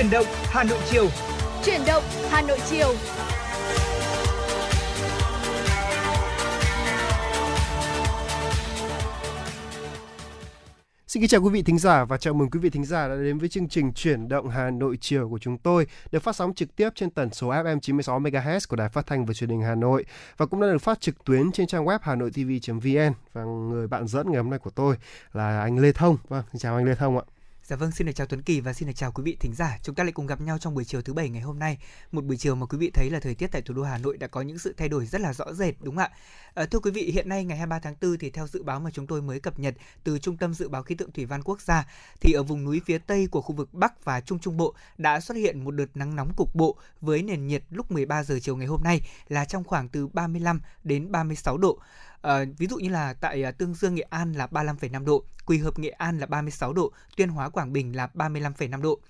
Chuyển động Hà Nội chiều. Chuyển động Hà Nội chiều. Xin kính chào quý vị thính giả và chào mừng quý vị thính giả đã đến với chương trình Chuyển động Hà Nội chiều của chúng tôi, được phát sóng trực tiếp trên tần số FM 96 MHz của Đài Phát thanh và Truyền hình Hà Nội và cũng đã được phát trực tuyến trên trang web hanoitv.vn và người bạn dẫn ngày hôm nay của tôi là anh Lê Thông. Vâng, xin chào anh Lê Thông ạ. Dạ vâng, xin được chào Tuấn Kỳ và xin được chào quý vị thính giả. Chúng ta lại cùng gặp nhau trong buổi chiều thứ bảy ngày hôm nay. Một buổi chiều mà quý vị thấy là thời tiết tại thủ đô Hà Nội đã có những sự thay đổi rất là rõ rệt đúng không ạ? À, thưa quý vị, hiện nay ngày 23 tháng 4 thì theo dự báo mà chúng tôi mới cập nhật từ Trung tâm Dự báo Khí tượng Thủy văn Quốc gia thì ở vùng núi phía Tây của khu vực Bắc và Trung Trung Bộ đã xuất hiện một đợt nắng nóng cục bộ với nền nhiệt lúc 13 giờ chiều ngày hôm nay là trong khoảng từ 35 đến 36 độ. À, ví dụ như là tại à, Tương Dương Nghệ An là 35,5 độ, Quỳ Hợp Nghệ An là 36 độ, Tuyên Hóa Quảng Bình là 35,5 độ.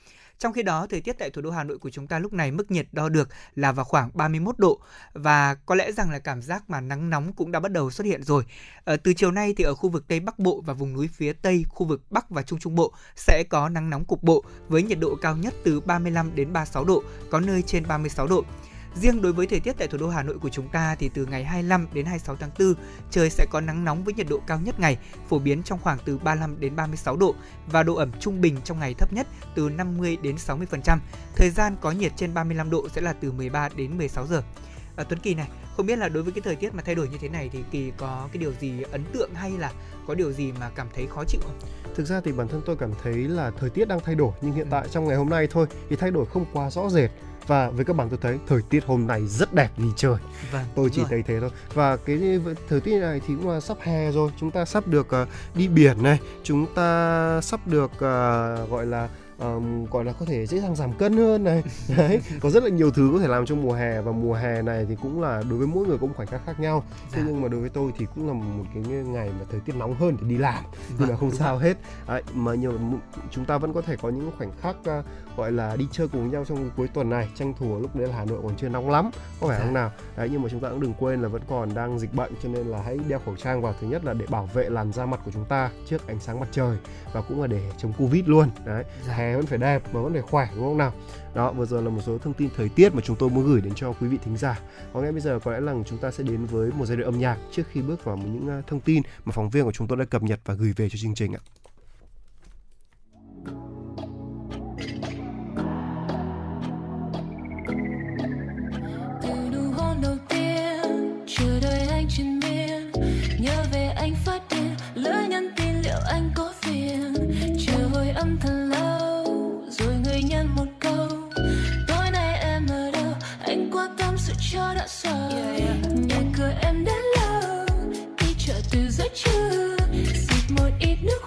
Trong khi đó, thời tiết tại thủ đô Hà Nội của chúng ta lúc này mức nhiệt đo được là vào khoảng 31 độ và có lẽ rằng là cảm giác mà nắng nóng cũng đã bắt đầu xuất hiện rồi. À, từ chiều nay thì ở khu vực Tây Bắc Bộ và vùng núi phía Tây, khu vực Bắc và Trung Trung Bộ sẽ có nắng nóng cục bộ với nhiệt độ cao nhất từ 35 đến 36 độ, có nơi trên 36 độ. Riêng đối với thời tiết tại thủ đô Hà Nội của chúng ta thì từ ngày 25 đến 26 tháng 4, trời sẽ có nắng nóng với nhiệt độ cao nhất ngày phổ biến trong khoảng từ 35 đến 36 độ và độ ẩm trung bình trong ngày thấp nhất từ 50 đến 60%. Thời gian có nhiệt trên 35 độ sẽ là từ 13 đến 16 giờ. À, Tuấn Kỳ này, không biết là đối với cái thời tiết mà thay đổi như thế này thì Kỳ có cái điều gì ấn tượng hay là có điều gì mà cảm thấy khó chịu không? Thực ra thì bản thân tôi cảm thấy là thời tiết đang thay đổi nhưng hiện ừ. tại trong ngày hôm nay thôi thì thay đổi không quá rõ rệt và với các bạn tôi thấy thời tiết hôm nay rất đẹp vì trời. Vâng, tôi chỉ rồi. thấy thế thôi. Và cái thời tiết này thì cũng là sắp hè rồi. Chúng ta sắp được uh, đi biển này. Chúng ta sắp được uh, gọi là um, gọi là có thể dễ dàng giảm cân hơn này. Đấy có rất là nhiều thứ có thể làm trong mùa hè. Và mùa hè này thì cũng là đối với mỗi người cũng khoảnh khắc khác nhau. Dạ. thế nhưng mà đối với tôi thì cũng là một cái ngày mà thời tiết nóng hơn thì đi làm. Vâng, nhưng mà không sao hết. Đấy, mà nhiều chúng ta vẫn có thể có những khoảnh khắc uh, gọi là đi chơi cùng nhau trong cuối tuần này. Tranh thủ lúc đấy là Hà Nội còn chưa nóng lắm có phải dạ. không nào? Đấy nhưng mà chúng ta cũng đừng quên là vẫn còn đang dịch bệnh cho nên là hãy đeo khẩu trang vào thứ nhất là để bảo vệ làn da mặt của chúng ta trước ánh sáng mặt trời và cũng là để chống covid luôn. Đấy dạ. hè vẫn phải đẹp mà vẫn phải khỏe đúng không nào? Đó vừa giờ là một số thông tin thời tiết mà chúng tôi muốn gửi đến cho quý vị thính giả. Có ngay bây giờ có lẽ là chúng ta sẽ đến với một giai đoạn âm nhạc trước khi bước vào những ờ, thông tin mà phóng viên của chúng tôi đã cập nhật và gửi về cho chương trình ạ anh trên miên. Nhớ về anh phát điên lỡ nhắn tin liệu anh có phiền. Chờ hồi âm thật lâu rồi người nhắn một câu. Tối nay em ở đâu anh qua tâm sự cho đã sầu yeah, yeah. nhà cửa em đã lâu đi chợ từ giữa trưa. Xịt một ít nước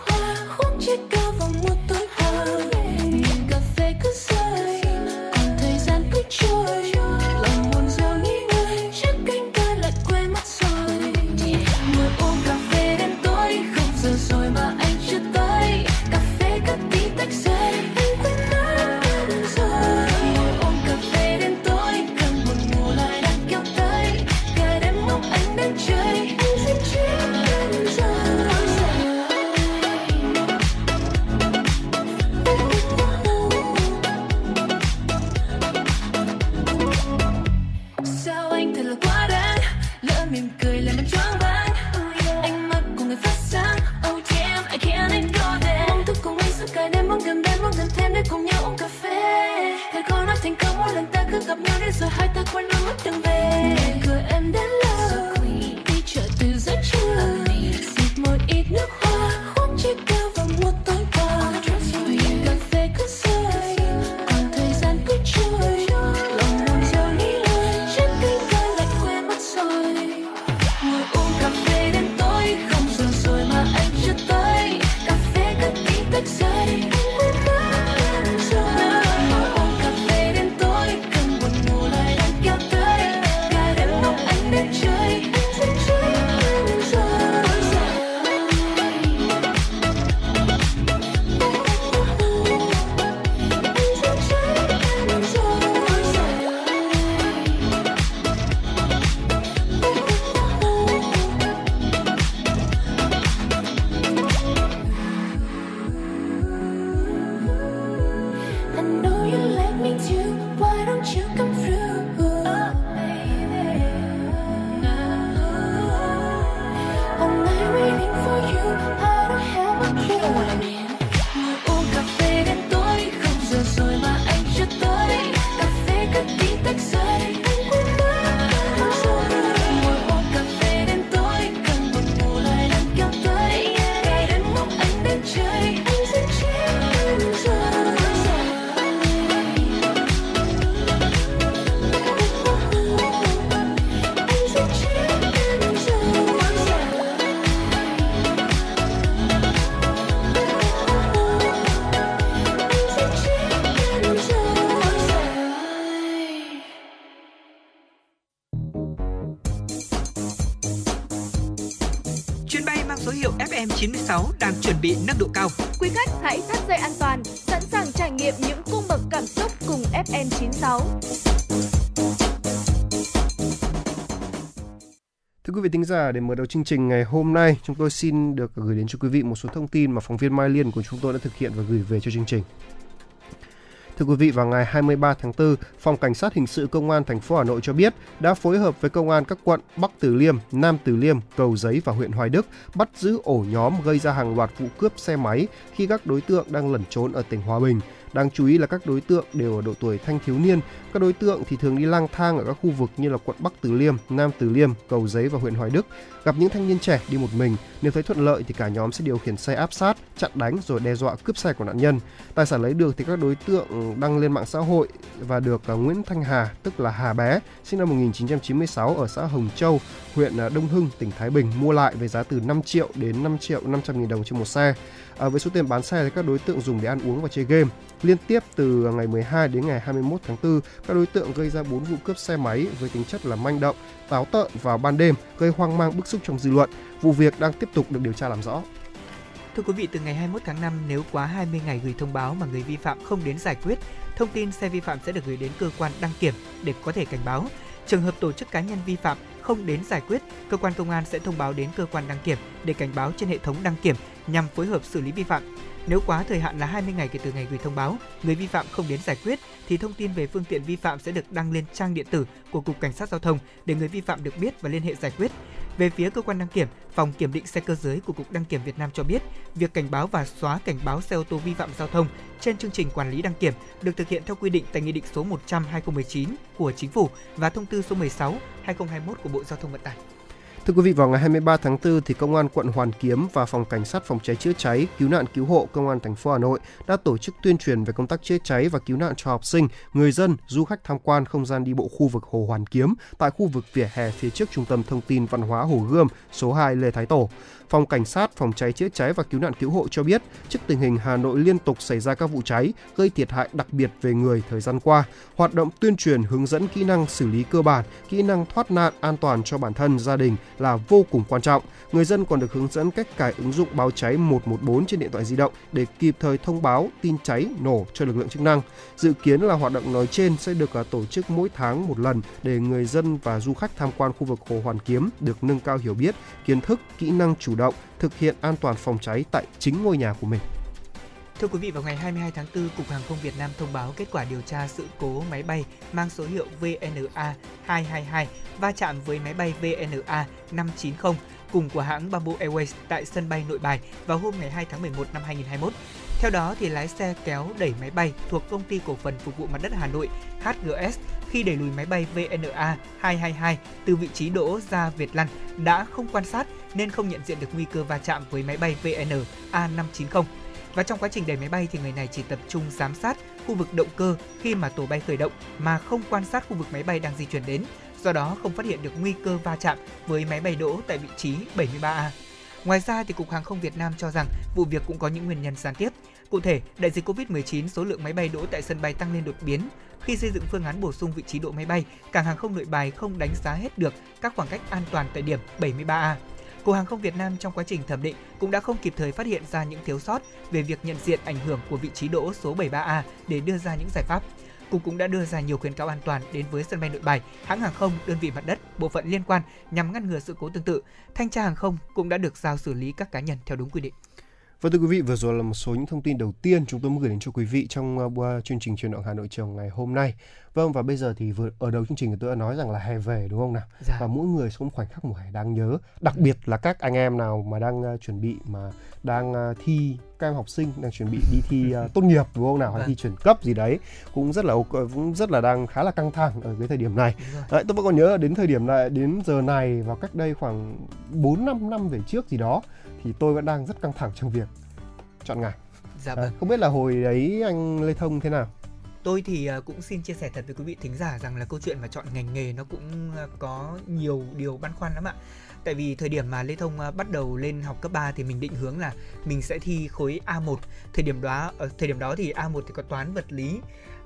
thính giả, để mở đầu chương trình ngày hôm nay, chúng tôi xin được gửi đến cho quý vị một số thông tin mà phóng viên Mai Liên của chúng tôi đã thực hiện và gửi về cho chương trình. Thưa quý vị, vào ngày 23 tháng 4, Phòng Cảnh sát Hình sự Công an thành phố Hà Nội cho biết đã phối hợp với Công an các quận Bắc Từ Liêm, Nam Từ Liêm, Cầu Giấy và huyện Hoài Đức bắt giữ ổ nhóm gây ra hàng loạt vụ cướp xe máy khi các đối tượng đang lẩn trốn ở tỉnh Hòa Bình. Đáng chú ý là các đối tượng đều ở độ tuổi thanh thiếu niên. Các đối tượng thì thường đi lang thang ở các khu vực như là quận Bắc Từ Liêm, Nam Từ Liêm, Cầu Giấy và huyện Hoài Đức. Gặp những thanh niên trẻ đi một mình, nếu thấy thuận lợi thì cả nhóm sẽ điều khiển xe áp sát, chặn đánh rồi đe dọa cướp xe của nạn nhân. Tài sản lấy được thì các đối tượng đăng lên mạng xã hội và được à, Nguyễn Thanh Hà, tức là Hà Bé, sinh năm 1996 ở xã Hồng Châu, huyện à, Đông Hưng, tỉnh Thái Bình mua lại với giá từ 5 triệu đến 5 triệu 500 nghìn đồng trên một xe. À, với số tiền bán xe thì các đối tượng dùng để ăn uống và chơi game. Liên tiếp từ à, ngày 12 đến ngày 21 tháng 4, các đối tượng gây ra 4 vụ cướp xe máy với tính chất là manh động, táo tợn vào ban đêm, gây hoang mang bức xúc trong dư luận. Vụ việc đang tiếp tục được điều tra làm rõ. Thưa quý vị, từ ngày 21 tháng 5, nếu quá 20 ngày gửi thông báo mà người vi phạm không đến giải quyết, thông tin xe vi phạm sẽ được gửi đến cơ quan đăng kiểm để có thể cảnh báo. Trường hợp tổ chức cá nhân vi phạm không đến giải quyết, cơ quan công an sẽ thông báo đến cơ quan đăng kiểm để cảnh báo trên hệ thống đăng kiểm nhằm phối hợp xử lý vi phạm. Nếu quá thời hạn là 20 ngày kể từ ngày gửi thông báo, người vi phạm không đến giải quyết thì thông tin về phương tiện vi phạm sẽ được đăng lên trang điện tử của Cục Cảnh sát Giao thông để người vi phạm được biết và liên hệ giải quyết. Về phía cơ quan đăng kiểm, phòng kiểm định xe cơ giới của Cục Đăng kiểm Việt Nam cho biết, việc cảnh báo và xóa cảnh báo xe ô tô vi phạm giao thông trên chương trình quản lý đăng kiểm được thực hiện theo quy định tại Nghị định số 100/2019 của Chính phủ và Thông tư số 16/2021 của Bộ Giao thông Vận tải. Thưa quý vị, vào ngày 23 tháng 4 thì Công an quận Hoàn Kiếm và Phòng Cảnh sát Phòng cháy chữa cháy, Cứu nạn cứu hộ Công an thành phố Hà Nội đã tổ chức tuyên truyền về công tác chữa cháy và cứu nạn cho học sinh, người dân, du khách tham quan không gian đi bộ khu vực Hồ Hoàn Kiếm tại khu vực vỉa hè phía trước Trung tâm Thông tin Văn hóa Hồ Gươm, số 2 Lê Thái Tổ. Phòng Cảnh sát Phòng cháy chữa cháy và Cứu nạn cứu hộ cho biết, trước tình hình Hà Nội liên tục xảy ra các vụ cháy gây thiệt hại đặc biệt về người thời gian qua, hoạt động tuyên truyền hướng dẫn kỹ năng xử lý cơ bản, kỹ năng thoát nạn an toàn cho bản thân, gia đình là vô cùng quan trọng. Người dân còn được hướng dẫn cách cài ứng dụng báo cháy 114 trên điện thoại di động để kịp thời thông báo tin cháy nổ cho lực lượng chức năng. Dự kiến là hoạt động nói trên sẽ được à, tổ chức mỗi tháng một lần để người dân và du khách tham quan khu vực Hồ Hoàn Kiếm được nâng cao hiểu biết, kiến thức, kỹ năng chủ động, động thực hiện an toàn phòng cháy tại chính ngôi nhà của mình. Thưa quý vị, vào ngày 22 tháng 4, Cục Hàng không Việt Nam thông báo kết quả điều tra sự cố máy bay mang số hiệu VNA 222 va chạm với máy bay VNA 590 cùng của hãng Bamboo Airways tại sân bay Nội Bài vào hôm ngày 2 tháng 11 năm 2021. Theo đó, thì lái xe kéo đẩy máy bay thuộc công ty cổ phần phục vụ mặt đất Hà Nội HGS khi đẩy lùi máy bay VNA 222 từ vị trí đỗ ra Việt Lăn đã không quan sát nên không nhận diện được nguy cơ va chạm với máy bay VNA 590 Và trong quá trình đẩy máy bay thì người này chỉ tập trung giám sát khu vực động cơ khi mà tổ bay khởi động mà không quan sát khu vực máy bay đang di chuyển đến, do đó không phát hiện được nguy cơ va chạm với máy bay đỗ tại vị trí 73A. Ngoài ra thì Cục Hàng không Việt Nam cho rằng vụ việc cũng có những nguyên nhân gián tiếp. Cụ thể, đại dịch Covid-19 số lượng máy bay đỗ tại sân bay tăng lên đột biến. Khi xây dựng phương án bổ sung vị trí độ máy bay, cảng hàng không Nội Bài không đánh giá hết được các khoảng cách an toàn tại điểm 73A. Cục Hàng không Việt Nam trong quá trình thẩm định cũng đã không kịp thời phát hiện ra những thiếu sót về việc nhận diện ảnh hưởng của vị trí đỗ số 73A để đưa ra những giải pháp. Cục cũng đã đưa ra nhiều khuyến cáo an toàn đến với sân bay Nội Bài, hãng hàng không, đơn vị mặt đất, bộ phận liên quan nhằm ngăn ngừa sự cố tương tự. Thanh tra hàng không cũng đã được giao xử lý các cá nhân theo đúng quy định. Vâng thưa quý vị, vừa rồi là một số những thông tin đầu tiên chúng tôi muốn gửi đến cho quý vị trong uh, chương trình truyền động Hà Nội chiều ngày hôm nay. Vâng và bây giờ thì vừa ở đầu chương trình thì tôi đã nói rằng là hè về đúng không nào? Dạ. Và mỗi người sống khoảnh khắc mùa hè đang nhớ, đặc biệt là các anh em nào mà đang uh, chuẩn bị mà đang uh, thi các em học sinh đang chuẩn bị đi thi uh, tốt nghiệp đúng không nào hay Vâng. thi chuyển cấp gì đấy cũng rất là cũng rất là đang khá là căng thẳng ở cái thời điểm này. Đấy, tôi vẫn còn nhớ đến thời điểm này đến giờ này vào cách đây khoảng 4 5 năm về trước gì đó thì tôi vẫn đang rất căng thẳng trong việc chọn ngành. Dạ vâng. không biết là hồi đấy anh Lê Thông thế nào? Tôi thì à, cũng xin chia sẻ thật với quý vị thính giả rằng là câu chuyện mà chọn ngành nghề nó cũng à, có nhiều điều băn khoăn lắm ạ. Tại vì thời điểm mà Lê Thông à, bắt đầu lên học cấp 3 thì mình định hướng là mình sẽ thi khối A1. Thời điểm đó ở thời điểm đó thì A1 thì có toán vật lý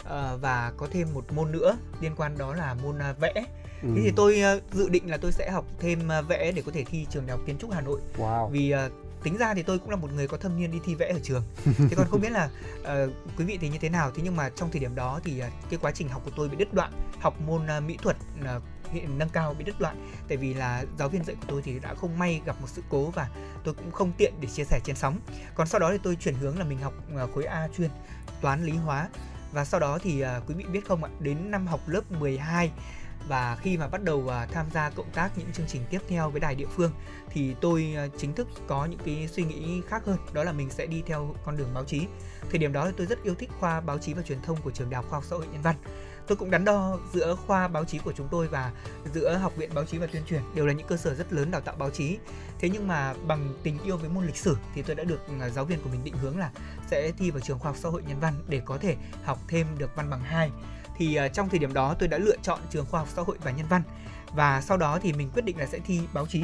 à, và có thêm một môn nữa liên quan đó là môn vẽ. Ừ. Thế thì tôi à, dự định là tôi sẽ học thêm à, vẽ để có thể thi trường đại học kiến trúc Hà Nội. Wow. vì à, tính ra thì tôi cũng là một người có thâm niên đi thi vẽ ở trường. Thế còn không biết là uh, quý vị thì như thế nào? Thế nhưng mà trong thời điểm đó thì uh, cái quá trình học của tôi bị đứt đoạn học môn uh, mỹ thuật uh, nâng cao bị đứt đoạn. Tại vì là giáo viên dạy của tôi thì đã không may gặp một sự cố và tôi cũng không tiện để chia sẻ trên sóng. Còn sau đó thì tôi chuyển hướng là mình học khối A chuyên toán lý hóa và sau đó thì à, quý vị biết không ạ? Đến năm học lớp 12 và khi mà bắt đầu à, tham gia cộng tác những chương trình tiếp theo với đài địa phương thì tôi à, chính thức có những cái suy nghĩ khác hơn đó là mình sẽ đi theo con đường báo chí. Thời điểm đó thì tôi rất yêu thích khoa báo chí và truyền thông của trường đại học khoa học xã hội nhân văn tôi cũng đắn đo giữa khoa báo chí của chúng tôi và giữa học viện báo chí và tuyên truyền đều là những cơ sở rất lớn đào tạo báo chí. Thế nhưng mà bằng tình yêu với môn lịch sử thì tôi đã được à, giáo viên của mình định hướng là sẽ thi vào trường khoa học xã hội nhân văn để có thể học thêm được văn bằng 2 thì à, trong thời điểm đó tôi đã lựa chọn trường khoa học xã hội và nhân văn và sau đó thì mình quyết định là sẽ thi báo chí.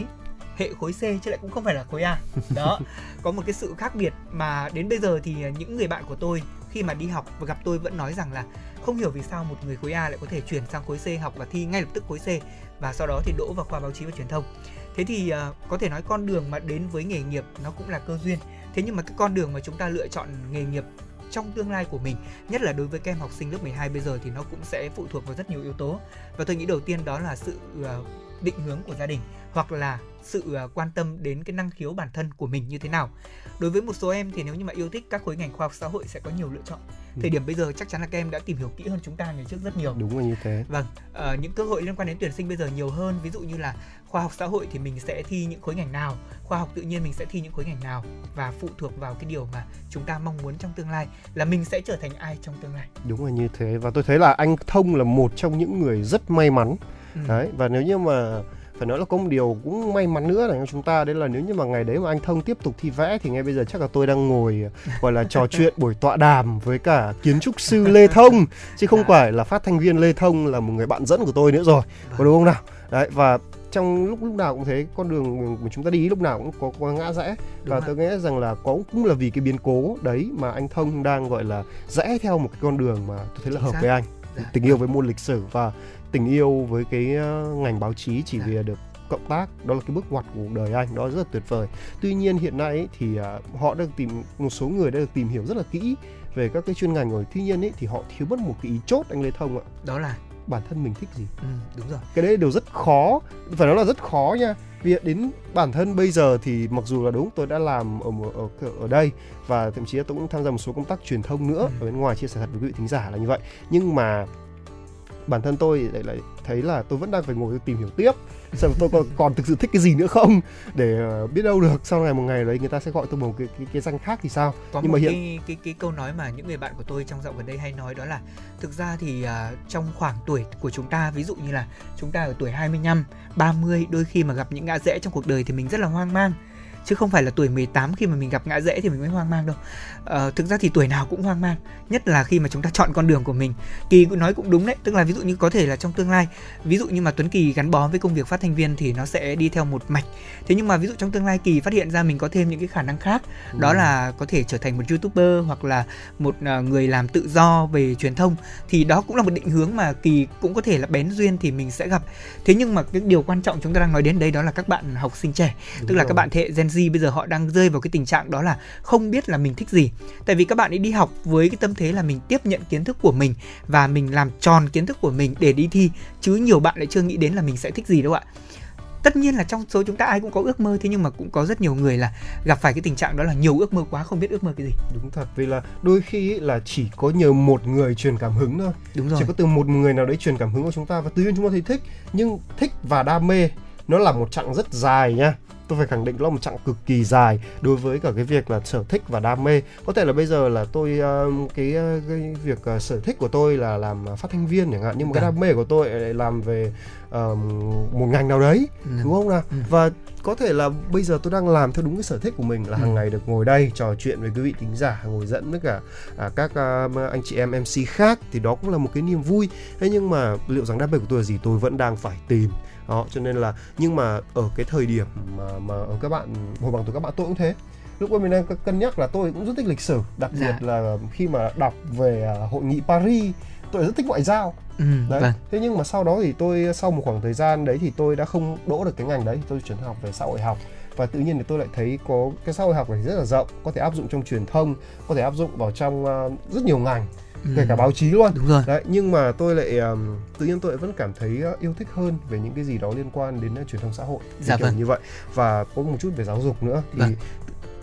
Hệ khối C chứ lại cũng không phải là khối A. Đó, có một cái sự khác biệt mà đến bây giờ thì những người bạn của tôi khi mà đi học và gặp tôi vẫn nói rằng là không hiểu vì sao một người khối A lại có thể chuyển sang khối C học và thi ngay lập tức khối C và sau đó thì đỗ vào khoa báo chí và truyền thông. Thế thì uh, có thể nói con đường mà đến với nghề nghiệp nó cũng là cơ duyên. Thế nhưng mà cái con đường mà chúng ta lựa chọn nghề nghiệp trong tương lai của mình nhất là đối với các em học sinh lớp 12 bây giờ thì nó cũng sẽ phụ thuộc vào rất nhiều yếu tố và tôi nghĩ đầu tiên đó là sự uh, định hướng của gia đình hoặc là sự uh, quan tâm đến cái năng khiếu bản thân của mình như thế nào đối với một số em thì nếu như mà yêu thích các khối ngành khoa học xã hội sẽ có nhiều lựa chọn. Ừ. thời điểm bây giờ chắc chắn là các em đã tìm hiểu kỹ hơn chúng ta ngày trước rất nhiều. Đúng là như thế. Vâng uh, những cơ hội liên quan đến tuyển sinh bây giờ nhiều hơn. Ví dụ như là khoa học xã hội thì mình sẽ thi những khối ngành nào? Khoa học tự nhiên mình sẽ thi những khối ngành nào? Và phụ thuộc vào cái điều mà chúng ta mong muốn trong tương lai là mình sẽ trở thành ai trong tương lai? Đúng là như thế. Và tôi thấy là anh thông là một trong những người rất may mắn. Ừ. đấy và nếu như mà phải nói là có một điều cũng may mắn nữa là cho chúng ta đấy là nếu như mà ngày đấy mà anh thông tiếp tục thi vẽ thì ngay bây giờ chắc là tôi đang ngồi gọi là trò chuyện buổi tọa đàm với cả kiến trúc sư Lê Thông. Chứ không dạ. phải là phát thanh viên Lê Thông là một người bạn dẫn của tôi nữa rồi có đúng không nào? Đấy và trong lúc lúc nào cũng thế con đường mà chúng ta đi lúc nào cũng có, có ngã rẽ. Và tôi nghĩ rằng là có cũng là vì cái biến cố đấy mà anh thông đang gọi là rẽ theo một cái con đường mà tôi thấy là hợp với anh dạ. tình yêu với môn lịch sử. Và tình yêu với cái ờ, ngành báo chí chỉ dạ. vì được cộng tác. Đó là cái bước ngoặt của cuộc đời anh đó rất là tuyệt vời. Tuy nhiên hiện nay ấy, thì uh, họ đang tìm một số người đã được tìm hiểu rất là kỹ về các cái chuyên ngành rồi. Tuy nhiên ấy thì họ thiếu mất một cái ý chốt anh lê thông ạ. Đó là? Bản thân mình thích gì? Ừ, đúng rồi. Cái đấy đều rất khó phải nói là rất khó nha. Vì đến bản thân bây giờ thì mặc dù là đúng tôi đã làm ở ở ở đây và thậm chí là tôi cũng tham gia một số công tác truyền thông nữa ừ. ở bên ngoài chia sẻ thật với quý vị thính giả là như vậy. Nhưng mà bản thân tôi lại lại thấy là tôi vẫn đang phải ngồi tìm hiểu tiếp xem tôi còn, còn thực sự thích cái gì nữa không để uh, biết đâu được sau này một ngày đấy người ta sẽ gọi tôi một cái cái, cái danh khác thì sao. Có nhưng một mà hiện cái, cái cái câu nói mà những người bạn của tôi trong dạo gần đây hay nói đó là thực ra thì uh, trong khoảng tuổi của chúng ta ví dụ như là chúng ta ở tuổi 25, 30 đôi khi mà gặp những ngã rẽ trong cuộc đời thì mình rất là hoang mang. Chứ không phải là tuổi 18 khi mà mình gặp ngã rẽ thì mình mới hoang mang đâu ờ, thực ra thì tuổi nào cũng hoang mang nhất là khi mà chúng ta chọn con đường của mình kỳ cũng nói cũng đúng đấy tức là ví dụ như có thể là trong tương lai ví dụ như mà tuấn kỳ gắn bó với công việc phát thanh viên thì nó sẽ đi theo một mạch thế nhưng mà ví dụ trong tương lai kỳ phát hiện ra mình có thêm những cái khả năng khác ừ. đó là có thể trở thành một youtuber hoặc là một à, người làm tự do về truyền thông thì đó cũng là một định hướng mà kỳ cũng có thể là bén duyên thì mình sẽ gặp thế nhưng mà cái điều quan trọng chúng ta đang nói đến đây đó là các bạn học sinh trẻ Đúng tức rồi. là các bạn thế hệ Gen Z bây giờ họ đang rơi vào cái tình trạng đó là không biết là mình thích gì tại vì các bạn ấy đi học với cái tâm thế là mình tiếp nhận kiến thức của mình và mình làm tròn kiến thức của mình để đi thi chứ nhiều bạn lại chưa nghĩ đến là mình sẽ thích gì đâu ạ. Tất nhiên là trong số chúng ta ai cũng có ước mơ thế nhưng mà cũng có rất nhiều người là gặp phải cái tình trạng đó là nhiều ước mơ quá không biết ước mơ cái gì. Đúng thật vì là đôi khi là chỉ có nhờ một người truyền cảm hứng thôi. Đúng rồi. Chỉ có từ một người nào đấy truyền cảm hứng của chúng ta và tự nhiên chúng ta thấy thích nhưng thích và đam mê nó là một chặng rất dài nha tôi phải khẳng định nó là một chặng cực kỳ dài đối với cả cái việc là sở thích và đam mê có thể là bây giờ là tôi cái, cái việc uh, sở thích của tôi là làm phát thanh viên chẳng hạn nhưng mà cái vâng. đam mê của tôi lại làm về uh, một ngành nào đấy ừ. đúng không nào ừ. và có thể là bây giờ tôi đang làm theo đúng cái sở thích của mình là ừ. hàng ngày được ngồi đây trò chuyện với quý vị thính giả ngồi dẫn với cả à, các uh, anh chị em mc khác thì đó cũng là một cái niềm vui thế nhưng mà liệu rằng đam mê của tôi là gì tôi vẫn đang phải tìm đó cho nên là nhưng mà ở cái thời điểm mà mà ở các bạn hồi bằng tuổi các bạn tôi cũng thế lúc mà mình đang cân nhắc là tôi cũng rất thích lịch sử đặc dạ. biệt là khi mà đọc về uh, hội nghị Paris tôi rất thích ngoại giao ừ, đấy vâng. thế nhưng mà sau đó thì tôi sau một khoảng thời gian đấy thì tôi đã không đỗ được cái ngành đấy tôi chuyển học về xã hội học và tự nhiên thì tôi lại thấy có cái xã hội học này rất là rộng có thể áp dụng trong truyền thông có thể áp dụng vào trong uh, rất nhiều ngành ừ. kể cả báo chí luôn. Đúng rồi. Đấy nhưng mà tôi lại um, tự nhiên tôi lại vẫn cảm thấy yêu thích hơn về những cái gì đó liên quan đến uh, truyền thông xã hội. Dạ kiểu vâng. như vậy. Và có một chút về giáo dục nữa. Thì vâng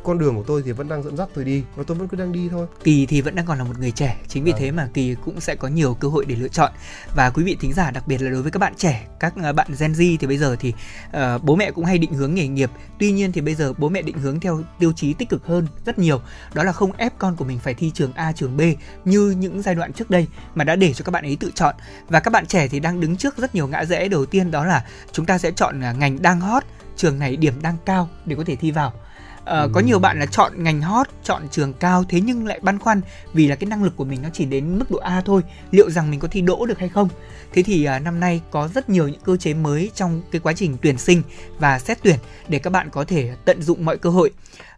con đường của tôi thì vẫn đang dẫn dắt tôi đi và tôi vẫn cứ đang đi thôi. Kỳ thì vẫn đang còn là một người trẻ, chính vì à. thế mà Kỳ cũng sẽ có nhiều cơ hội để lựa chọn. Và quý vị thính giả đặc biệt là đối với các bạn trẻ, các ờ, bạn Gen Z thì bây giờ thì uh, bố mẹ cũng hay định hướng nghề nghiệp. Tuy nhiên thì bây giờ bố mẹ định hướng theo tiêu chí tích cực hơn rất nhiều. Đó là không ép con của mình phải thi trường A trường B như những giai đoạn trước đây mà đã để cho các bạn ấy tự chọn. Và các bạn trẻ thì đang đứng trước rất nhiều ngã rẽ. Đầu tiên đó là chúng ta sẽ chọn ờ, ngành đang hot, trường này điểm đang cao để có thể thi vào uh, có nhiều bạn là chọn ngành hot chọn trường cao thế nhưng lại băn khoăn vì là cái năng lực của mình nó chỉ đến mức độ A thôi liệu rằng mình có thi đỗ được hay không? Thế thì uh, năm nay có rất nhiều những cơ chế mới trong cái quá trình tuyển sinh và xét tuyển để các bạn có thể tận dụng mọi cơ hội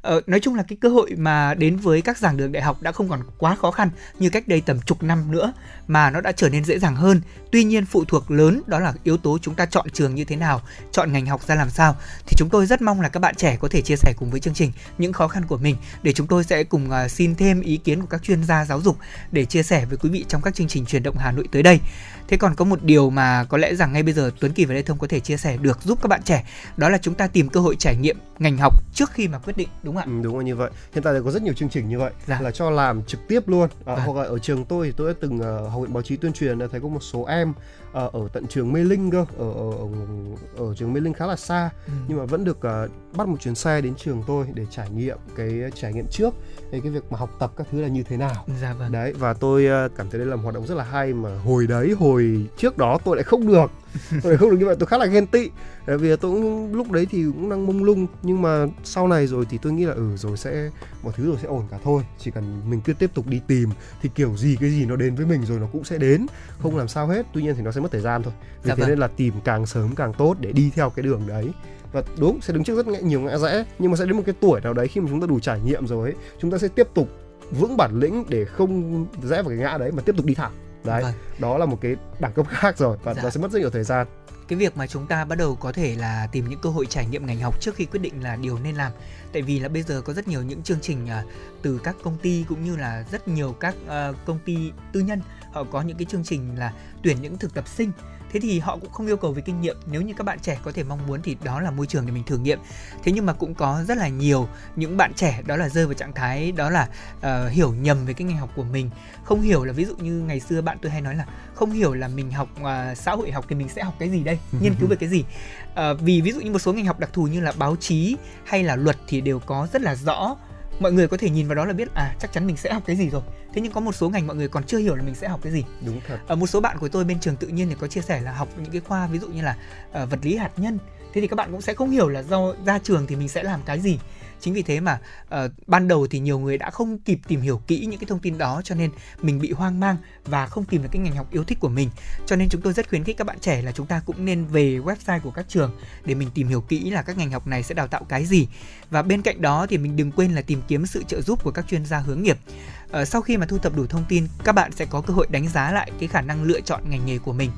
Ờ, nói chung là cái cơ hội mà đến với các giảng đường đại học đã không còn quá khó khăn như cách đây tầm chục năm nữa mà nó đã trở nên dễ dàng hơn. Tuy nhiên phụ thuộc lớn đó là yếu tố chúng ta chọn trường như thế nào, chọn ngành học ra làm sao. Thì chúng tôi rất mong là các bạn trẻ có thể chia sẻ cùng với chương trình những khó khăn của mình để chúng tôi sẽ cùng à, xin thêm ý kiến của các chuyên gia giáo dục để chia sẻ với quý vị trong các chương trình truyền động Hà Nội tới đây. Thế còn có một điều mà có lẽ rằng ngay bây giờ Tuấn Kỳ và Lê Thông có thể chia sẻ được giúp các bạn trẻ, đó là chúng ta tìm cơ hội trải nghiệm ngành học trước khi mà quyết định đúng không ạ? Ừ, đúng là như vậy. Hiện tại thì có rất nhiều chương trình như vậy dạ. là cho làm trực tiếp luôn. À, à. Hoặc là ở trường tôi thì tôi đã từng uh, học viện báo chí tuyên truyền đã thấy có một số em uh, ở tận trường Mê Linh cơ, ở ở, ở, ở trường Mê Linh khá là xa ừ. nhưng mà vẫn được uh, bắt một chuyến xe đến trường tôi để trải nghiệm cái trải nghiệm trước về cái việc mà học tập các thứ là như thế nào. Dạ vâng. Đấy và tôi uh, cảm thấy đây là một hoạt động rất là hay mà hồi đấy hồi trước đó tôi lại không được tôi lại không được như vậy tôi khá là ghen tị bởi vì tôi cũng, lúc đấy thì cũng đang mông lung nhưng mà sau này rồi thì tôi nghĩ là ừ rồi sẽ mọi thứ rồi sẽ ổn cả thôi chỉ cần mình cứ tiếp tục đi tìm thì kiểu gì cái gì nó đến với mình rồi nó cũng sẽ đến không làm sao hết tuy nhiên thì nó sẽ mất thời gian thôi vì dạ thế vâng. nên là tìm càng sớm càng tốt để đi theo cái đường đấy và đúng sẽ đứng trước rất nhiều ngã rẽ nhưng mà sẽ đến một cái tuổi nào đấy khi mà chúng ta đủ trải nghiệm rồi ấy, chúng ta sẽ tiếp tục vững bản lĩnh để không rẽ vào cái ngã đấy mà tiếp tục đi thẳng đấy vâng. đó là một cái đẳng cấp khác rồi và dạ. nó sẽ mất rất nhiều thời gian cái việc mà chúng ta bắt đầu có thể là tìm những cơ hội trải nghiệm ngành học trước khi quyết định là điều nên làm. Tại vì là bây giờ có rất nhiều những chương trình à, từ các công ty cũng như là rất nhiều các ờ, công ty tư nhân, họ có những cái chương trình là tuyển những thực tập sinh thế thì họ cũng không yêu cầu về kinh nghiệm. Nếu như các bạn trẻ có thể mong muốn thì đó là môi trường để mình thử nghiệm. Thế nhưng mà cũng có rất là nhiều những bạn trẻ đó là rơi vào trạng thái đó là uh, hiểu nhầm về cái ngành học của mình. Không hiểu là ví dụ như ngày xưa bạn tôi hay nói là không hiểu là mình học uh, xã hội học thì mình sẽ học cái gì đây nghiên cứu về cái gì. Uh, vì ví dụ như một số ngành học đặc thù như là báo chí hay là luật thì đều có rất là rõ mọi người có thể nhìn vào đó là biết à chắc chắn mình sẽ học cái gì rồi. Thế nhưng có một số ngành mọi người còn chưa hiểu là mình sẽ học cái gì. Đúng thật. Ở một số bạn của tôi bên trường tự nhiên thì có chia sẻ là học những cái khoa ví dụ như là uh, vật lý hạt nhân. Thế thì các bạn cũng sẽ không hiểu là do ra trường thì mình sẽ làm cái gì chính vì thế mà uh, ban đầu thì nhiều người đã không kịp tìm hiểu kỹ những cái thông tin đó cho nên mình bị hoang mang và không tìm được cái ngành học yêu thích của mình. Cho nên chúng tôi rất khuyến khích các bạn trẻ là chúng ta cũng nên về website của các trường để mình tìm hiểu kỹ là các ngành học này sẽ đào tạo cái gì. Và bên cạnh đó thì mình đừng quên là tìm kiếm sự trợ giúp của các chuyên gia hướng nghiệp. Uh, sau khi mà thu thập đủ thông tin các bạn sẽ có cơ hội đánh giá lại cái khả năng lựa chọn ngành nghề của mình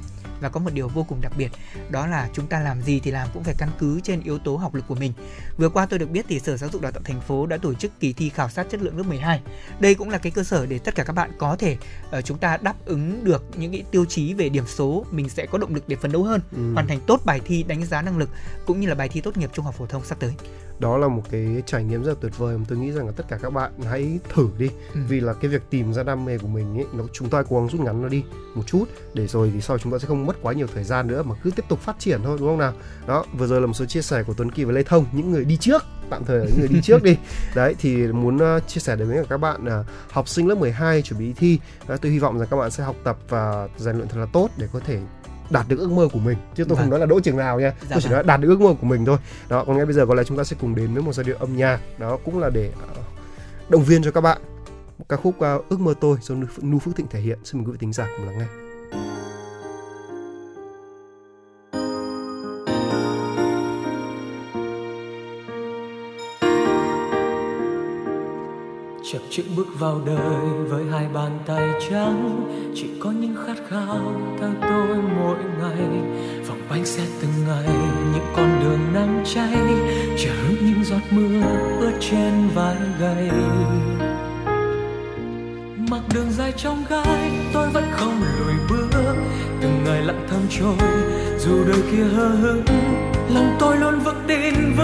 và có một điều vô cùng đặc biệt đó là chúng ta làm gì thì làm cũng phải căn cứ trên yếu tố học lực của mình. Vừa qua tôi được biết thì Sở Giáo dục Đào tạo thành phố đã tổ chức kỳ thi khảo sát chất lượng lớp 12. Đây cũng là cái cơ sở để tất cả các bạn có thể uh, chúng ta đáp ứng được những cái tiêu chí về điểm số, mình sẽ có động lực để phấn đấu hơn, ừ. hoàn thành tốt bài thi đánh giá năng lực cũng như là bài thi tốt nghiệp trung học phổ thông sắp tới đó là một cái trải nghiệm rất là tuyệt vời mà tôi nghĩ rằng là tất cả các bạn hãy thử đi. Ừ. vì là cái việc tìm ra đam mê của mình ấy nó chúng ta cố gắng rút ngắn nó đi một chút để rồi thì sau chúng ta sẽ không mất quá nhiều thời gian nữa mà cứ tiếp tục phát triển thôi đúng không nào? Đó vừa rồi là một số chia sẻ của Tuấn Kỳ và Lê Thông những người đi trước. Tạm thời là những người đi trước đi. Đấy thì muốn uh, chia sẻ đến với các bạn uh, học sinh lớp 12 chuẩn bị thi uh, tôi hy vọng rằng các bạn sẽ học tập và rèn luyện thật là tốt để có thể đạt được ước mơ của mình. Chứ tôi vâng. không nói là đỗ trường nào nha. Dạ tôi chỉ vâng. nói đạt được ước mơ của mình thôi. Đó còn ngay bây giờ có lẽ chúng ta sẽ cùng đến với một giai điệu âm nhạc. Đó cũng là để uh, động viên cho các bạn. Một ca khúc uh, ước mơ tôi do nu phước thịnh thể hiện. Xin mời quý vị tính giả cùng lắng nghe Chữ bước vào đời với hai bàn tay trắng. Chỉ có những khát khao theo tôi mỗi ngày. Vòng bánh xe từng ngày những con đường nắng cháy. Chờ những giọt mưa ướt trên vai gầy. Mặc đường dài trong gai, tôi vẫn không lùi bước. Từng ngày lặng thầm trôi, dù đời kia hờ hững, lòng tôi luôn vững tin vươn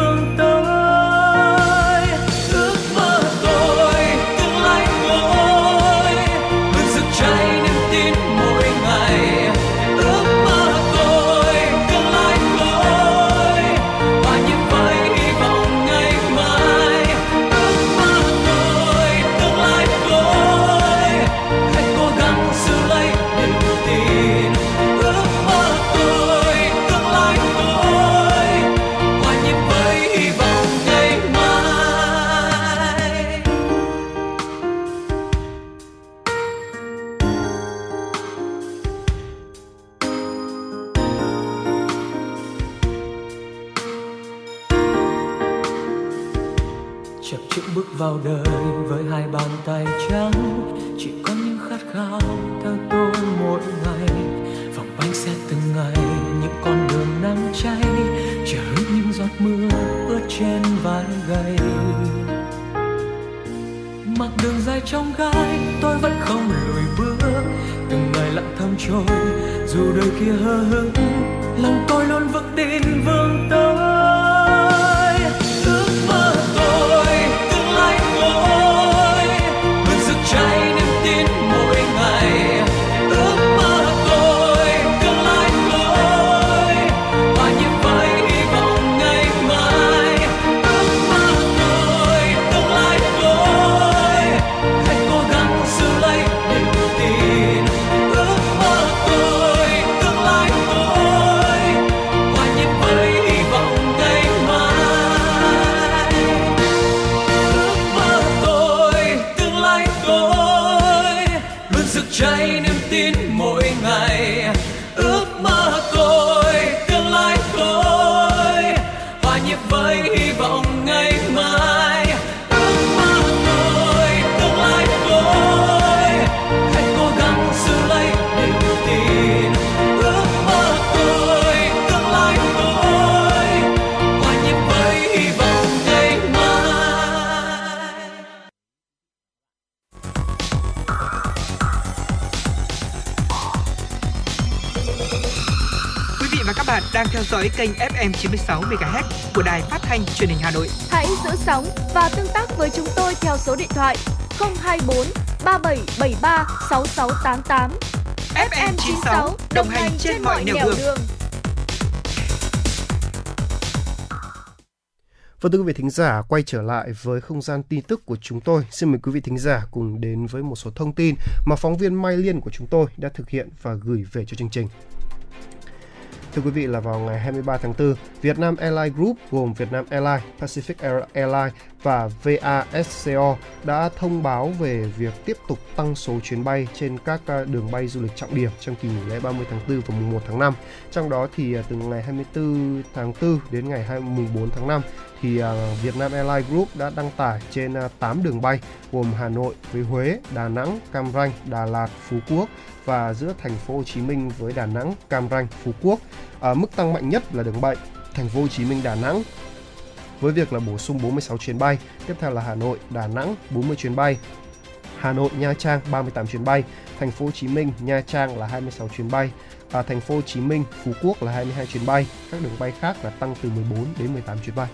bàn tay trắng. Chỉ có những khát khao theo tôi mỗi ngày. Vòng bánh xe từng ngày những con đường nắng cháy. Chờ những giọt mưa ướt trên vai gầy. Mặc đường dài trong gai, tôi vẫn không lùi bước. Từng ngày lặng thầm trôi, dù đời kia hờ hững, lòng tôi luôn vững tin vương tâm. Dõi kênh FM 96 MHz của đài phát thanh truyền hình Hà Nội. Hãy giữ sóng và tương tác với chúng tôi theo số điện thoại 024 3773 6688. FM 96 đồng hành trên mọi nẻo đường. Vâng thưa quý vị thính giả, quay trở lại với không gian tin tức của chúng tôi. Xin mời quý vị thính giả cùng đến với một số thông tin mà phóng viên Mai Liên của chúng tôi đã thực hiện và gửi về cho chương trình. Thưa quý vị là vào ngày 23 tháng 4, Vietnam Airlines Group gồm Vietnam Airlines, Pacific Air- Airlines và VASCO đã thông báo về việc tiếp tục tăng số chuyến bay trên các à, đường bay du lịch trọng điểm trong kỳ nghỉ lễ 30 tháng 4 và mùng 1 tháng 5. Trong đó thì à, từ ngày 24 tháng 4 đến ngày 2 mùng 4 tháng 5 thì à, Vietnam Airlines Group đã đăng tải trên 8 đường bay gồm Hà Nội với Huế, Đà Nẵng, Cam Ranh, Đà Lạt, Phú Quốc và giữa thành phố Hồ Chí Minh với Đà Nẵng, Cam Ranh, Phú Quốc. À, mức tăng mạnh nhất là đường bay thành phố Hồ Chí Minh Đà Nẵng với việc là bổ sung 46 chuyến bay, tiếp theo là Hà Nội, Đà Nẵng 40 chuyến bay, Hà Nội Nha Trang 38 chuyến bay, thành phố Hồ Chí Minh Nha Trang là 26 chuyến bay, à, thành phố Hồ Chí Minh Phú Quốc là 22 chuyến bay, các đường bay khác là tăng từ 14 đến 18 chuyến bay.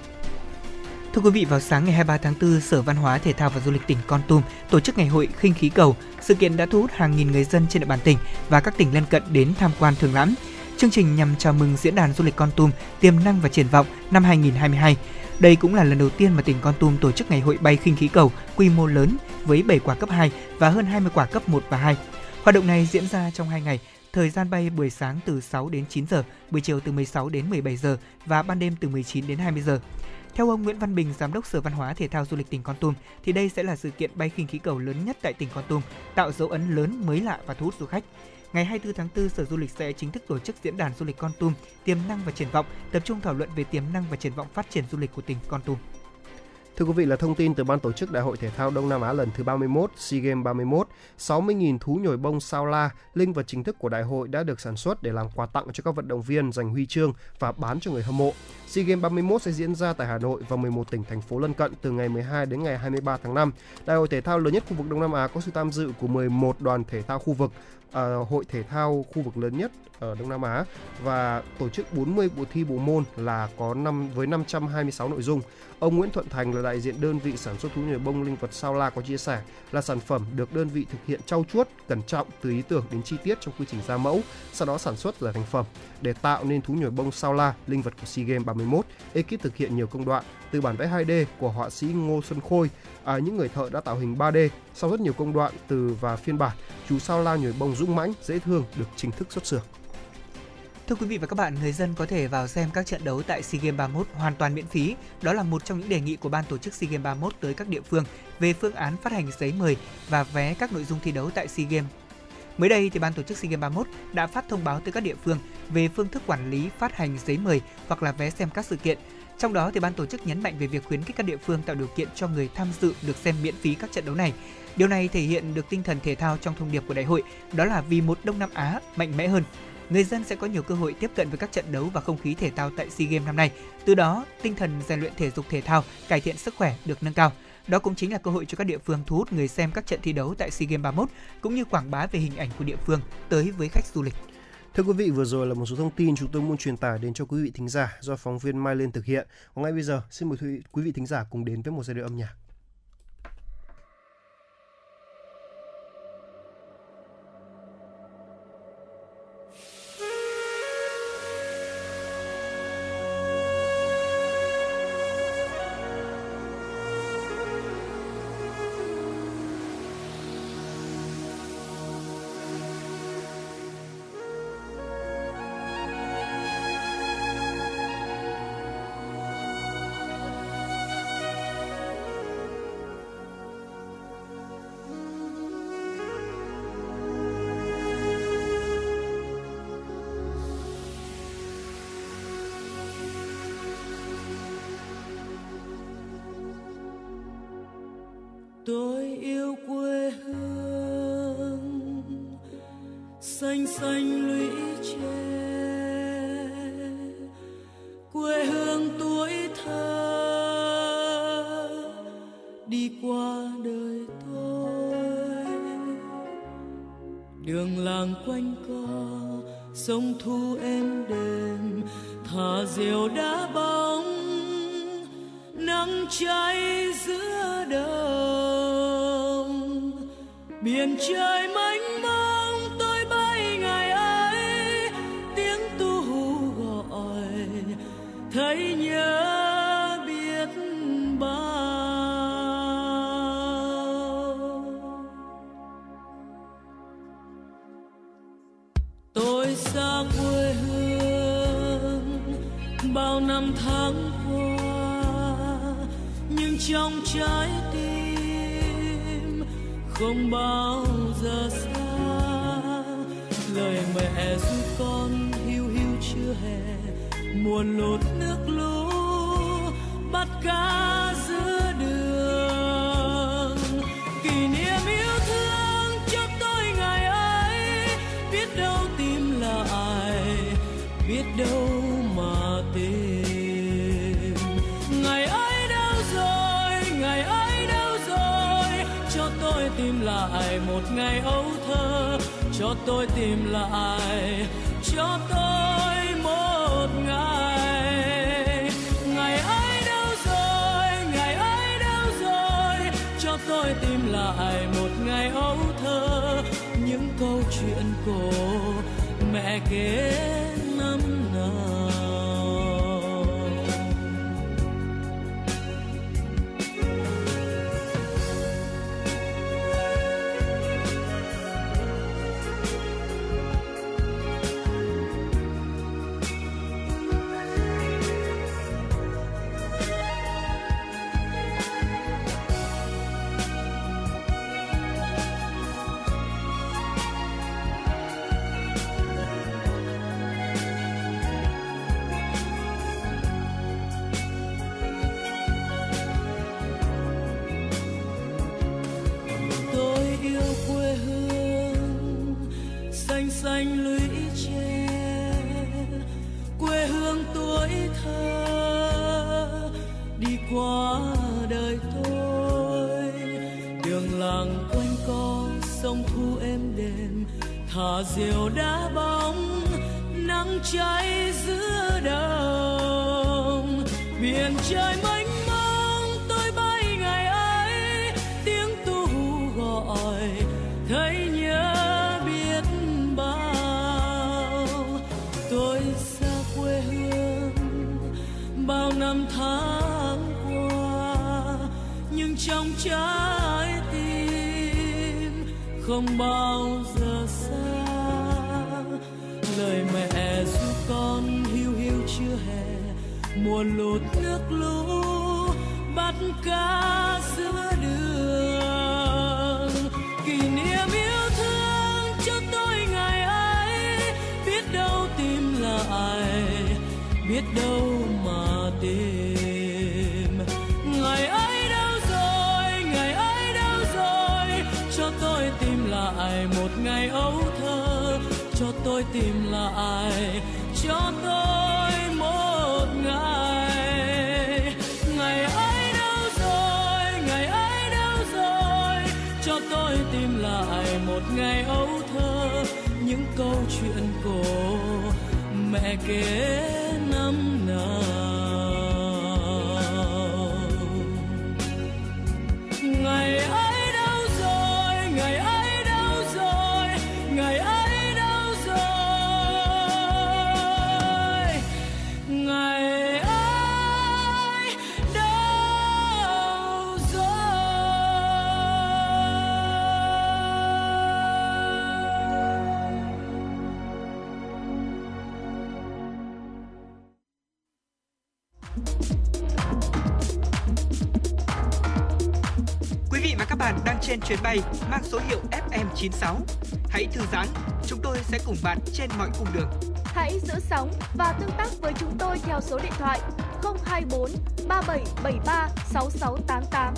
Thưa quý vị, vào sáng ngày 23 tháng 4, Sở Văn hóa Thể thao và Du lịch tỉnh Con Tum tổ chức ngày hội khinh khí cầu. Sự kiện đã thu hút hàng nghìn người dân trên địa bàn tỉnh và các tỉnh lân cận đến tham quan thưởng lãm. Chương trình nhằm chào mừng diễn đàn du lịch Con Tum tiềm năng và triển vọng năm 2022. Đây cũng là lần đầu tiên mà tỉnh Con Tum tổ chức ngày hội bay khinh khí cầu quy mô lớn với 7 quả cấp 2 và hơn 20 quả cấp 1 và 2. Hoạt động này diễn ra trong 2 ngày, thời gian bay buổi sáng từ 6 đến 9 giờ, buổi chiều từ 16 đến 17 giờ và ban đêm từ 19 đến 20 giờ. Theo ông Nguyễn Văn Bình, Giám đốc Sở Văn hóa Thể thao Du lịch tỉnh Con Tum, thì đây sẽ là sự kiện bay khinh khí cầu lớn nhất tại tỉnh Con Tum, tạo dấu ấn lớn mới lạ và thu hút du khách. Ngày 24 tháng 4, Sở Du lịch sẽ chính thức tổ chức diễn đàn du lịch Con Tum, tiềm năng và triển vọng, tập trung thảo luận về tiềm năng và triển vọng phát triển du lịch của tỉnh Con Tum. Thưa quý vị là thông tin từ ban tổ chức Đại hội thể thao Đông Nam Á lần thứ 31 SEA Games 31, 60.000 thú nhồi bông sao la, linh vật chính thức của đại hội đã được sản xuất để làm quà tặng cho các vận động viên giành huy chương và bán cho người hâm mộ. SEA Games 31 sẽ diễn ra tại Hà Nội và 11 tỉnh thành phố lân cận từ ngày 12 đến ngày 23 tháng 5. Đại hội thể thao lớn nhất khu vực Đông Nam Á có sự tham dự của 11 đoàn thể thao khu vực, À, hội thể thao khu vực lớn nhất ở Đông Nam Á và tổ chức 40 bộ thi bộ môn là có năm với 526 nội dung. Ông Nguyễn Thuận Thành là đại diện đơn vị sản xuất thú nhồi bông linh vật sao la có chia sẻ là sản phẩm được đơn vị thực hiện trau chuốt, cẩn trọng từ ý tưởng đến chi tiết trong quy trình ra mẫu, sau đó sản xuất ra thành phẩm. Để tạo nên thú nhồi bông sao la, linh vật của SEA Games 31, ekip thực hiện nhiều công đoạn từ bản vẽ 2D của họa sĩ Ngô Xuân Khôi, à, những người thợ đã tạo hình 3D sau rất nhiều công đoạn từ và phiên bản, chú sao la nhồi bông dũng mãnh, dễ thương được chính thức xuất xưởng. Thưa quý vị và các bạn, người dân có thể vào xem các trận đấu tại SEA Games 31 hoàn toàn miễn phí. Đó là một trong những đề nghị của ban tổ chức SEA Games 31 tới các địa phương về phương án phát hành giấy mời và vé các nội dung thi đấu tại SEA Games. Mới đây thì ban tổ chức SEA Games 31 đã phát thông báo tới các địa phương về phương thức quản lý phát hành giấy mời hoặc là vé xem các sự kiện. Trong đó thì ban tổ chức nhấn mạnh về việc khuyến khích các địa phương tạo điều kiện cho người tham dự được xem miễn phí các trận đấu này. Điều này thể hiện được tinh thần thể thao trong thông điệp của đại hội, đó là vì một Đông Nam Á mạnh mẽ hơn, người dân sẽ có nhiều cơ hội tiếp cận với các trận đấu và không khí thể thao tại SEA Games năm nay. Từ đó, tinh thần rèn luyện thể dục thể thao, cải thiện sức khỏe được nâng cao. Đó cũng chính là cơ hội cho các địa phương thu hút người xem các trận thi đấu tại SEA Games 31 cũng như quảng bá về hình ảnh của địa phương tới với khách du lịch. Thưa quý vị, vừa rồi là một số thông tin chúng tôi muốn truyền tải đến cho quý vị thính giả do phóng viên Mai Lên thực hiện. Và ngay bây giờ, xin mời quý vị thính giả cùng đến với một giai điệu âm nhạc. Chuyến bay mang số hiệu FM96. Hãy thư giãn, chúng tôi sẽ cùng bạn trên mọi cung đường. Hãy giữ sóng và tương tác với chúng tôi theo số điện thoại 024 3773 6688.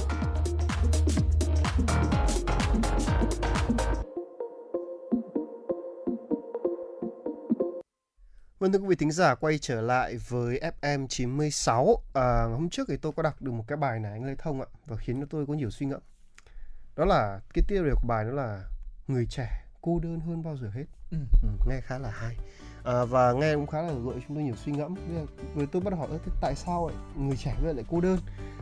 Vâng thưa quý vị thính giả quay trở lại với FM 96 à, Hôm trước thì tôi có đọc được một cái bài này anh Lê Thông ạ Và khiến cho tôi có nhiều suy ngẫm Đó là cái tiêu đề của bài đó là Người trẻ cô đơn hơn bao giờ hết. Ừ. Ừ, Nghe khá là hay. À, Và nghe cũng khá là gợi chúng tôi nhiều suy ngẫm. Với tôi bắt hỏi "Ơ, thế tại sao lại người trẻ bây giờ lại cô đơn?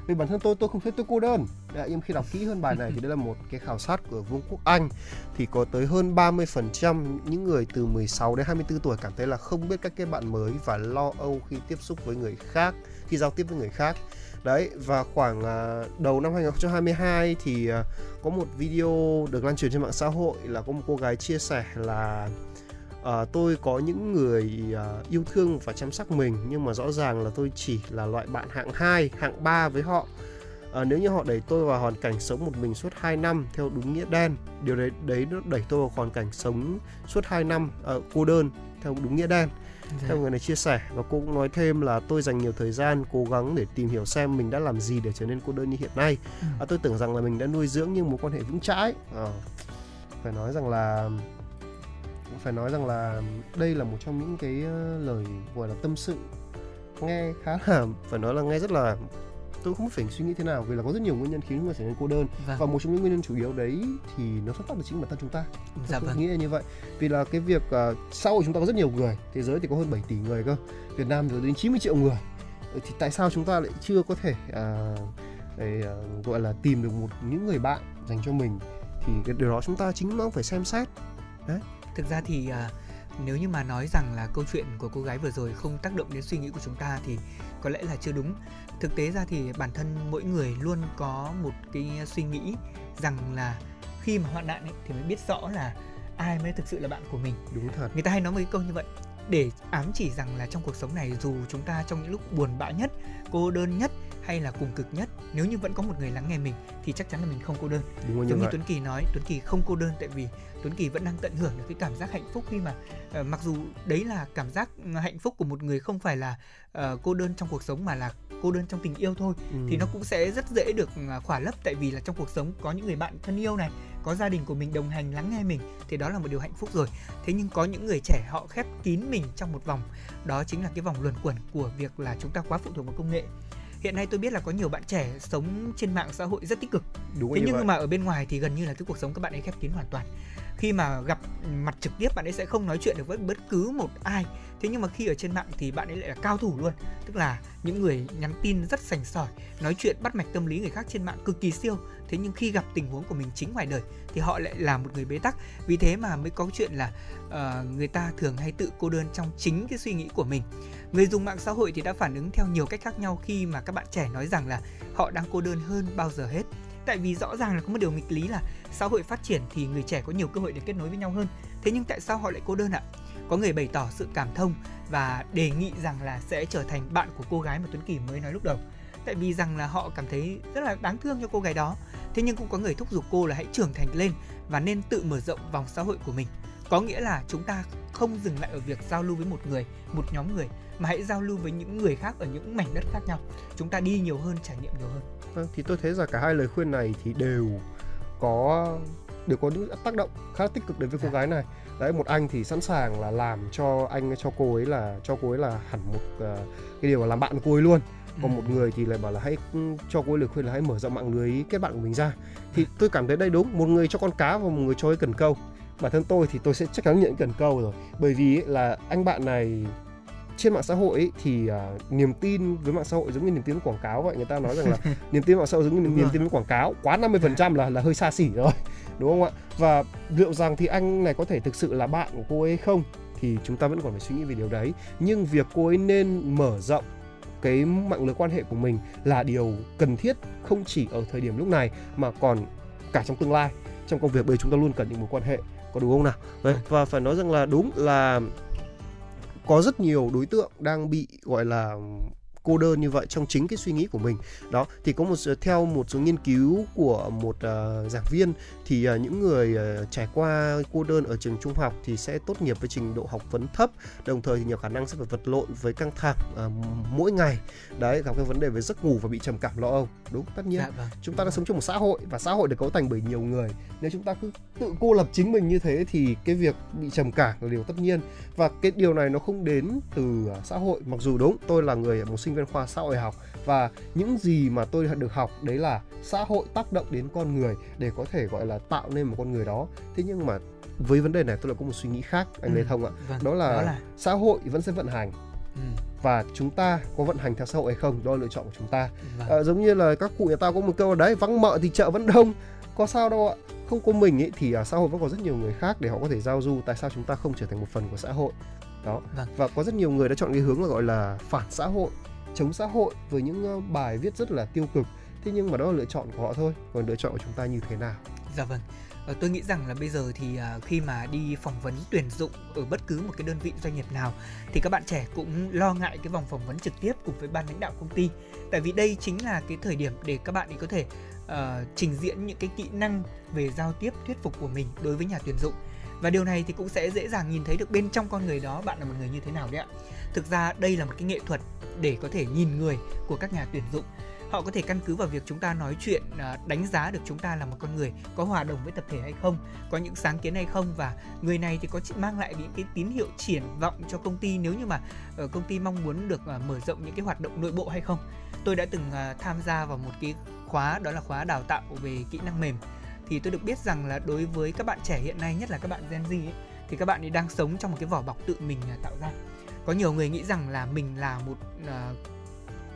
Vì bản thân tôi tôi không thấy tôi cô đơn. Đấy, nhưng khi đọc kỹ hơn bài này thì đây là một cái khảo sát của Vương quốc Anh. Thì có tới hơn 30% những người từ 16 đến 24 tuổi cảm thấy là không biết cách kết bạn mới và lo âu khi tiếp xúc với người khác, khi giao tiếp với người khác. Đấy, và khoảng à, đầu năm 2022 thì à, có một video được lan truyền trên mạng xã hội là có một cô gái chia sẻ là à, tôi có những người à, yêu thương và chăm sóc mình nhưng mà rõ ràng là tôi chỉ là loại bạn hạng 2, hạng 3 với họ. À, nếu như họ đẩy tôi vào hoàn cảnh sống một mình suốt 2 năm theo đúng nghĩa đen, điều đấy đấy nó đẩy tôi vào hoàn cảnh sống suốt 2 năm à, cô đơn theo đúng nghĩa đen. Theo người này chia sẻ và cô cũng nói thêm là tôi dành nhiều thời gian cố gắng để tìm hiểu xem mình đã làm gì để trở nên cô đơn như hiện nay. Ừ. À, tôi tưởng rằng là mình đã nuôi dưỡng những mối quan hệ vững chãi. Ờ, phải nói rằng là phải nói rằng là đây là một trong những cái ờ, lời gọi là tâm sự nghe khá là phải nói là nghe rất là tôi không phải suy nghĩ thế nào vì là có rất nhiều nguyên nhân khiến chúng ta trở nên cô đơn. Vâng. và một trong những nguyên nhân chủ yếu đấy thì nó xuất phát từ chính bản thân chúng ta. Dạ tôi vâng. nghĩ như vậy. Vì là cái việc uh, xã hội chúng ta có rất nhiều người thế giới thì có hơn 7 tỷ người cơ. Việt Nam thì đến 90 triệu người. Ừ, thì tại sao chúng ta lại chưa có thể à, để, à, gọi là tìm được một những người bạn dành cho mình? Thì cái điều đó chúng ta chính nó phải xem xét. Thực ra thì à, nếu như mà nói rằng là câu chuyện của cô gái vừa rồi không tác động đến suy nghĩ của chúng ta thì có lẽ là chưa đúng. Thực tế ra thì bản thân mỗi người luôn có một cái suy nghĩ rằng là khi mà hoạn nạn ấy, thì mới biết rõ là ai mới thực sự là bạn của mình. đúng thật Người ta hay nói một cái câu như vậy để ám chỉ rằng là trong cuộc sống này dù chúng ta trong những lúc buồn bã nhất, cô đơn nhất hay là cùng cực nhất, nếu như vẫn có một người lắng nghe mình thì chắc chắn là mình không cô đơn. Đúng giống như vậy Tuấn Kỳ nói Tuấn Kỳ không cô đơn tại vì Tuấn Kỳ vẫn đang tận hưởng được cái cảm giác hạnh phúc khi mà ờ, mặc dù đấy là cảm giác hạnh phúc của một người không phải là ờ, cô đơn trong cuộc sống mà là cô đơn trong tình yêu thôi ừ. thì nó cũng sẽ rất dễ được ờ, khỏa lấp tại vì là trong cuộc sống có những người bạn thân yêu này có gia đình của mình đồng hành lắng nghe mình thì đó là một điều hạnh phúc rồi. Thế nhưng có những người trẻ họ khép kín mình trong một vòng đó chính là cái vòng luẩn quẩn của việc là chúng ta quá phụ thuộc vào công nghệ hiện nay tôi biết là có nhiều bạn trẻ sống trên mạng xã hội rất tích cực. Đúng thế như nhưng vậy. mà ở bên ngoài thì gần như là cái cuộc sống các bạn ấy khép kín hoàn toàn. Khi mà gặp mặt trực tiếp bạn ấy sẽ không nói chuyện được với bất cứ một ai thế nhưng mà khi ở trên mạng thì bạn ấy lại là cao thủ luôn. Tức là những người nhắn tin rất sành sỏi nói chuyện bắt mạch tâm lý người khác trên mạng cực kỳ siêu. Thế nhưng khi gặp tình huống của mình chính ngoài đời thì họ lại là một người bế tắc. Vì thế mà mới có chuyện là uh, người ta thường hay tự cô đơn trong chính cái suy nghĩ của mình. Người dùng mạng xã hội thì đã phản ứng theo nhiều cách khác nhau khi mà các bạn trẻ nói rằng là họ đang cô đơn hơn bao giờ hết. Tại vì rõ ràng là có một điều nghịch lý là xã hội phát triển thì người trẻ có nhiều cơ hội để kết nối với nhau hơn. Thế nhưng tại sao họ lại cô đơn ạ? Có người bày tỏ sự cảm thông và đề nghị rằng là sẽ trở thành bạn của cô gái mà Tuấn Kỳ mới nói lúc đầu. Tại vì rằng là họ cảm thấy rất là đáng thương cho cô gái đó. Thế nhưng cũng có người thúc giục cô là hãy trưởng thành lên và nên tự mở rộng vòng xã hội của mình. Có nghĩa là chúng ta không dừng lại ở việc giao lưu với một người một nhóm người mà hãy giao lưu với những người khác ở những mảnh đất khác nhau. Chúng ta đi nhiều hơn trải nghiệm nhiều hơn. Vâng, thì tôi thấy rằng cả hai lời khuyên này thì đều có đều có những tác động khá tích cực đến với cô Dạ. gái này đấy một anh thì sẵn sàng là làm cho anh cho cô ấy là cho cô ấy là hẳn một ờ, cái điều là làm bạn cô ấy luôn. Còn Ừ. một người thì lại bảo là hãy ừ, cho cô ấy lời khuyên là hãy mở rộng mạng lưới kết bạn của mình ra. Thì tôi cảm thấy đây đúng một người cho con cá và một người cho ấy cần câu. Bản thân tôi thì tôi sẽ chắc chắn nhận cần câu rồi. Bởi vì là anh bạn này trên mạng xã hội ấy, thì à, niềm tin với mạng xã hội giống như niềm tin với quảng cáo vậy. Người ta nói rằng là niềm tin mạng xã hội giống như niềm rồi. tin với quảng cáo quá 50% là là hơi xa xỉ rồi đúng không ạ? Và liệu rằng thì anh này có thể thực sự là bạn của cô ấy không? Thì chúng ta vẫn còn phải suy nghĩ về điều đấy. Nhưng việc cô ấy nên mở rộng cái mạng lưới quan hệ của mình là điều cần thiết không chỉ ở thời điểm lúc này mà còn cả trong tương lai. Trong công việc bởi chúng ta luôn cần những mối quan hệ có đúng không nào? Đấy và phải nói rằng là đúng là có rất nhiều đối tượng đang bị gọi là cô đơn như vậy trong chính cái suy nghĩ của mình. Đó thì có một theo một số nghiên cứu của một ờ, giảng viên thì ờ, những người ờ, trải qua cô đơn ở trường trung học thì sẽ tốt nghiệp với trình độ học vấn thấp đồng thời thì nhiều khả năng sẽ phải vật lộn với căng thẳng ờ, mỗi ngày. Đấy gặp cái vấn đề về giấc ngủ và bị trầm cảm lo âu. Đúng tất nhiên. Dạ vâng. Chúng ta đang sống trong một xã hội và xã hội được cấu thành bởi nhiều người. Nếu chúng ta cứ tự cô lập chính mình như thế thì cái việc bị trầm cảm là điều tất nhiên. Và cái điều này nó không đến từ xã hội mặc dù đúng tôi là người một sinh viên khoa xã hội học. Và những gì mà tôi được học đấy là xã hội tác động đến con người để có thể gọi là tạo nên một con người đó. Thế nhưng mà với vấn đề này tôi lại có một suy nghĩ khác anh Ừ. Lê Thông ạ. vâng. đó là, đó là xã hội vẫn sẽ vận hành. Ừ, và chúng ta có vận hành theo xã hội hay không đó là lựa chọn của chúng ta. Vâng. Ờ, giống như là các cụ nhà ta có một câu đấy vắng mợ thì chợ vẫn đông. Có sao đâu ạ. Không có mình ấy thì à, xã hội vẫn có rất nhiều người khác để họ có thể giao du tại sao chúng ta không trở thành một phần của xã hội? Đó. Vâng. và có rất nhiều người đã chọn cái hướng là gọi là phản xã hội chống xã hội với những ờ, bài viết rất là tiêu cực thế nhưng mà đó là lựa chọn của họ thôi còn lựa chọn của chúng ta như thế nào Dạ vâng. Ờ, tôi nghĩ rằng là bây giờ thì à, khi mà đi phỏng vấn tuyển dụng ở bất cứ một cái đơn vị doanh nghiệp nào thì các bạn trẻ cũng lo ngại cái vòng phỏng vấn trực tiếp cùng với ban lãnh đạo công ty. Tại vì đây chính là cái thời điểm để các bạn ấy có thể uh, trình diễn những cái kỹ năng về giao tiếp thuyết phục của mình đối với nhà tuyển dụng. Và điều này thì cũng sẽ dễ dàng nhìn thấy được bên trong con người đó bạn là một người như thế nào đấy ạ. Thực ra đây là một cái nghệ thuật để có thể nhìn người của các nhà tuyển dụng. Họ có thể căn cứ vào việc chúng ta nói chuyện à, đánh giá được chúng ta là một con người có hòa đồng với tập thể hay không có những sáng kiến hay không và người này thì có mang lại những cái tín hiệu triển vọng cho công ty nếu như mà ờ, công ty mong muốn được à, mở rộng những cái hoạt động nội bộ hay không. Tôi đã từng à, tham gia vào một cái khóa đó là khóa đào tạo về kỹ năng mềm. Thì tôi được biết rằng là đối với các bạn trẻ hiện nay nhất là các bạn Gen Z ấy, thì các bạn ấy đang sống trong một cái vỏ bọc tự mình tạo ra có nhiều người nghĩ rằng là mình là một à,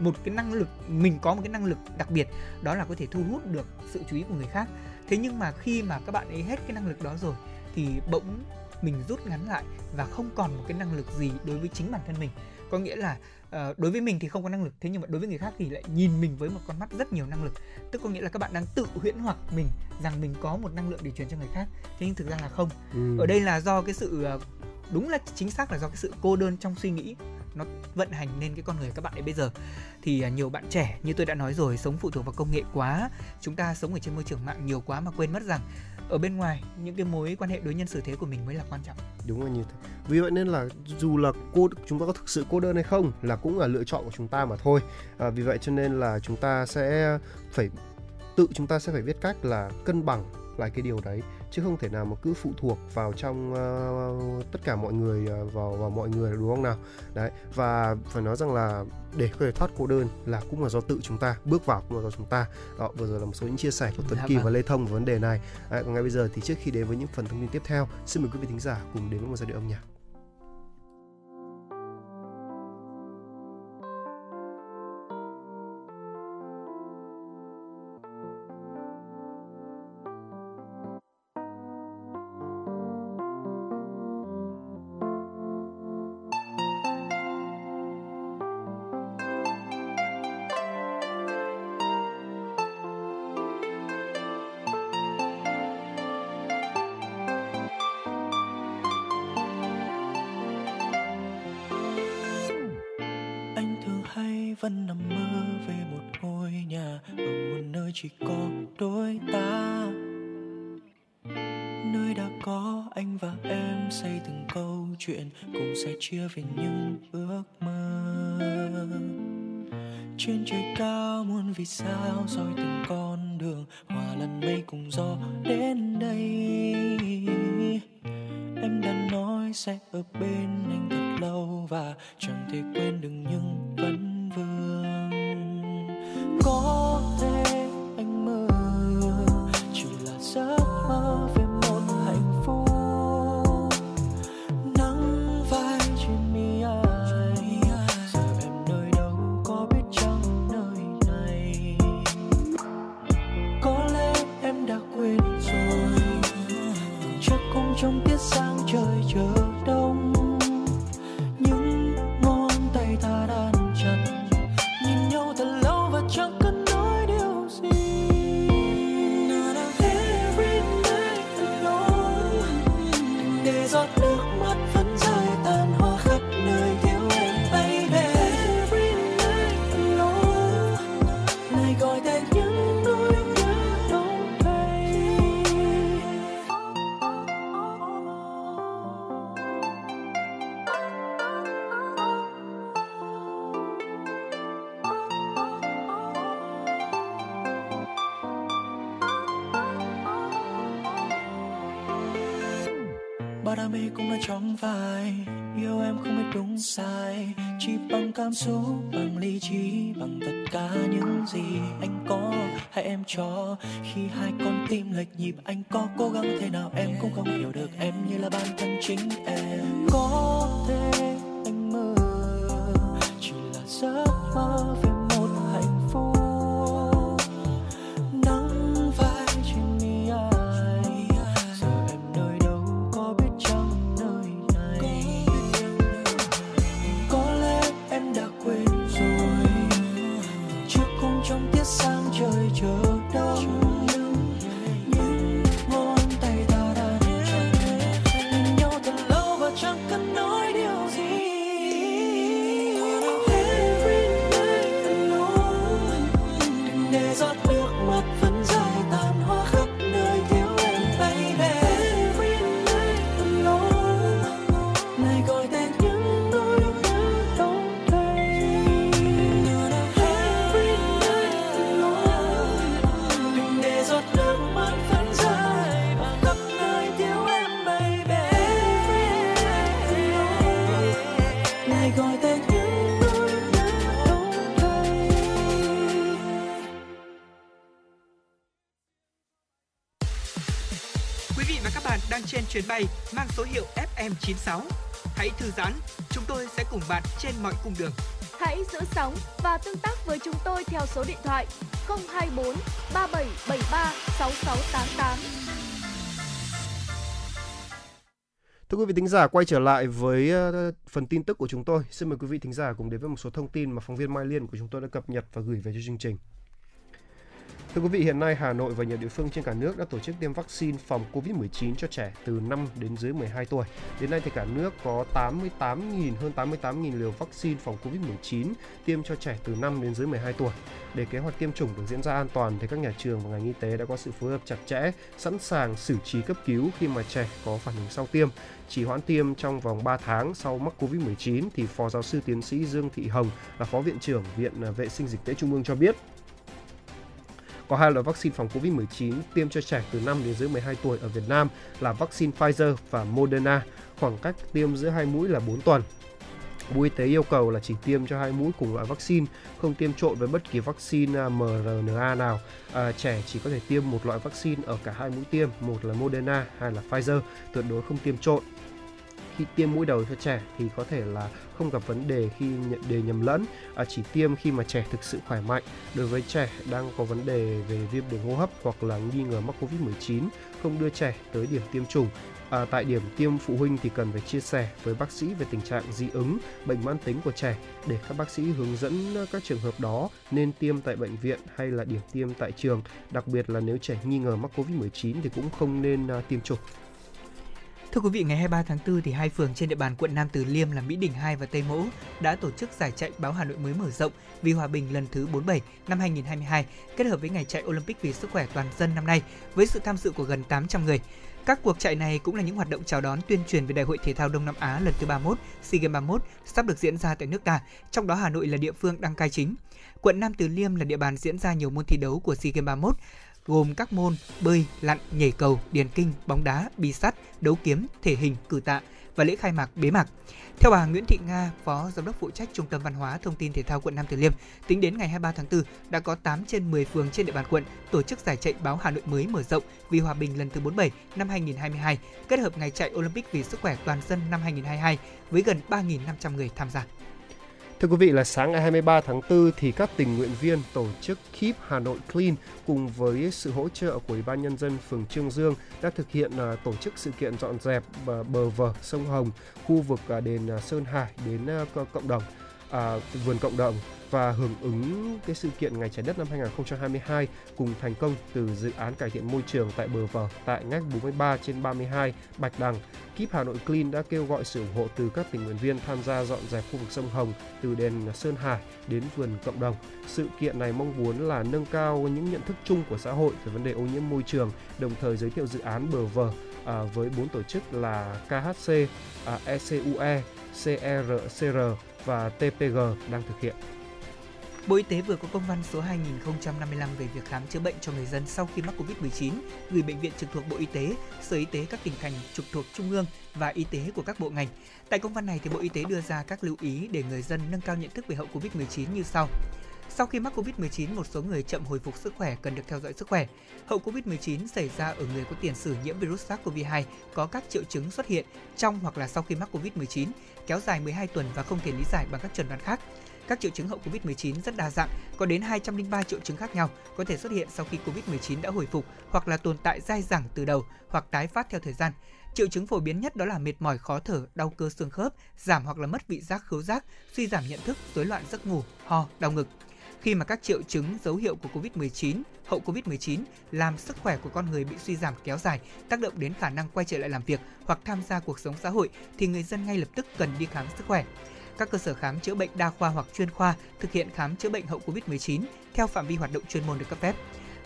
một cái năng lực mình có một cái năng lực đặc biệt đó là có thể thu hút được sự chú ý của người khác. Thế nhưng mà khi mà các bạn ấy hết cái năng lực đó rồi thì bỗng mình rút ngắn lại và không còn một cái năng lực gì đối với chính bản thân mình. Có nghĩa là ờ, đối với mình thì không có năng lực thế nhưng mà đối với người khác thì lại nhìn mình với một con mắt rất nhiều năng lực. Tức có nghĩa là các bạn đang tự huyễn hoặc mình rằng mình có một năng lượng để truyền cho người khác thế nhưng thực ra là không. Ừ. ở đây là do cái sự ờ, đúng là chính xác là do cái sự cô đơn trong suy nghĩ nó vận hành nên cái con người các bạn ấy bây giờ. Thì à, nhiều bạn trẻ như tôi đã nói rồi sống phụ thuộc vào công nghệ quá chúng ta sống ở trên môi trường mạng nhiều quá mà quên mất rằng ở bên ngoài những cái mối quan hệ đối nhân xử thế của mình mới là quan trọng. Đúng rồi như thế. Vì vậy nên là dù là cô chúng ta có thực sự cô đơn hay không là cũng là lựa chọn của chúng ta mà thôi. À, vì vậy cho nên là chúng ta sẽ phải tự chúng ta sẽ phải biết cách là cân bằng lại cái điều đấy chứ không thể nào mà cứ phụ thuộc vào trong uh, tất cả mọi người uh, vào vào mọi người đúng không nào? Đấy và phải nói rằng là để có thể thoát cô đơn là cũng là do tự chúng ta bước vào cũng là do chúng ta. Đó vừa rồi là một số những chia sẻ của Tuấn dạ Kỳ vâng. và Lê Thông về vấn đề này. Đấy, còn ngay bây giờ thì trước khi đến với những phần thông tin tiếp theo xin mời quý vị thính giả cùng đến với một giai điệu âm nhạc anh thường hay vẫn nằm mơ về một ngôi nhà ở một nơi chỉ có đôi ta. Nơi đã có anh và em xây từng câu chuyện cùng sẻ chia về những ước mơ. Trên trời cao muôn vì sao soi từng con đường, hòa lẫn mây cùng gió đến đây. Em đã nói sẽ ở bên anh thật lâu và chẳng thể quên được những vấn con lệch nhịp anh có mọi cung đường. Hãy giữ sóng và tương tác với chúng tôi theo số điện thoại 024 3773 6688. Thưa quý vị thính giả, quay trở lại với uh, phần tin tức của chúng tôi. Xin mời quý vị thính giả cùng đến với một số thông tin mà phóng viên Mai Liên của chúng tôi đã cập nhật và gửi về cho chương trình. Thưa quý vị, hiện nay Hà Nội và nhiều địa phương trên cả nước đã tổ chức tiêm vaccine phòng COVID-19 cho trẻ từ 5 đến dưới 12 tuổi. Đến nay thì cả nước có 88.000 hơn 88.000 liều vaccine phòng COVID-19 tiêm cho trẻ từ 5 đến dưới 12 tuổi. Để kế hoạch tiêm chủng được diễn ra an toàn thì các nhà trường và ngành y tế đã có sự phối hợp chặt chẽ, sẵn sàng xử trí cấp cứu khi mà trẻ có phản ứng sau tiêm. Chỉ hoãn tiêm trong vòng 3 tháng sau mắc COVID-19 thì Phó giáo sư tiến sĩ Dương Thị Hồng là Phó viện trưởng Viện Vệ sinh Dịch tễ Trung ương cho biết có hai loại vaccine phòng COVID-19 tiêm cho trẻ từ 5 đến dưới 12 tuổi ở Việt Nam là vaccine Pfizer và Moderna. Khoảng cách tiêm giữa hai mũi là 4 tuần. Bộ Y tế yêu cầu là chỉ tiêm cho hai mũi cùng loại vaccine, không tiêm trộn với bất kỳ vaccine à, mRNA nào. À, trẻ chỉ có thể tiêm một loại vaccine ở cả hai mũi tiêm, một là Moderna, hai là Pfizer, tuyệt đối không tiêm trộn. Khi tiêm mũi đầu cho trẻ thì có thể là không gặp vấn đề khi nhận đề nhầm lẫn, à, chỉ tiêm khi mà trẻ thực sự khỏe mạnh. Đối với trẻ đang có vấn đề về viêm đường hô hấp hoặc là nghi ngờ mắc Covid-19, không đưa trẻ tới điểm tiêm chủng À, tại điểm tiêm phụ huynh thì cần phải chia sẻ với bác sĩ về tình trạng dị ứng, bệnh mãn tính của trẻ để các bác sĩ hướng dẫn các trường hợp đó nên tiêm tại bệnh viện hay là điểm tiêm tại trường. Đặc biệt là nếu trẻ nghi ngờ mắc Covid-19 thì cũng không nên uh, tiêm chủng. Thưa quý vị, ngày 23 tháng 4 thì hai phường trên địa bàn quận Nam Từ Liêm là Mỹ Đình 2 và Tây Mỗ đã tổ chức giải chạy báo Hà Nội mới mở rộng vì hòa bình lần thứ 47 năm 2022 kết hợp với ngày chạy Olympic vì sức khỏe toàn dân năm nay với sự tham dự của gần 800 người. Các cuộc chạy này cũng là những hoạt động chào đón tuyên truyền về Đại hội Thể thao Đông Nam Á lần thứ 31, SEA Games 31 sắp được diễn ra tại nước ta, trong đó Hà Nội là địa phương đăng cai chính. Quận Nam Từ Liêm là địa bàn diễn ra nhiều môn thi đấu của SEA Games 31, gồm các môn bơi, lặn, nhảy cầu, điền kinh, bóng đá, bi sắt, đấu kiếm, thể hình, cử tạ và lễ khai mạc bế mạc. Theo bà Nguyễn Thị Nga, Phó Giám đốc phụ trách Trung tâm Văn hóa Thông tin Thể thao quận Nam Từ Liêm, tính đến ngày 23 tháng 4 đã có 8 trên 10 phường trên địa bàn quận tổ chức giải chạy báo Hà Nội mới mở rộng vì hòa bình lần thứ 47 năm 2022, kết hợp ngày chạy Olympic vì sức khỏe toàn dân năm 2022 với gần 3.500 người tham gia. Thưa quý vị là sáng ngày 23 tháng 4 thì các tình nguyện viên tổ chức Keep Hà Nội Clean cùng với sự hỗ trợ của Ủy ban nhân dân phường Trương Dương đã thực hiện uh, tổ chức sự kiện dọn dẹp uh, bờ vở sông Hồng, khu vực uh, đền uh, Sơn Hải đến uh, cộng đồng uh, vườn cộng đồng và hưởng ứng cái sự kiện Ngày Trái đất năm 2022 cùng thành công từ dự án cải thiện môi trường tại bờ vở tại ngách 43 trên 32 Bạch Đằng. Kíp Hà Nội Clean đã kêu gọi sự ủng hộ từ các tình nguyện viên tham gia dọn dẹp khu vực sông Hồng từ đền Sơn Hải đến vườn cộng đồng. Sự kiện này mong muốn là nâng cao những nhận thức chung của xã hội về vấn đề ô nhiễm môi trường, đồng thời giới thiệu dự án bờ vở à, với bốn tổ chức là KHC, à, ECUE, CRCR và TPG đang thực hiện. Bộ Y tế vừa có công văn số 2055 về việc khám chữa bệnh cho người dân sau khi mắc Covid-19 gửi bệnh viện trực thuộc Bộ Y tế, Sở Y tế các tỉnh thành trực thuộc Trung ương và y tế của các bộ ngành. Tại công văn này thì Bộ Y tế đưa ra các lưu ý để người dân nâng cao nhận thức về hậu Covid-19 như sau. Sau khi mắc Covid-19, một số người chậm hồi phục sức khỏe cần được theo dõi sức khỏe. Hậu Covid-19 xảy ra ở người có tiền sử nhiễm virus SARS-CoV-2 có các triệu chứng xuất hiện trong hoặc là sau khi mắc Covid-19, kéo dài 12 tuần và không thể lý giải bằng các chẩn đoán khác. Các triệu chứng hậu Covid-19 rất đa dạng, có đến 203 triệu chứng khác nhau, có thể xuất hiện sau khi Covid-19 đã hồi phục hoặc là tồn tại dai dẳng từ đầu hoặc tái phát theo thời gian. Triệu chứng phổ biến nhất đó là mệt mỏi khó thở, đau cơ xương khớp, giảm hoặc là mất vị giác khứu giác, suy giảm nhận thức, rối loạn giấc ngủ, ho, đau ngực. Khi mà các triệu chứng dấu hiệu của Covid-19, hậu Covid-19 làm sức khỏe của con người bị suy giảm kéo dài, tác động đến khả năng quay trở lại làm việc hoặc tham gia cuộc sống xã hội thì người dân ngay lập tức cần đi khám sức khỏe các cơ sở khám chữa bệnh đa khoa hoặc chuyên khoa thực hiện khám chữa bệnh hậu Covid-19 theo phạm vi hoạt động chuyên môn được cấp phép.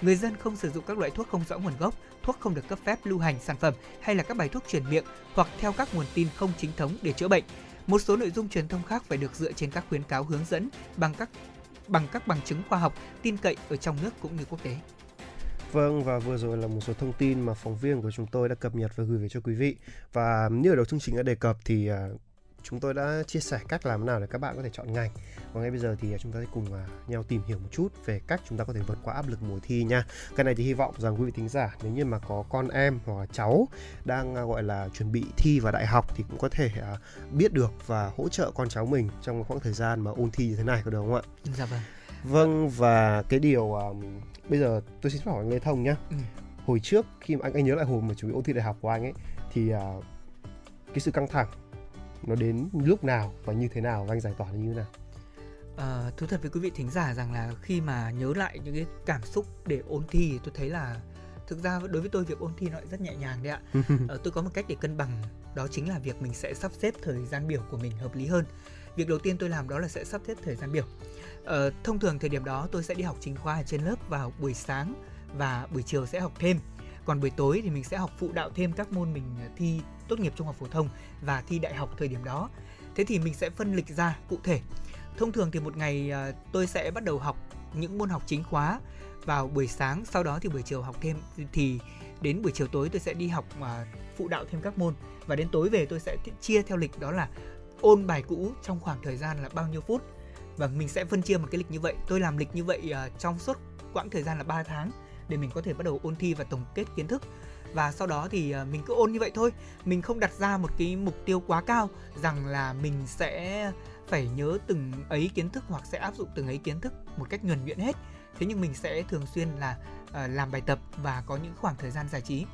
Người dân không sử dụng các loại thuốc không rõ nguồn gốc, thuốc không được cấp phép lưu hành sản phẩm hay là các bài thuốc truyền miệng hoặc theo các nguồn tin không chính thống để chữa bệnh. Một số nội dung truyền thông khác phải được dựa trên các khuyến cáo hướng dẫn bằng các bằng các bằng chứng khoa học tin cậy ở trong nước cũng như quốc tế. Vâng và vừa rồi là một số thông tin mà phóng viên của chúng tôi đã cập nhật và gửi về cho quý vị. Và như ở đầu chương trình đã đề cập thì à, chúng tôi đã chia sẻ cách làm nào để các bạn có thể chọn ngành và ngay bây giờ thì chúng ta sẽ cùng à, nhau tìm hiểu một chút về cách chúng ta có thể vượt qua áp lực mùa thi nha cái này thì hy vọng rằng quý vị thính giả nếu như mà có con em hoặc là cháu đang à, gọi là chuẩn bị thi vào đại học thì cũng có thể à, biết được và hỗ trợ con cháu mình trong khoảng thời gian mà ôn thi như thế này có được không ạ? Dạ vâng. Vâng và cái điều um, bây giờ tôi xin hỏi Lê Thông nhé. Ừ. Hồi trước khi mà anh anh nhớ lại hồi mà chuẩn bị ôn thi đại học của anh ấy thì uh, cái sự căng thẳng nó đến lúc nào và như thế nào và anh giải tỏa nó như thế nào? À, thú thật với quý vị thính giả rằng là khi mà nhớ lại những cái cảm xúc để ôn thi thì tôi thấy là thực ra đối với tôi việc ôn thi nó lại rất nhẹ nhàng đấy ạ. À, tôi có một cách để cân bằng đó chính là việc mình sẽ sắp xếp thời gian biểu của mình hợp lý hơn. Việc đầu tiên tôi làm đó là sẽ sắp xếp thời gian biểu. À, thông thường thời điểm đó tôi sẽ đi học chính khoa ở trên lớp vào buổi sáng và buổi chiều sẽ học thêm còn buổi tối thì mình sẽ học phụ đạo thêm các môn mình à, thi tốt nghiệp trung học phổ thông và thi đại học thời điểm đó. Thế thì mình sẽ phân lịch ra cụ thể. Thông thường thì một ngày à, tôi sẽ bắt đầu học những môn học chính khóa vào buổi sáng sau đó thì buổi chiều học thêm. Thì đến buổi chiều tối tôi sẽ đi học mà phụ đạo thêm các môn. Và đến tối về tôi sẽ chia theo lịch đó là ôn bài cũ trong khoảng thời gian là bao nhiêu phút. Và mình sẽ phân chia một cái lịch như vậy. Tôi làm lịch như vậy uh, trong suốt quãng thời gian là 3 tháng để mình có thể bắt đầu ôn thi và tổng kết kiến thức. Và sau đó thì ờ, mình cứ ôn như vậy thôi. Mình không đặt ra một cái mục tiêu quá cao rằng là mình sẽ phải nhớ từng ấy kiến thức hoặc sẽ áp dụng từng ấy kiến thức một cách nhuần nhuyễn hết. Thế nhưng mình sẽ thường xuyên là uh, làm bài tập và có những khoảng thời gian giải trí.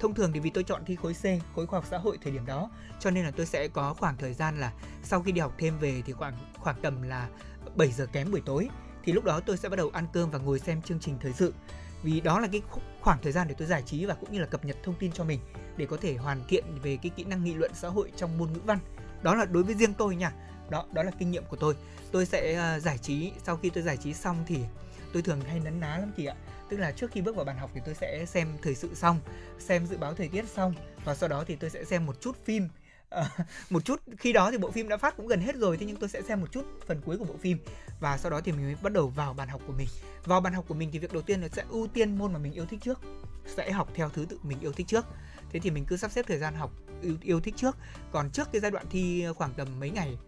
Thông thường thì vì tôi chọn thi khối C khối khoa học xã hội thời điểm đó cho nên là tôi sẽ có khoảng thời gian là sau khi đi học thêm về thì khoảng khoảng tầm là 7 giờ kém buổi tối. Thì lúc đó tôi sẽ bắt đầu ăn cơm và ngồi xem chương trình thời sự vì đó là cái khoảng thời gian để tôi giải trí và cũng như là cập nhật thông tin cho mình để có thể hoàn thiện về cái kỹ năng nghị luận xã hội trong môn ngữ văn. Đó là đối với riêng tôi nha. Đó đó là kinh nghiệm của tôi. Tôi sẽ uh, giải trí sau khi tôi giải trí xong thì tôi thường hay nấn ná lắm chị ạ tức là trước khi bước vào bàn học thì tôi sẽ xem thời sự xong xem dự báo thời tiết xong và sau đó thì tôi sẽ xem một chút phim. À, một chút khi đó thì bộ phim đã phát cũng gần hết rồi thế nhưng tôi sẽ xem một chút phần cuối của bộ phim và sau đó thì mình mới bắt đầu vào bàn học của mình. Vào bàn học của mình thì việc đầu tiên là sẽ ưu tiên môn mà mình yêu thích trước sẽ học theo thứ tự mình yêu thích trước. Thế thì mình cứ sắp xếp thời gian học yêu, yêu thích trước. Còn trước cái giai đoạn thi khoảng tầm mấy ngày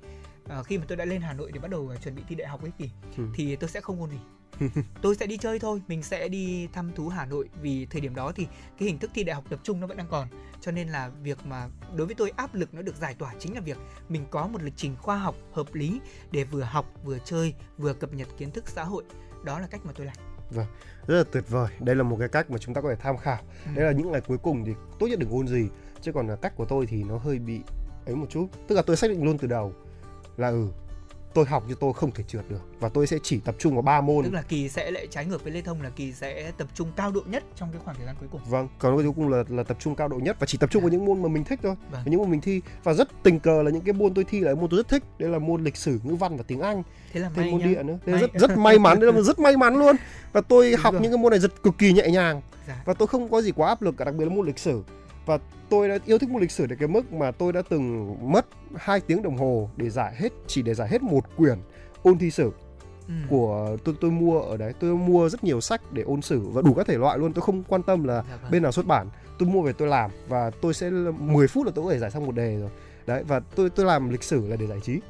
uh, khi mà tôi đã lên Hà Nội để bắt đầu chuẩn bị thi đại học ấy thì ừ. thì tôi sẽ không ôn gì tôi sẽ đi chơi thôi mình sẽ đi thăm thú Hà Nội vì thời điểm đó thì cái hình thức thi đại học tập trung nó vẫn đang còn cho nên là việc mà đối với tôi áp lực nó được giải tỏa chính là việc mình có một lịch trình khoa học hợp lý để vừa học vừa chơi vừa cập nhật kiến thức xã hội đó là cách mà tôi làm Vâng, rất là tuyệt vời. Đây là một cái cách mà chúng ta có thể tham khảo. Ừ. Đây là những ngày cuối cùng thì tốt nhất đừng ôn gì. Chứ còn là cách của tôi thì nó hơi bị ấy một chút. Tức là tôi xác định luôn từ đầu là ừ tôi học như tôi không thể trượt được. Và tôi sẽ chỉ tập trung vào ba môn. Tức là kỳ sẽ lại trái ngược với lê thông là kỳ sẽ tập trung cao độ nhất trong cái khoảng thời gian cuối cùng. Vâng còn cuối cùng là là tập trung cao độ nhất và chỉ tập trung à. vào những môn mà mình thích thôi. Vâng. những môn mình thi. Và rất tình cờ là những cái môn tôi thi là môn tôi rất thích. Đây là môn lịch sử ngữ văn và tiếng anh. Thế là thêm môn địa nữa. Thế rất rất may mắn. Đây là rất may mắn luôn. Và tôi Đúng học rồi. những cái môn này rất cực kỳ nhẹ nhàng. Dạ. và tôi không có gì quá áp lực cả đặc biệt là môn lịch sử và tôi đã yêu thích môn lịch sử đến cái mức mà tôi đã từng mất 2 tiếng đồng hồ để giải hết chỉ để giải hết một quyển ôn thi sử ừ. của tôi tôi mua ở đấy tôi mua rất nhiều sách để ôn sử và đủ các thể loại luôn tôi không quan tâm là dạ vâng. bên nào xuất bản tôi mua về tôi làm và tôi sẽ 10 phút là tôi có thể giải xong một đề rồi đấy và tôi tôi làm lịch sử là để giải trí.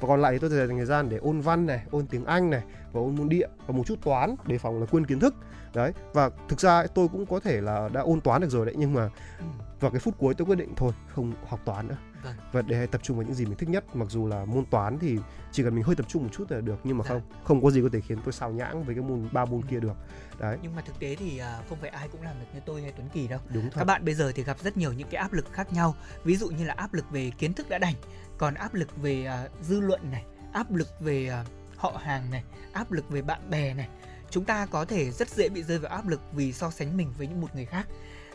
Và còn lại thì tôi dành thời gian để ôn văn này ôn tiếng anh này và ôn môn địa và một chút toán để phòng là quên kiến thức. Đấy và thực ra tôi cũng có thể là đã ôn toán được rồi đấy nhưng mà ừ. vào cái phút cuối tôi quyết định thôi không học toán nữa vâng. và để tập trung vào những gì mình thích nhất mặc dù là môn toán thì chỉ cần mình hơi tập trung một chút là được nhưng mà dạ. không không có gì có thể khiến tôi sao nhãng với cái môn ba môn kia được đấy nhưng mà thực tế thì à, không phải ai cũng làm được như tôi hay Tuấn Kỳ đâu đúng thật. các bạn bây giờ thì gặp rất nhiều những cái áp lực khác nhau ví dụ như là áp lực về kiến thức đã đành còn áp lực về uh, dư luận này áp lực về uh, họ hàng này áp lực về bạn bè này chúng ta có thể rất dễ bị rơi vào áp lực vì so sánh mình với những một người khác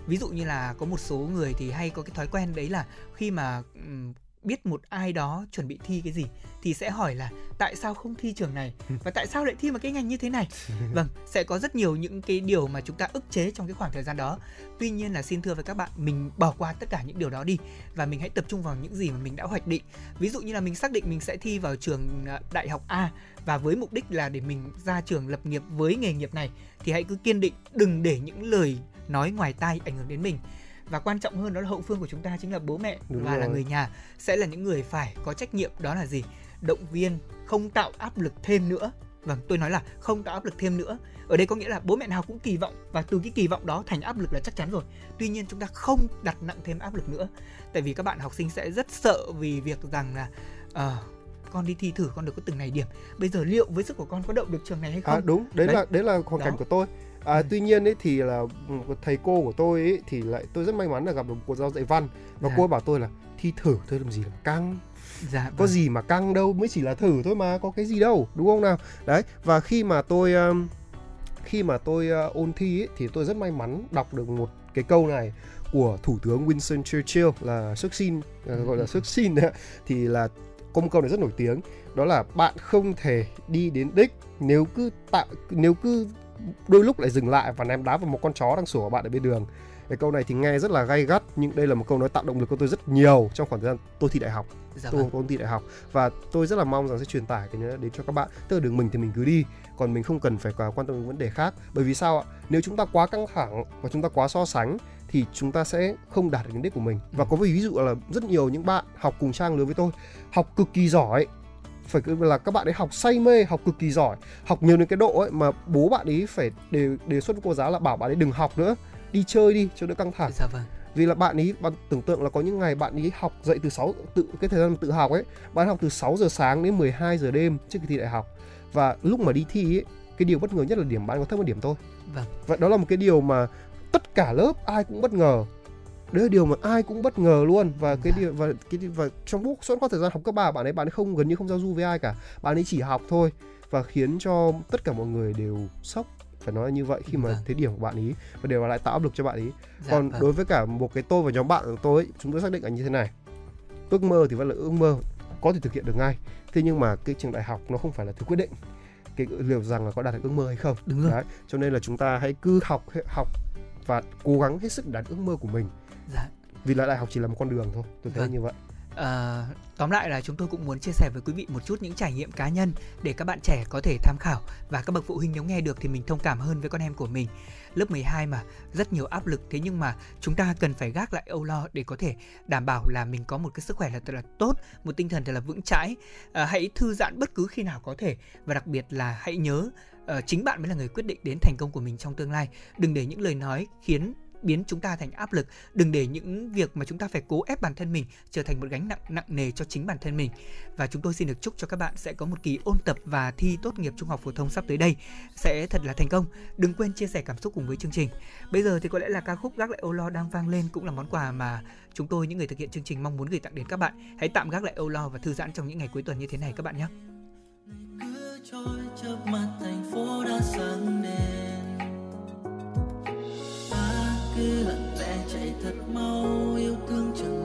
ví dụ như là có một số người thì hay có cái thói quen đấy là khi mà um, biết một ai đó chuẩn bị thi cái gì thì sẽ hỏi là tại sao không thi trường này? Và tại sao lại thi một cái ngành như thế này? Vâng sẽ có rất nhiều những cái điều mà chúng ta ức chế trong cái khoảng thời gian đó. Tuy nhiên là xin thưa với các bạn mình bỏ qua tất cả những điều đó đi và mình hãy tập trung vào những gì mà mình đã hoạch định. Ví dụ như là mình xác định mình sẽ thi vào trường à, đại học A và với mục đích là để mình ra trường lập nghiệp với nghề nghiệp này thì hãy cứ kiên định đừng để những lời nói ngoài tai ảnh hưởng đến mình. Và quan trọng hơn đó là hậu phương của chúng ta chính là bố mẹ Đúng và rồi. là người nhà sẽ là những người phải có trách nhiệm đó là gì? Động viên không tạo áp lực thêm nữa. Vâng tôi nói là không tạo áp lực thêm nữa. Ở đây có nghĩa là bố mẹ nào cũng kỳ vọng và từ cái kỳ vọng đó thành áp lực là chắc chắn rồi. Tuy nhiên chúng ta không đặt nặng thêm áp lực nữa. Tại vì các bạn học sinh sẽ rất sợ vì việc rằng là uh, con đi thi thử con được có từng này điểm. Bây giờ liệu với sức của con có đậu được trường này hay à, không? à, đúng đấy, đấy là đấy. là hoàn cảnh của tôi À, ừ. tuy nhiên ấy thì là thầy cô của tôi ấy thì lại tôi rất may mắn là gặp được một cô giáo dạy văn và dạ. cô ấy bảo tôi là thi thử thôi làm gì là căng dạ, có vâng. gì mà căng đâu mới chỉ là thử thôi mà có cái gì đâu đúng không nào đấy và khi mà tôi um, khi mà tôi uh, ôn thi ấy, thì tôi rất may mắn đọc được một cái câu này của thủ tướng Winston Churchill là xuất xin uh, gọi là xuất xin thì là có một câu này rất nổi tiếng đó là bạn không thể đi đến đích nếu cứ tạo nếu cứ đôi lúc lại dừng lại và ném đá vào một con chó đang sủa bạn ở bên đường. Cái câu này thì nghe rất là gay gắt nhưng đây là một câu nói tạo động lực cho tôi rất nhiều trong khoảng thời gian tôi thi đại học. Dạ tôi vâng. ôn thi đại học và tôi rất là mong rằng sẽ truyền tải cái này đến cho các bạn. Tức là đường mình thì mình cứ đi còn mình không cần phải quá quan tâm đến vấn đề khác. Bởi vì sao ạ? Nếu chúng ta quá căng thẳng và chúng ta quá so sánh thì chúng ta sẽ không đạt được đến đích của mình. Và có ví dụ là rất nhiều những bạn học cùng trang lứa với tôi học cực kỳ giỏi phải là các bạn ấy học say mê học cực kỳ giỏi học nhiều đến cái độ ấy mà bố bạn ấy phải đề đề xuất với cô giáo là bảo bạn ấy đừng học nữa đi chơi đi cho đỡ căng thẳng. Dạ vâng. Vì là bạn ấy bạn tưởng tượng là có những ngày bạn ấy học dậy từ 6 tự cái thời gian tự học ấy bạn học từ 6 giờ sáng đến 12 giờ đêm trước khi thi đại học. Và lúc mà đi thi ấy cái điều bất ngờ nhất là điểm bạn có thấp hơn điểm tôi. Vâng. và đó là một cái điều mà tất cả lớp ai cũng bất ngờ đấy là điều mà ai cũng bất ngờ luôn. Và cái điều và cái và trong suốt suốt quãng thời gian học cấp ba bạn ấy bạn ấy không gần như không giao du với ai cả. Bạn ấy chỉ học thôi và khiến cho tất cả mọi người đều sốc phải nói như vậy khi mà Vâng. thấy điểm của bạn ấy và đều lại tạo áp lực cho bạn ấy dạ còn vâng. đối với cả một cái tôi và nhóm bạn của tôi ấy, chúng tôi xác định là như thế này. Ước mơ thì vẫn là ước mơ có thể thực hiện được ngay. Thế nhưng mà cái trường đại học nó không phải là thứ quyết định cái liệu rằng là có đạt được ước mơ hay không. Đúng rồi. Đấy cho nên là chúng ta hãy cứ học học và cố gắng hết sức đạt ước mơ của mình vì là đại học chỉ là một con đường thôi tôi thấy Vâng. như vậy Ờ, tóm lại là chúng tôi cũng muốn chia sẻ với quý vị một chút những trải nghiệm cá nhân để các bạn trẻ có thể tham khảo và các bậc phụ huynh nếu nghe được thì mình thông cảm hơn với con em của mình. Lớp 12 mà rất nhiều áp lực thế nhưng mà chúng ta cần phải gác lại âu lo để có thể đảm bảo là mình có một cái sức khỏe là thật là tốt, một tinh thần thật là vững chãi. Ờ, hãy thư giãn bất cứ khi nào có thể và đặc biệt là hãy nhớ ờ, chính bạn mới là người quyết định đến thành công của mình trong tương lai. Đừng để những lời nói khiến biến chúng ta thành áp lực. Đừng để những việc mà chúng ta phải cố ép bản thân mình trở thành một gánh nặng nặng nề cho chính bản thân mình. Và chúng tôi xin được chúc cho các bạn sẽ có một kỳ ôn tập và thi tốt nghiệp trung học phổ thông sắp tới đây. Sẽ thật là thành công. Đừng quên chia sẻ cảm xúc cùng với chương trình. Bây giờ thì có lẽ là ca khúc gác lại âu lo đang vang lên cũng là món quà mà chúng tôi, những người thực hiện chương trình mong muốn gửi tặng đến các bạn. Hãy tạm gác lại âu lo và thư giãn trong những ngày cuối tuần như thế này các bạn nhé. Cứ trôi chớp mặt thành phố đã sáng đèn cứ lặng lẽ chạy thật mau yêu thương chẳng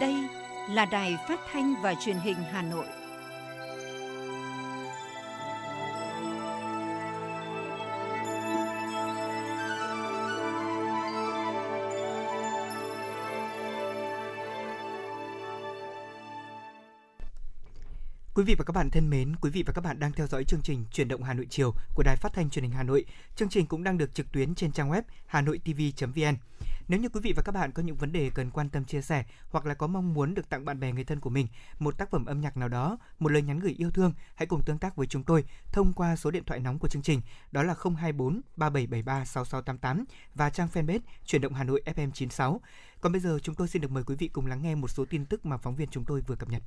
Đây là đài phát thanh và truyền hình Hà Nội. Quý vị và các bạn thân mến, quý vị và các bạn đang theo dõi chương trình Chuyển động Hà Nội chiều của Đài Phát thanh Truyền hình Hà Nội. Chương trình cũng đang được trực tuyến trên trang web hanoitv.vn. Nếu như quý vị và các bạn có những vấn đề cần quan tâm chia sẻ hoặc là có mong muốn được tặng bạn bè người thân của mình một tác phẩm âm nhạc nào đó, một lời nhắn gửi yêu thương, hãy cùng tương tác với chúng tôi thông qua số điện thoại nóng của chương trình đó là 024 3773 6688 và trang fanpage Chuyển động Hà Nội FM 96. Còn bây giờ chúng tôi xin được mời quý vị cùng lắng nghe một số tin tức mà phóng viên chúng tôi vừa cập nhật.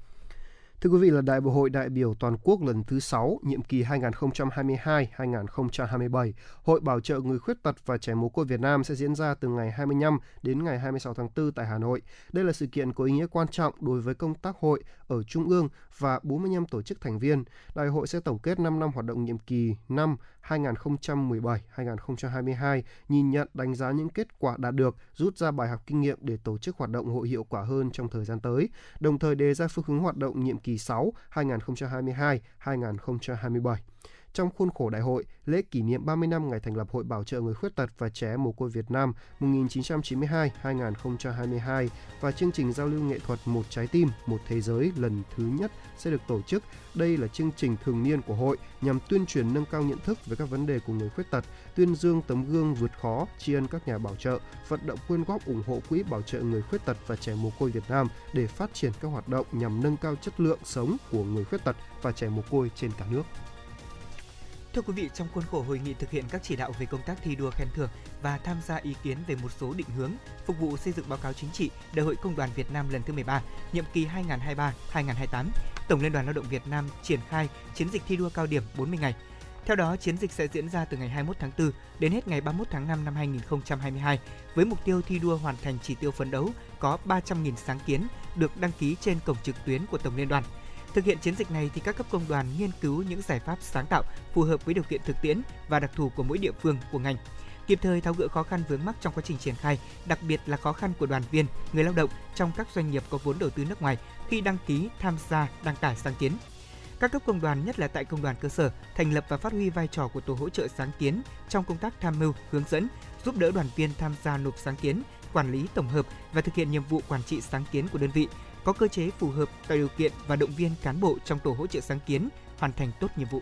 Thưa quý vị là Đại hội đại biểu toàn quốc lần thứ 6, nhiệm kỳ 2022-2027, Hội Bảo trợ người khuyết tật và trẻ mồ côi Việt Nam sẽ diễn ra từ ngày 25 đến ngày 26 tháng 4 tại Hà Nội. đây là sự kiện có ý nghĩa quan trọng đối với công tác hội ở Trung ương và 45 tổ chức thành viên. Đại hội sẽ tổng kết 5 năm hoạt động nhiệm kỳ năm 2017-2022, nhìn nhận đánh giá những kết quả đạt được, rút ra bài học kinh nghiệm để tổ chức hoạt động hội hiệu quả hơn trong thời gian tới, đồng thời đề ra phương hướng hoạt động nhiệm kỳ 6 2022-2027. Trong khuôn khổ đại hội, lễ kỷ niệm 30 năm ngày thành lập Hội Bảo trợ người khuyết tật và trẻ mồ côi Việt Nam 1992-2022 và chương trình giao lưu nghệ thuật Một trái tim, một thế giới lần thứ nhất sẽ được tổ chức. Đây là chương trình thường niên của hội nhằm tuyên truyền nâng cao nhận thức về các vấn đề của người khuyết tật, tuyên dương tấm gương vượt khó, tri ân các nhà bảo trợ, vận động quyên góp ủng hộ quỹ bảo trợ người khuyết tật và trẻ mồ côi Việt Nam để phát triển các hoạt động nhằm nâng cao chất lượng sống của người khuyết tật và trẻ mồ côi trên cả nước. Thưa quý vị, trong khuôn khổ hội nghị thực hiện các chỉ đạo về công tác thi đua khen thưởng và tham gia ý kiến về một số định hướng phục vụ xây dựng báo cáo chính trị Đại hội Công đoàn Việt Nam lần thứ 13, nhiệm kỳ 2023-2028, Tổng Liên đoàn Lao động Việt Nam triển khai chiến dịch thi đua cao điểm 40 ngày. Theo đó, chiến dịch sẽ diễn ra từ ngày 21 tháng 4 đến hết ngày 31 tháng 5 năm 2022 với mục tiêu thi đua hoàn thành chỉ tiêu phấn đấu có 300.000 sáng kiến được đăng ký trên cổng trực tuyến của Tổng Liên đoàn – Thực hiện chiến dịch này thì các cấp công đoàn nghiên cứu những giải pháp sáng tạo phù hợp với điều kiện thực tiễn và đặc thù của mỗi địa phương của ngành kịp thời tháo gỡ khó khăn vướng mắc trong quá trình triển khai, đặc biệt là khó khăn của đoàn viên, người lao động trong các doanh nghiệp có vốn đầu tư nước ngoài khi đăng ký tham gia đăng tải sáng kiến. Các cấp công đoàn, nhất là tại công đoàn cơ sở, thành lập và phát huy vai trò của tổ hỗ trợ sáng kiến trong công tác tham mưu, hướng dẫn, giúp đỡ đoàn viên tham gia nộp sáng kiến, quản lý tổng hợp và thực hiện nhiệm vụ quản trị sáng kiến của đơn vị, có cơ chế phù hợp tạo điều kiện và động viên cán bộ trong tổ hỗ trợ sáng kiến hoàn thành tốt nhiệm vụ.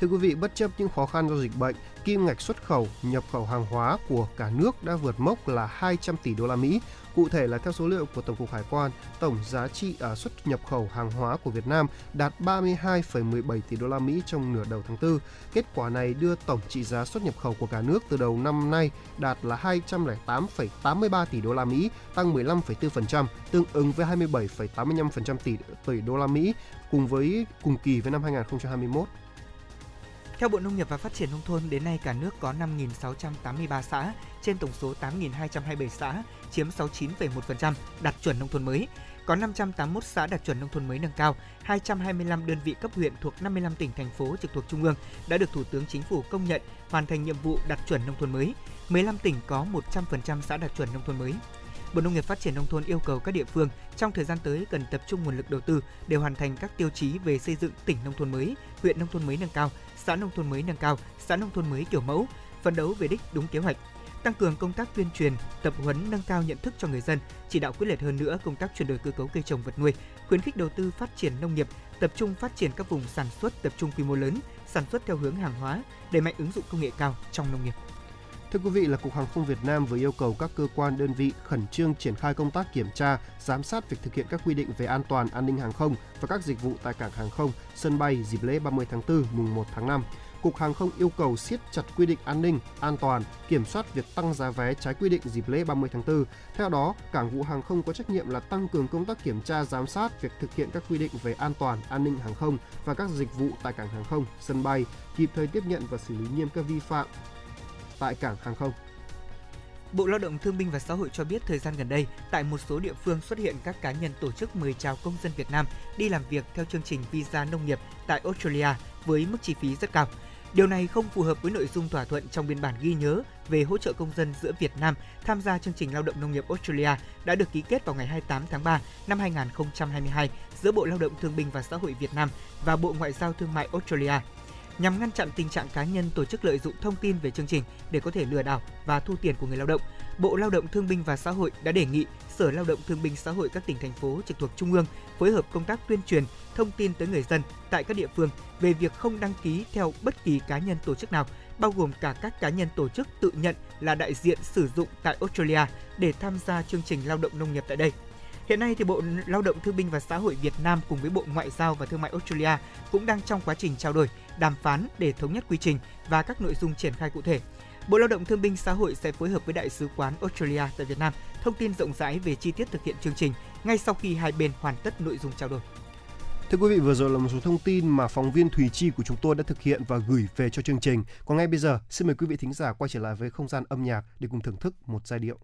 Thưa quý vị, bất chấp những khó khăn do dịch bệnh, kim ngạch xuất khẩu, nhập khẩu hàng hóa của cả nước đã vượt mốc là 200 tỷ đô la Mỹ. Cụ thể là theo số liệu của Tổng cục Hải quan, tổng giá trị ở xuất nhập khẩu hàng hóa của Việt Nam đạt 32,17 tỷ đô la Mỹ trong nửa đầu tháng 4. Kết quả này đưa tổng trị giá xuất nhập khẩu của cả nước từ đầu năm nay đạt là 208,83 tỷ đô la Mỹ, tăng 15,4%, tương ứng với 27,85% tỷ tỷ đô la Mỹ cùng với cùng kỳ với năm 2021. Theo Bộ Nông nghiệp và Phát triển Nông thôn, đến nay cả nước có 5.683 xã, trên tổng số 8.227 xã, chiếm 69,1% đạt chuẩn nông thôn mới. Có 581 xã đạt chuẩn nông thôn mới nâng cao, 225 đơn vị cấp huyện thuộc 55 tỉnh thành phố trực thuộc trung ương đã được Thủ tướng Chính phủ công nhận hoàn thành nhiệm vụ đạt chuẩn nông thôn mới. 15 tỉnh có 100% xã đạt chuẩn nông thôn mới. Bộ Nông nghiệp Phát triển nông thôn yêu cầu các địa phương trong thời gian tới cần tập trung nguồn lực đầu tư để hoàn thành các tiêu chí về xây dựng tỉnh nông thôn mới, huyện nông thôn mới nâng cao, xã nông thôn mới nâng cao, xã nông thôn mới kiểu mẫu, phấn đấu về đích đúng kế hoạch, tăng cường công tác tuyên truyền, tập huấn nâng cao nhận thức cho người dân, chỉ đạo quyết liệt hơn nữa công tác chuyển đổi cơ cấu cây trồng vật nuôi, khuyến khích đầu tư phát triển nông nghiệp, tập trung phát triển các vùng sản xuất tập trung quy mô lớn, sản xuất theo hướng hàng hóa, đẩy mạnh ứng dụng công nghệ cao trong nông nghiệp. Thưa quý vị là Cục Hàng không Việt Nam vừa yêu cầu các cơ quan đơn vị khẩn trương triển khai công tác kiểm tra, giám sát việc thực hiện các quy định về an toàn an ninh hàng không và các dịch vụ tại cảng hàng không, sân bay dịp lễ 30 tháng 4 mùng 1 tháng 5. Cục Hàng không yêu cầu siết chặt quy định an ninh, an toàn, kiểm soát việc tăng giá vé trái quy định dịp lễ 30 tháng 4. Theo đó, cảng vụ hàng không có trách nhiệm là tăng cường công tác kiểm tra giám sát việc thực hiện các quy định về an toàn, an ninh hàng không và các dịch vụ tại cảng hàng không, sân bay, kịp thời tiếp nhận và xử lý nghiêm các vi phạm tại cảng hàng không. Bộ Lao động Thương binh và Xã hội cho biết thời gian gần đây, tại một số địa phương xuất hiện các cá nhân tổ chức mời chào công dân Việt Nam đi làm việc theo chương trình visa nông nghiệp tại Australia với mức chi phí rất cao. Điều này không phù hợp với nội dung thỏa thuận trong biên bản ghi nhớ về hỗ trợ công dân giữa Việt Nam tham gia chương trình lao động nông nghiệp Australia đã được ký kết vào ngày 28 tháng 3 năm 2022 giữa Bộ Lao động Thương binh và Xã hội Việt Nam và Bộ Ngoại giao Thương mại Australia nhằm ngăn chặn tình trạng cá nhân tổ chức lợi dụng thông tin về chương trình để có thể lừa đảo và thu tiền của người lao động. Bộ Lao động Thương binh và Xã hội đã đề nghị Sở Lao động Thương binh Xã hội các tỉnh thành phố trực thuộc trung ương phối hợp công tác tuyên truyền, thông tin tới người dân tại các địa phương về việc không đăng ký theo bất kỳ cá nhân tổ chức nào, bao gồm cả các cá nhân tổ chức tự nhận là đại diện sử dụng tại Australia để tham gia chương trình lao động nông nghiệp tại đây. Hiện nay thì Bộ Lao động Thương binh và Xã hội Việt Nam cùng với Bộ Ngoại giao và Thương mại Australia cũng đang trong quá trình trao đổi, đàm phán để thống nhất quy trình và các nội dung triển khai cụ thể. Bộ Lao động Thương binh Xã hội sẽ phối hợp với Đại sứ quán Australia tại Việt Nam thông tin rộng rãi về chi tiết thực hiện chương trình ngay sau khi hai bên hoàn tất nội dung trao đổi. Thưa quý vị, vừa rồi là một số thông tin mà phóng viên Thùy Chi của chúng tôi đã thực hiện và gửi về cho chương trình. Còn ngay bây giờ, xin mời quý vị thính giả quay trở lại với không gian âm nhạc để cùng thưởng thức một giai điệu.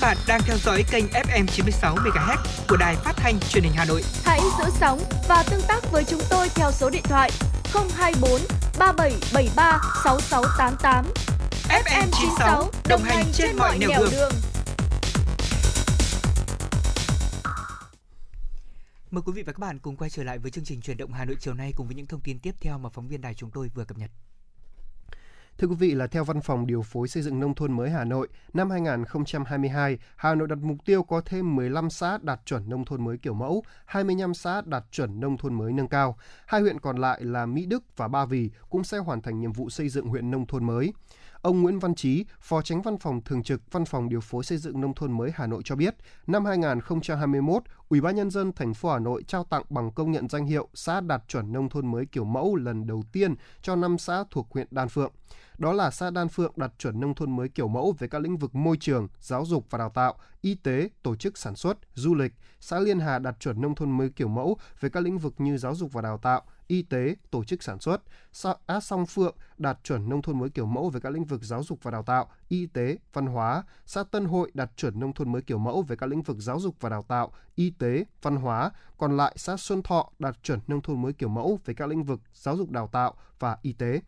Bạn đang theo dõi kênh FM 96 MHz của đài phát thanh truyền hình Hà Nội. Hãy giữ sóng và tương tác với chúng tôi theo số điện thoại 024 3773 6688. FM 96 đồng hành trên mọi nẻo đường. đường. Mời quý vị và các bạn cùng quay trở lại với chương trình truyền động Hà Nội chiều nay cùng với những thông tin tiếp theo mà phóng viên đài chúng tôi vừa cập nhật. Thưa quý vị là theo Văn phòng Điều phối Xây dựng Nông thôn mới Hà Nội, năm 2022, Hà Nội đặt mục tiêu có thêm 15 xã đạt chuẩn nông thôn mới kiểu mẫu, 25 xã đạt chuẩn nông thôn mới nâng cao. Hai huyện còn lại là Mỹ Đức và Ba Vì cũng sẽ hoàn thành nhiệm vụ xây dựng huyện nông thôn mới. Ông Nguyễn Văn Trí, Phó Tránh Văn phòng Thường trực Văn phòng Điều phối Xây dựng Nông thôn mới Hà Nội cho biết, năm 2021, Ủy ban nhân dân thành phố Hà Nội trao tặng bằng công nhận danh hiệu xã đạt chuẩn nông thôn mới kiểu mẫu lần đầu tiên cho năm xã thuộc huyện Đan Phượng. Đó là xã Đan Phượng đạt chuẩn nông thôn mới kiểu mẫu về các lĩnh vực môi trường, giáo dục và đào tạo, y tế, tổ chức sản xuất, du lịch. Xã Liên Hà đạt chuẩn nông thôn mới kiểu mẫu về các lĩnh vực như giáo dục và đào tạo, y tế, tổ chức sản xuất. Xã Song Phượng đạt chuẩn nông thôn mới kiểu mẫu về các lĩnh vực giáo dục và đào tạo, y tế, văn hóa. Xã Tân Hội đạt chuẩn nông thôn mới kiểu mẫu về các lĩnh vực giáo dục và đào tạo, y tế, văn hóa. Còn lại xã Xuân Thọ đạt chuẩn nông thôn mới kiểu mẫu về các lĩnh vực giáo dục đào tạo và y tế.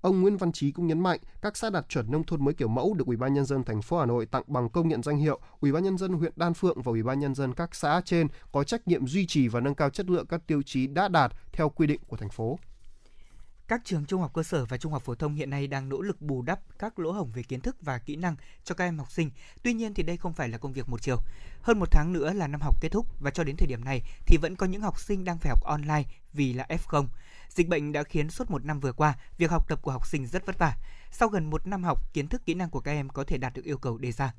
Ông Nguyễn Văn Chí cũng nhấn mạnh, các xã đạt chuẩn nông thôn mới kiểu mẫu được Ủy ban nhân dân thành phố Hà Nội tặng bằng công nhận danh hiệu, Ủy ban nhân dân huyện Đan Phượng và Ủy ban nhân dân các xã trên có trách nhiệm duy trì và nâng cao chất lượng các tiêu chí đã đạt theo quy định của thành phố. Các trường trung học cơ sở và trung học phổ thông hiện nay đang nỗ lực bù đắp các lỗ hổng về kiến thức và kỹ năng cho các em học sinh. Tuy nhiên thì đây không phải là công việc một chiều. Hơn một tháng nữa là năm học kết thúc và cho đến thời điểm này thì vẫn có những học sinh đang phải học online vì là F0. Dịch bệnh đã khiến suốt một năm vừa qua, việc học tập của học sinh rất vất vả. Sau gần một năm học, kiến thức kỹ năng của các em có thể đạt được yêu cầu đề ra.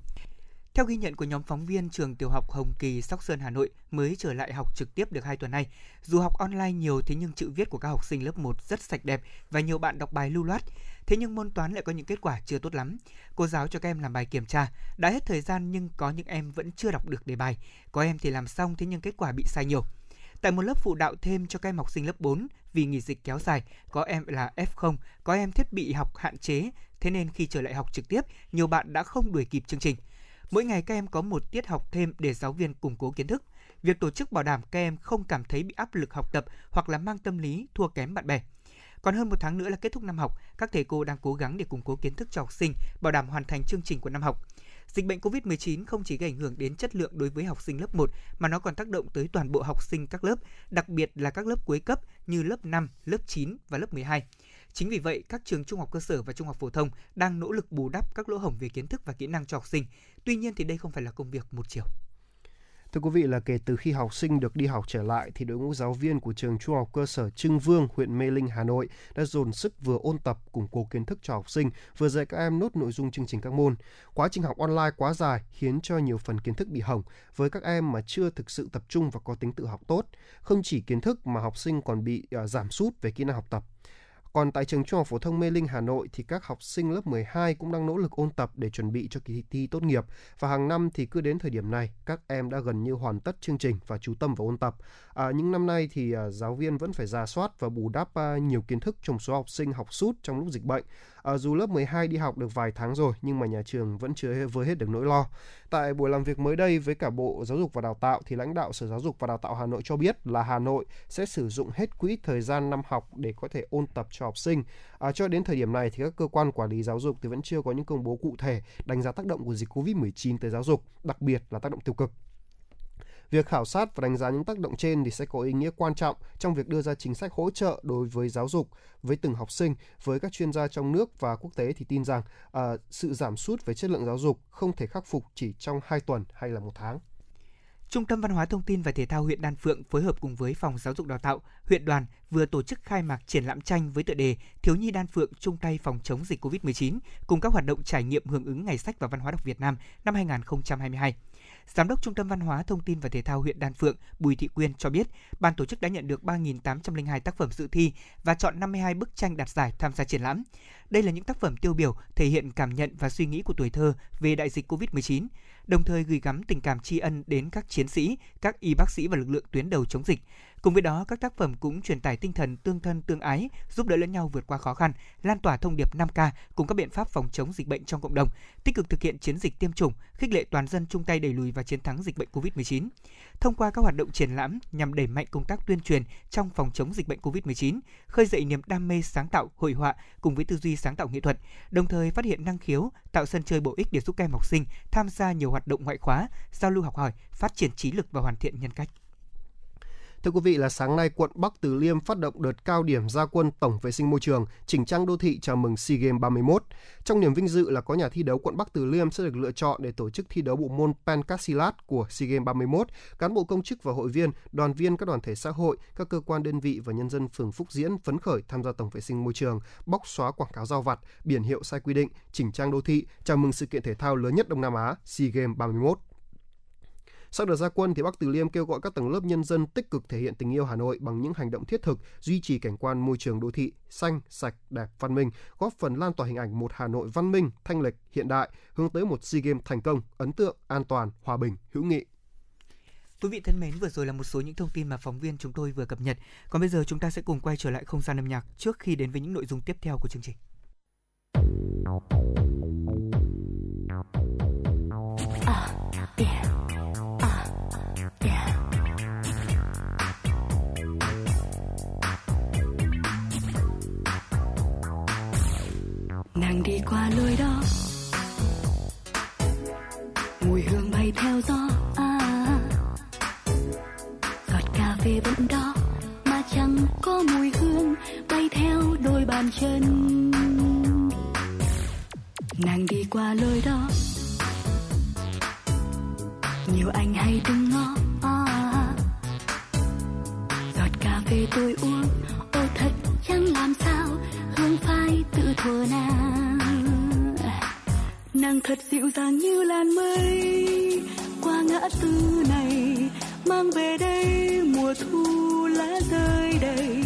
Theo ghi nhận của nhóm phóng viên trường tiểu học Hồng Kỳ, Sóc Sơn, Hà Nội mới trở lại học trực tiếp được 2 tuần nay. Dù học online nhiều thế nhưng chữ viết của các học sinh lớp 1 rất sạch đẹp và nhiều bạn đọc bài lưu loát. Thế nhưng môn toán lại có những kết quả chưa tốt lắm. Cô giáo cho các em làm bài kiểm tra, đã hết thời gian nhưng có những em vẫn chưa đọc được đề bài. Có em thì làm xong thế nhưng kết quả bị sai nhiều. Tại một lớp phụ đạo thêm cho các em học sinh lớp 4 vì nghỉ dịch kéo dài, có em là F0, có em thiết bị học hạn chế, thế nên khi trở lại học trực tiếp, nhiều bạn đã không đuổi kịp chương trình. Mỗi ngày các em có một tiết học thêm để giáo viên củng cố kiến thức. Việc tổ chức bảo đảm các em không cảm thấy bị áp lực học tập hoặc là mang tâm lý thua kém bạn bè. Còn hơn một tháng nữa là kết thúc năm học, các thầy cô đang cố gắng để củng cố kiến thức cho học sinh, bảo đảm hoàn thành chương trình của năm học. Dịch bệnh COVID-19 không chỉ gây ảnh hưởng đến chất lượng đối với học sinh lớp 1 mà nó còn tác động tới toàn bộ học sinh các lớp, đặc biệt là các lớp cuối cấp như lớp 5, lớp 9 và lớp 12. Chính vì vậy, các trường trung học cơ sở và trung học phổ thông đang nỗ lực bù đắp các lỗ hổng về kiến thức và kỹ năng cho học sinh. Tuy nhiên thì đây không phải là công việc một chiều. Thưa quý vị là kể từ khi học sinh được đi học trở lại thì đội ngũ giáo viên của trường trung học cơ sở Trưng Vương, huyện Mê Linh, Hà Nội đã dồn sức vừa ôn tập, củng cố kiến thức cho học sinh, vừa dạy các em nốt nội dung chương trình các môn. Quá trình học online quá dài khiến cho nhiều phần kiến thức bị hỏng với các em mà chưa thực sự tập trung và có tính tự học tốt. Không chỉ kiến thức mà học sinh còn bị uh, giảm sút về kỹ năng học tập. Còn tại trường Trung học phổ thông Mê Linh Hà Nội thì các học sinh lớp 12 cũng đang nỗ lực ôn tập để chuẩn bị cho kỳ thi tốt nghiệp và hàng năm thì cứ đến thời điểm này các em đã gần như hoàn tất chương trình và chú tâm vào ôn tập. À, những năm nay thì à, giáo viên vẫn phải ra soát và bù đắp à, nhiều kiến thức trong số học sinh học sút trong lúc dịch bệnh. À, dù lớp 12 đi học được vài tháng rồi nhưng mà nhà trường vẫn chưa vơi hết được nỗi lo. Tại buổi làm việc mới đây với cả Bộ Giáo dục và Đào tạo thì lãnh đạo Sở Giáo dục và Đào tạo Hà Nội cho biết là Hà Nội sẽ sử dụng hết quỹ thời gian năm học để có thể ôn tập cho học sinh. À, cho đến thời điểm này thì các cơ quan quản lý giáo dục thì vẫn chưa có những công bố cụ thể đánh giá tác động của dịch Covid-19 tới giáo dục, đặc biệt là tác động tiêu cực. Việc khảo sát và đánh giá những tác động trên thì sẽ có ý nghĩa quan trọng trong việc đưa ra chính sách hỗ trợ đối với giáo dục với từng học sinh. Với các chuyên gia trong nước và quốc tế thì tin rằng à, sự giảm sút về chất lượng giáo dục không thể khắc phục chỉ trong 2 tuần hay là một tháng. Trung tâm Văn hóa Thông tin và Thể thao huyện Đan Phượng phối hợp cùng với Phòng Giáo dục Đào tạo, huyện đoàn vừa tổ chức khai mạc triển lãm tranh với tựa đề Thiếu nhi Đan Phượng chung tay phòng chống dịch COVID-19 cùng các hoạt động trải nghiệm hưởng ứng Ngày sách và Văn hóa đọc Việt Nam năm 2022. Giám đốc Trung tâm Văn hóa Thông tin và Thể thao huyện Đan Phượng Bùi Thị Quyên cho biết, ban tổ chức đã nhận được 3.802 tác phẩm dự thi và chọn 52 bức tranh đạt giải tham gia triển lãm. Đây là những tác phẩm tiêu biểu thể hiện cảm nhận và suy nghĩ của tuổi thơ về đại dịch COVID-19 đồng thời gửi gắm tình cảm tri ân đến các chiến sĩ, các y bác sĩ và lực lượng tuyến đầu chống dịch. Cùng với đó, các tác phẩm cũng truyền tải tinh thần tương thân tương ái, giúp đỡ lẫn nhau vượt qua khó khăn, lan tỏa thông điệp 5K cùng các biện pháp phòng chống dịch bệnh trong cộng đồng, tích cực thực hiện chiến dịch tiêm chủng, khích lệ toàn dân chung tay đẩy lùi và chiến thắng dịch bệnh COVID-19 thông qua các hoạt động triển lãm nhằm đẩy mạnh công tác tuyên truyền trong phòng chống dịch bệnh COVID-19, khơi dậy niềm đam mê sáng tạo hội họa cùng với tư duy sáng tạo nghệ thuật, đồng thời phát hiện năng khiếu, tạo sân chơi bổ ích để giúp các em học sinh tham gia nhiều hoạt động ngoại khóa, giao lưu học hỏi, phát triển trí lực và hoàn thiện nhân cách. Thưa quý vị là sáng nay quận Bắc Từ Liêm phát động đợt cao điểm gia quân tổng vệ sinh môi trường, chỉnh trang đô thị chào mừng SEA Games 31. Trong niềm vinh dự là có nhà thi đấu quận Bắc Từ Liêm sẽ được lựa chọn để tổ chức thi đấu bộ môn Pencastilat của SEA Games 31. Cán bộ công chức và hội viên, đoàn viên các đoàn thể xã hội, các cơ quan đơn vị và nhân dân phường Phúc Diễn phấn khởi tham gia tổng vệ sinh môi trường, bóc xóa quảng cáo giao vặt, biển hiệu sai quy định, chỉnh trang đô thị, chào mừng sự kiện thể thao lớn nhất Đông Nam Á SEA Games 31. Sau đợt gia quân thì Bắc Từ Liêm kêu gọi các tầng lớp nhân dân tích cực thể hiện tình yêu Hà Nội bằng những hành động thiết thực, duy trì cảnh quan môi trường đô thị xanh, sạch, đẹp, văn minh, góp phần lan tỏa hình ảnh một Hà Nội văn minh, thanh lịch, hiện đại, hướng tới một SEA Games thành công, ấn tượng, an toàn, hòa bình, hữu nghị. Quý vị thân mến, vừa rồi là một số những thông tin mà phóng viên chúng tôi vừa cập nhật. Còn bây giờ chúng ta sẽ cùng quay trở lại không gian âm nhạc trước khi đến với những nội dung tiếp theo của chương trình. nàng bàn chân. Nàng đi qua lối đó. Nhiều anh hay đứng ngó. À, giọt cà phê tôi uống. Ô thật chẳng làm sao. Hương phai tự thuở nàng. Nàng thật dịu dàng như làn mây. Qua ngã tư này mang về đây mùa thu lá rơi đầy.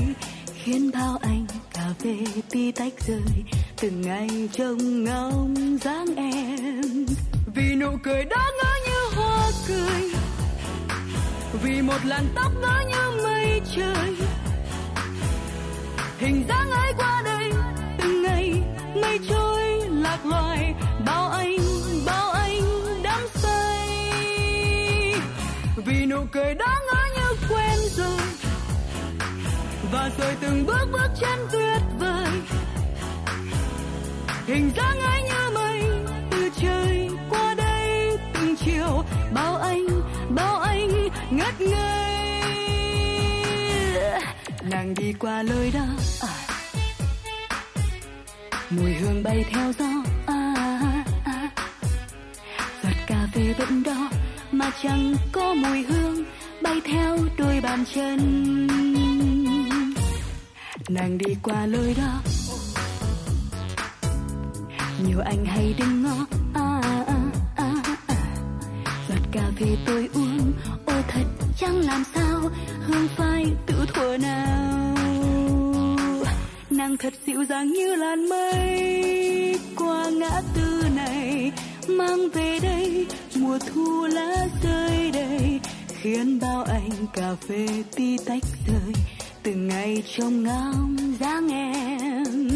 Khiến bao anh cà phê tí tách rơi từng ngày trông ngóng dáng em. Vì nụ cười đó ngỡ như hoa cười, vì một làn tóc ngỡ như mây trời. Hình dáng ấy qua đây từng ngày mây trôi lạc loài, bao anh bao anh đắm say. Vì nụ cười đó và rồi từng bước bước chân tuyệt vời hình dáng ấy như mây từ trời qua đây từng chiều bao anh bao anh ngất ngây nàng đi qua lối đó à. mùi hương bay theo gió à, à. giọt cà phê vẫn đó mà chẳng có mùi hương bay theo đôi bàn chân nàng đi qua lối đó. Nhiều anh hay đứng ngó. À, à, à, à. giọt cà phê tôi uống. Ô thật chẳng làm sao hương phai tự thuở nào. Nàng thật dịu dàng như làn mây qua ngã tư này mang về đây mùa thu lá rơi đầy khiến bao anh cà phê tí tách rơi từng ngày trông ngóng dáng em.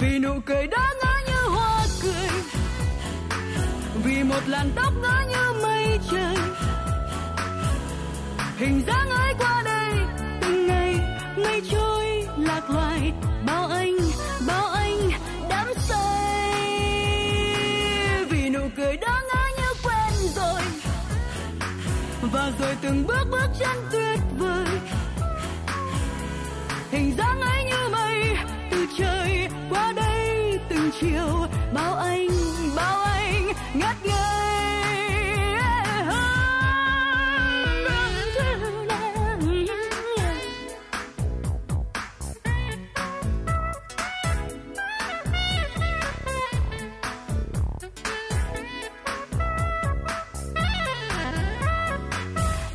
Vì nụ cười đó ngỡ như hoa cười. Vì một làn tóc ngỡ như mây trời. Hình dáng ấy qua đây, từng ngày, mây trôi, lạc loài. Bao anh bao anh đắm say. Vì nụ cười đó ngỡ như quen rồi. Và rồi từng bước bước chân tuyệt hình dáng ấy như mây, từ trời qua đây từng chiều, bao anh bao anh ngất ngây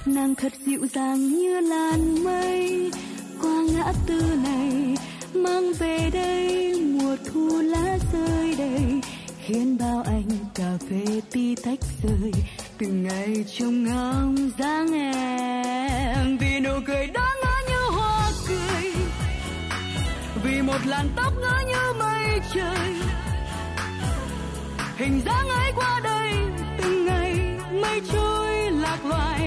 nàng thật dịu dàng như làn mây ngã tư này, mang về đây mùa thu lá rơi đầy, khiến bao anh cà phê ti tách rơi từng ngày trông ngóng dáng em. Vì nụ cười đó ngỡ như hoa cười, vì một làn tóc ngỡ như mây trời. Hình dáng ấy qua đây, từng ngày mây trôi lạc loài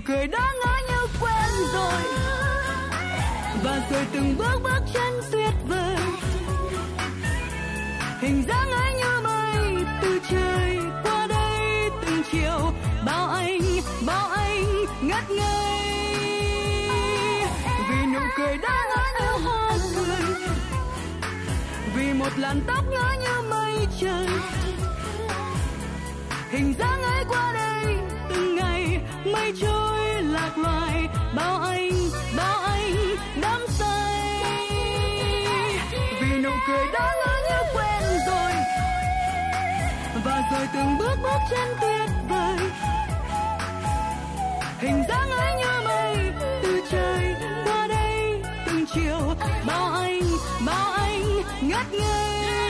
nụ cười đó ngỡ như quen rồi. Và rồi từng bước bước chân tuyệt vời. Hình dáng ấy như mây từ trời qua đây từng chiều. Bao anh bao anh ngất ngây. Vì nụ cười đó ngỡ như hoa cười vì một làn tóc ngỡ như mây trời. Hình dáng ấy qua đây mây trôi lạc loài, bao anh bao anh đắm say. Vì nụ cười đó ngỡ như quen rồi, và rồi từng bước bước chân tuyệt vời. Hình dáng ấy như mây từ trời qua đây từng chiều, bao anh bao anh ngất ngây.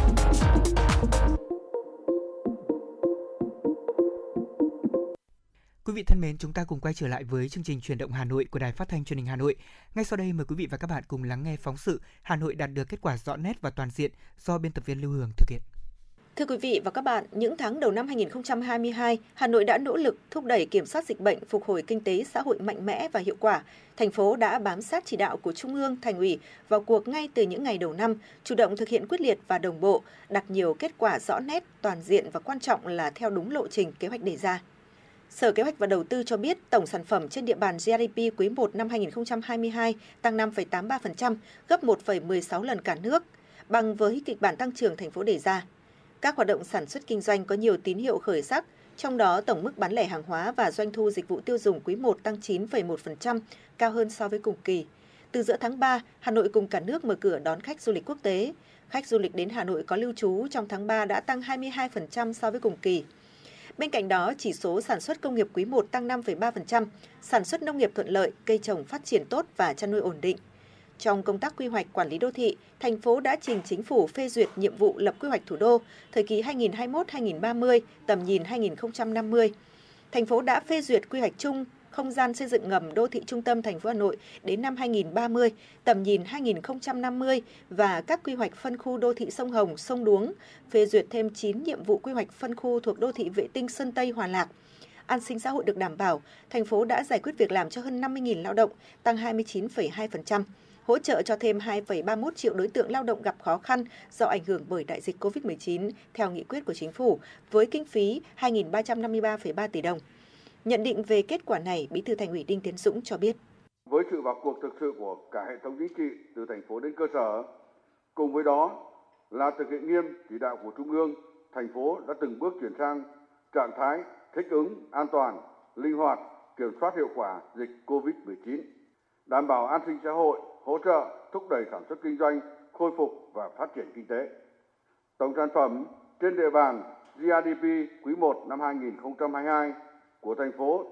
Quý vị thân mến, chúng ta cùng quay trở lại với chương trình truyền động Hà Nội của Đài Phát thanh Truyền hình Hà Nội. Ngay sau đây mời quý vị và các bạn cùng lắng nghe phóng sự Hà Nội đạt được kết quả rõ nét và toàn diện do biên tập viên Lưu Hương thực hiện. Thưa quý vị và các bạn, những tháng đầu năm 2022, Hà Nội đã nỗ lực thúc đẩy kiểm soát dịch bệnh, phục hồi kinh tế xã hội mạnh mẽ và hiệu quả. Thành phố đã bám sát chỉ đạo của Trung ương, Thành ủy vào cuộc ngay từ những ngày đầu năm, chủ động thực hiện quyết liệt và đồng bộ, đạt nhiều kết quả rõ nét, toàn diện và quan trọng là theo đúng lộ trình kế hoạch đề ra. Sở Kế hoạch và Đầu tư cho biết tổng sản phẩm trên địa bàn GDP quý 1 năm 2022 tăng 5,83%, gấp 1,16 lần cả nước, bằng với kịch bản tăng trưởng thành phố đề ra. Các hoạt động sản xuất kinh doanh có nhiều tín hiệu khởi sắc, trong đó tổng mức bán lẻ hàng hóa và doanh thu dịch vụ tiêu dùng quý 1 tăng 9,1%, cao hơn so với cùng kỳ. Từ giữa tháng 3, Hà Nội cùng cả nước mở cửa đón khách du lịch quốc tế. Khách du lịch đến Hà Nội có lưu trú trong tháng 3 đã tăng 22% so với cùng kỳ. Bên cạnh đó, chỉ số sản xuất công nghiệp quý 1 tăng 5,3%, sản xuất nông nghiệp thuận lợi, cây trồng phát triển tốt và chăn nuôi ổn định. Trong công tác quy hoạch quản lý đô thị, thành phố đã trình chính phủ phê duyệt nhiệm vụ lập quy hoạch thủ đô thời kỳ 2021-2030, tầm nhìn 2050. Thành phố đã phê duyệt quy hoạch chung không gian xây dựng ngầm đô thị trung tâm thành phố Hà Nội đến năm 2030, tầm nhìn 2050 và các quy hoạch phân khu đô thị sông Hồng, sông Đuống, phê duyệt thêm 9 nhiệm vụ quy hoạch phân khu thuộc đô thị vệ tinh Sơn Tây Hòa Lạc. An sinh xã hội được đảm bảo, thành phố đã giải quyết việc làm cho hơn 50.000 lao động, tăng 29,2% hỗ trợ cho thêm 2,31 triệu đối tượng lao động gặp khó khăn do ảnh hưởng bởi đại dịch COVID-19 theo nghị quyết của chính phủ với kinh phí 2.353,3 tỷ đồng. Nhận định về kết quả này, Bí thư Thành ủy Đinh Tiến Dũng cho biết. Với sự vào cuộc thực sự của cả hệ thống chính trị từ thành phố đến cơ sở, cùng với đó là thực hiện nghiêm chỉ đạo của Trung ương, thành phố đã từng bước chuyển sang trạng thái thích ứng, an toàn, linh hoạt, kiểm soát hiệu quả dịch COVID-19, đảm bảo an sinh xã hội, hỗ trợ, thúc đẩy sản xuất kinh doanh, khôi phục và phát triển kinh tế. Tổng sản phẩm trên địa bàn GDP quý 1 năm 2022 của thành phố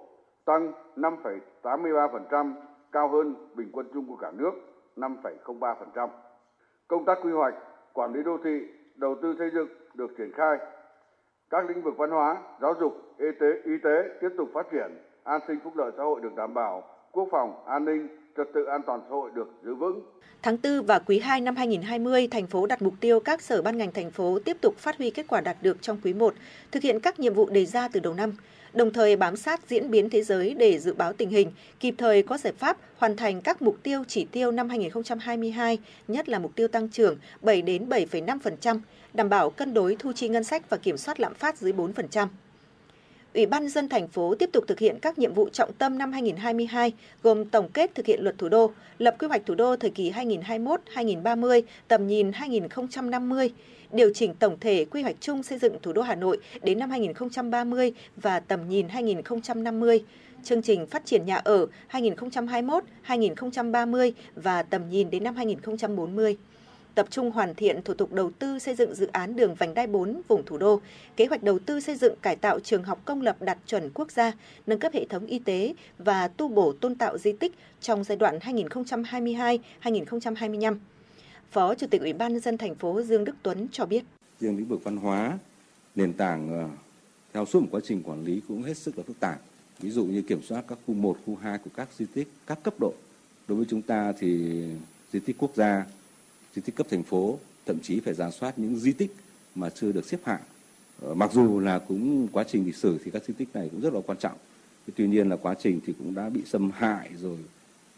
tăng 5,83%, cao hơn bình quân chung của cả nước 5,03%. Công tác quy hoạch, quản lý đô thị, đầu tư xây dựng được triển khai. Các lĩnh vực văn hóa, giáo dục, y tế, y tế tiếp tục phát triển, an sinh phúc lợi xã hội được đảm bảo, quốc phòng, an ninh, trật tự an toàn xã hội được giữ vững. Tháng 4 và quý 2 năm 2020, thành phố đặt mục tiêu các sở ban ngành thành phố tiếp tục phát huy kết quả đạt được trong quý 1, thực hiện các nhiệm vụ đề ra từ đầu năm, đồng thời bám sát diễn biến thế giới để dự báo tình hình, kịp thời có giải pháp hoàn thành các mục tiêu chỉ tiêu năm 2022, nhất là mục tiêu tăng trưởng 7 đến 7,5%, đảm bảo cân đối thu chi ngân sách và kiểm soát lạm phát dưới 4%. Ủy ban dân thành phố tiếp tục thực hiện các nhiệm vụ trọng tâm năm 2022 gồm tổng kết thực hiện luật thủ đô, lập quy hoạch thủ đô thời kỳ 2021-2030, tầm nhìn 2050, điều chỉnh tổng thể quy hoạch chung xây dựng thủ đô Hà Nội đến năm 2030 và tầm nhìn 2050, chương trình phát triển nhà ở 2021-2030 và tầm nhìn đến năm 2040 tập trung hoàn thiện thủ tục đầu tư xây dựng dự án đường vành đai 4 vùng thủ đô, kế hoạch đầu tư xây dựng cải tạo trường học công lập đạt chuẩn quốc gia, nâng cấp hệ thống y tế và tu bổ tôn tạo di tích trong giai đoạn 2022-2025. Phó Chủ tịch Ủy ban nhân dân thành phố Dương Đức Tuấn cho biết. Riêng lĩnh vực văn hóa, nền tảng ờ, theo suốt một quá trình quản lý cũng hết sức là phức tạp. Ví dụ như kiểm soát các khu 1, khu 2 của các di tích, các cấp độ. Đối với chúng ta thì di tích quốc gia, di tích cấp thành phố, thậm chí phải giả soát những di tích mà chưa được xếp hạng. Ờ, mặc dù là cũng quá trình lịch sử thì các di tích này cũng rất là quan trọng. Tuy nhiên là quá trình thì cũng đã bị xâm hại rồi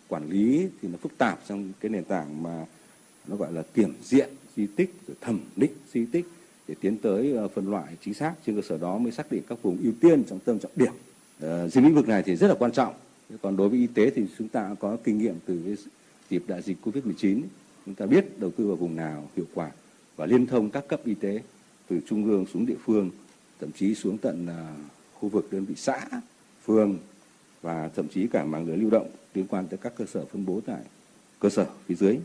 quản lý thì nó phức tạp trong cái nền tảng mà nó gọi là kiểm diện di tích rồi thẩm định di tích để tiến tới ờ, phân loại chính xác trên cơ sở đó mới xác định các vùng ưu tiên trọng tâm trọng điểm. Ờ, riêng lĩnh vực này thì rất là quan trọng. Còn đối với y tế thì chúng ta có kinh nghiệm từ cái dịp đại dịch Covid-19 chúng ta biết đầu tư vào vùng nào hiệu quả và liên thông các cấp y tế, từ trung ương xuống địa phương, thậm chí xuống tận à, khu vực đơn vị xã, phường và thậm chí cả mạng lưới lưu động liên quan tới các cơ sở phân bố tại cơ sở phía dưới.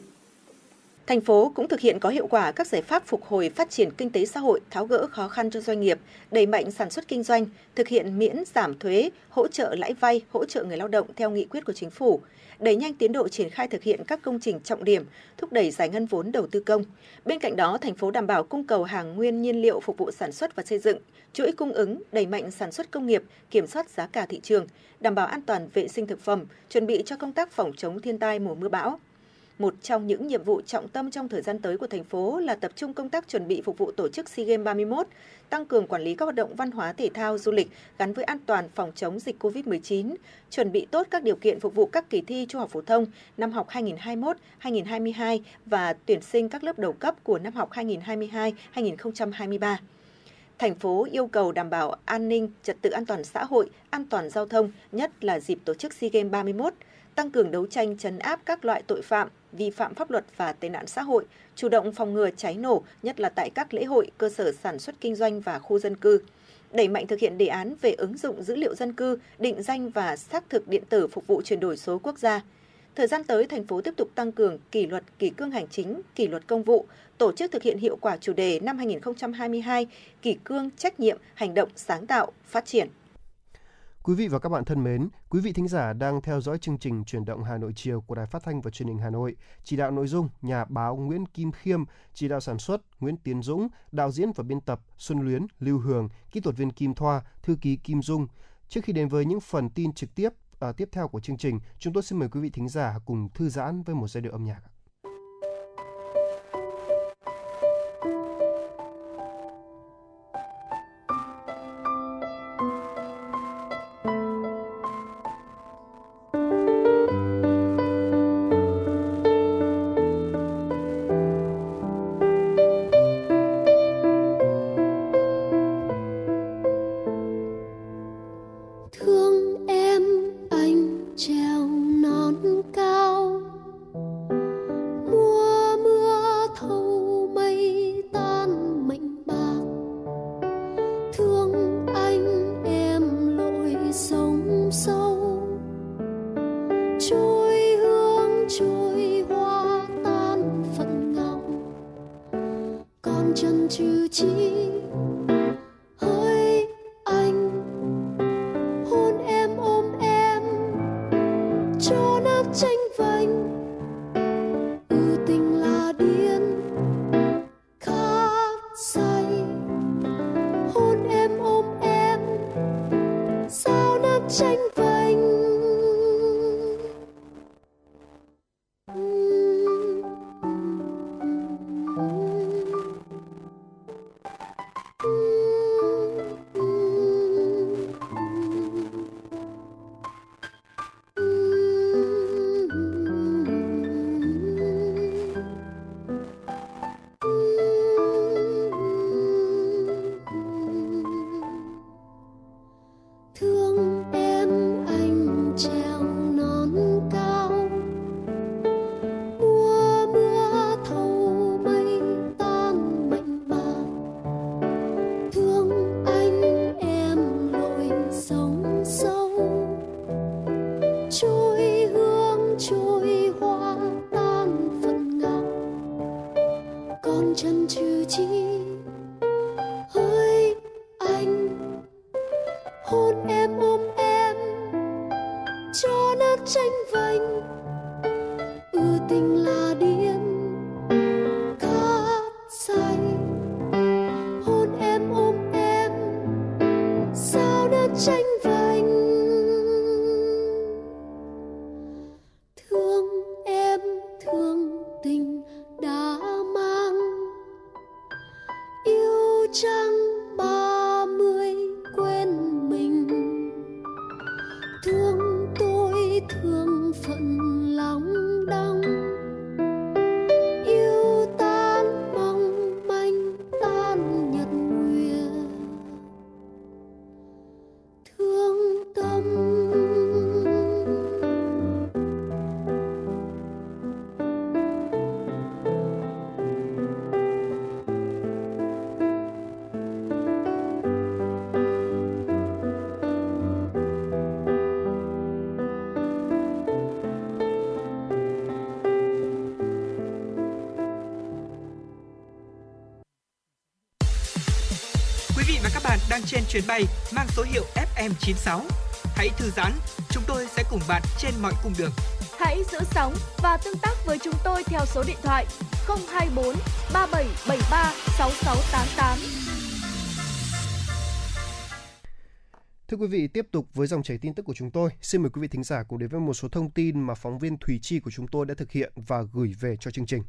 Thành phố cũng thực hiện có hiệu quả các giải pháp phục hồi phát triển kinh tế xã hội, tháo gỡ khó khăn cho doanh nghiệp, đẩy mạnh sản xuất kinh doanh, thực hiện miễn giảm thuế, hỗ trợ lãi vay, hỗ trợ người lao động theo nghị quyết của chính phủ, đẩy nhanh tiến độ triển khai thực hiện các công trình trọng điểm, thúc đẩy giải ngân vốn đầu tư công. Bên cạnh đó, thành phố đảm bảo cung cầu hàng nguyên nhiên liệu phục vụ sản xuất và xây dựng, chuỗi cung ứng, đẩy mạnh sản xuất công nghiệp, kiểm soát giá cả thị trường, đảm bảo an toàn vệ sinh thực phẩm, chuẩn bị cho công tác phòng chống thiên tai mùa mưa bão. Một trong những nhiệm vụ trọng tâm trong thời gian tới của thành phố là tập trung công tác chuẩn bị phục vụ tổ chức SEA Games 31, tăng cường quản lý các hoạt động văn hóa thể thao du lịch gắn với an toàn phòng chống dịch COVID-19, chuẩn bị tốt các điều kiện phục vụ các kỳ thi trung học phổ thông năm học 2021-2022 và tuyển sinh các lớp đầu cấp của năm học 2022-2023 thành phố yêu cầu đảm bảo an ninh, trật tự an toàn xã hội, an toàn giao thông, nhất là dịp tổ chức SEA Games 31, tăng cường đấu tranh chấn áp các loại tội phạm, vi phạm pháp luật và tệ nạn xã hội, chủ động phòng ngừa cháy nổ, nhất là tại các lễ hội, cơ sở sản xuất kinh doanh và khu dân cư. Đẩy mạnh thực hiện đề án về ứng dụng dữ liệu dân cư, định danh và xác thực điện tử phục vụ chuyển đổi số quốc gia. Thời gian tới, thành phố tiếp tục tăng cường kỷ luật kỷ cương hành chính, kỷ luật công vụ, tổ chức thực hiện hiệu quả chủ đề năm 2022, kỷ cương, trách nhiệm, hành động sáng tạo, phát triển. Quý vị và các bạn thân mến, quý vị thính giả đang theo dõi chương trình Chuyển động Hà Nội chiều của Đài Phát thanh và Truyền hình Hà Nội. Chỉ đạo nội dung nhà báo Nguyễn Kim Khiêm, chỉ đạo sản xuất Nguyễn Tiến Dũng, đạo diễn và biên tập Xuân Luyến, Lưu Hường, kỹ thuật viên Kim Thoa, thư ký Kim Dung. Trước khi đến với những phần tin trực tiếp à, tiếp theo của chương trình, chúng tôi xin mời quý vị thính giả cùng thư giãn với một giai điệu âm nhạc. Trên chuyến bay mang số hiệu FM96. Hãy thư giãn, chúng tôi sẽ cùng bạn trên mọi cung đường. Hãy giữ sóng và tương tác với chúng tôi theo số điện thoại 024 3773 6688. Thưa quý vị, tiếp tục với dòng chảy tin tức của chúng tôi. Xin mời quý vị thính giả cùng đến với một số thông tin mà phóng viên Thùy Chi của chúng tôi đã thực hiện và gửi về cho chương trình.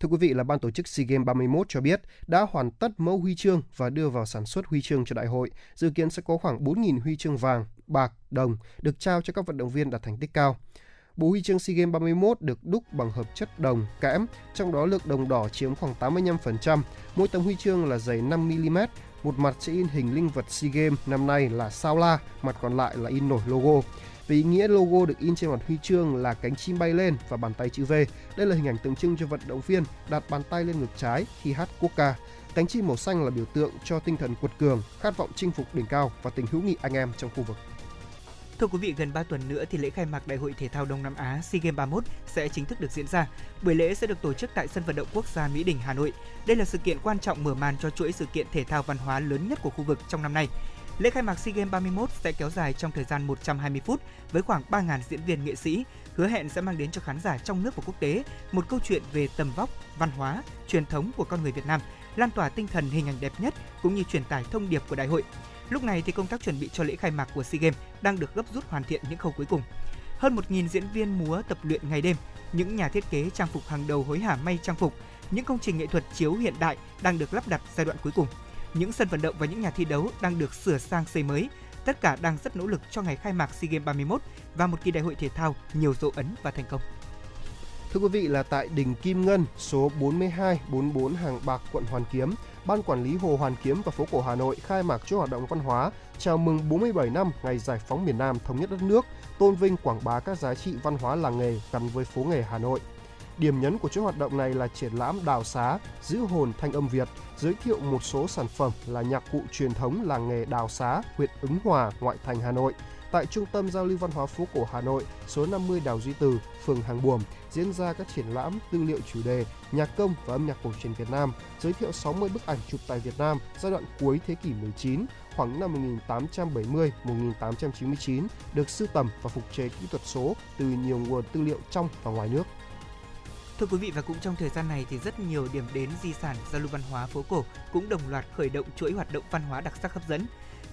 Thưa quý vị là ban tổ chức SEA Games 31 cho biết đã hoàn tất mẫu huy chương và đưa vào sản xuất huy chương cho đại hội. Dự kiến sẽ có khoảng 4.000 huy chương vàng, bạc, đồng được trao cho các vận động viên đạt thành tích cao. Bộ huy chương SEA Games 31 được đúc bằng hợp chất đồng, kẽm, trong đó lượng đồng đỏ chiếm khoảng 85%. Mỗi tấm huy chương là dày 5mm, một mặt sẽ in hình linh vật SEA Games năm nay là sao la, mặt còn lại là in nổi logo. Với ý nghĩa logo được in trên mặt huy chương là cánh chim bay lên và bàn tay chữ V. Đây là hình ảnh tượng trưng cho vận động viên đặt bàn tay lên ngực trái khi hát quốc ca. Cánh chim màu xanh là biểu tượng cho tinh thần quật cường, khát vọng chinh phục đỉnh cao và tình hữu nghị anh em trong khu vực. Thưa quý vị, gần 3 tuần nữa thì lễ khai mạc Đại hội Thể thao Đông Nam Á SEA Games 31 sẽ chính thức được diễn ra. Buổi lễ sẽ được tổ chức tại sân vận động quốc gia Mỹ Đình, Hà Nội. Đây là sự kiện quan trọng mở màn cho chuỗi sự kiện thể thao văn hóa lớn nhất của khu vực trong năm nay. Lễ khai mạc SEA Games 31 sẽ kéo dài trong thời gian 120 phút với khoảng 3.000 diễn viên nghệ sĩ, hứa hẹn sẽ mang đến cho khán giả trong nước và quốc tế một câu chuyện về tầm vóc, văn hóa, truyền thống của con người Việt Nam, lan tỏa tinh thần hình ảnh đẹp nhất cũng như truyền tải thông điệp của đại hội. Lúc này thì công tác chuẩn bị cho lễ khai mạc của SEA Games đang được gấp rút hoàn thiện những khâu cuối cùng. Hơn 1.000 diễn viên múa tập luyện ngày đêm, những nhà thiết kế trang phục hàng đầu hối hả may trang phục, những công trình nghệ thuật chiếu hiện đại đang được lắp đặt giai đoạn cuối cùng. Những sân vận động và những nhà thi đấu đang được sửa sang xây mới, tất cả đang rất nỗ lực cho ngày khai mạc SEA Games 31 và một kỳ đại hội thể thao nhiều dấu ấn và thành công. Thưa quý vị là tại đỉnh Kim Ngân, số 4244 Hàng Bạc, quận Hoàn Kiếm, Ban Quản lý Hồ Hoàn Kiếm và phố cổ Hà Nội khai mạc chuỗi hoạt động văn hóa chào mừng 47 năm ngày giải phóng miền Nam thống nhất đất nước, tôn vinh quảng bá các giá trị văn hóa làng nghề gắn với phố nghề Hà Nội. Điểm nhấn của chuỗi hoạt động này là triển lãm đào xá, giữ hồn thanh âm Việt, giới thiệu một số sản phẩm là nhạc cụ truyền thống làng nghề đào xá, huyện Ứng Hòa, ngoại thành Hà Nội. Tại Trung tâm Giao lưu Văn hóa phố cổ Hà Nội, số 50 Đào Duy Từ, phường Hàng Buồm, diễn ra các triển lãm tư liệu chủ đề nhạc công và âm nhạc cổ truyền Việt Nam, giới thiệu 60 bức ảnh chụp tại Việt Nam giai đoạn cuối thế kỷ 19, khoảng năm 1870-1899, được sưu tầm và phục chế kỹ thuật số từ nhiều nguồn tư liệu trong và ngoài nước. Thưa quý vị và cũng trong thời gian này thì rất nhiều điểm đến di sản giao lưu văn hóa phố cổ cũng đồng loạt khởi động chuỗi hoạt động văn hóa đặc sắc hấp dẫn.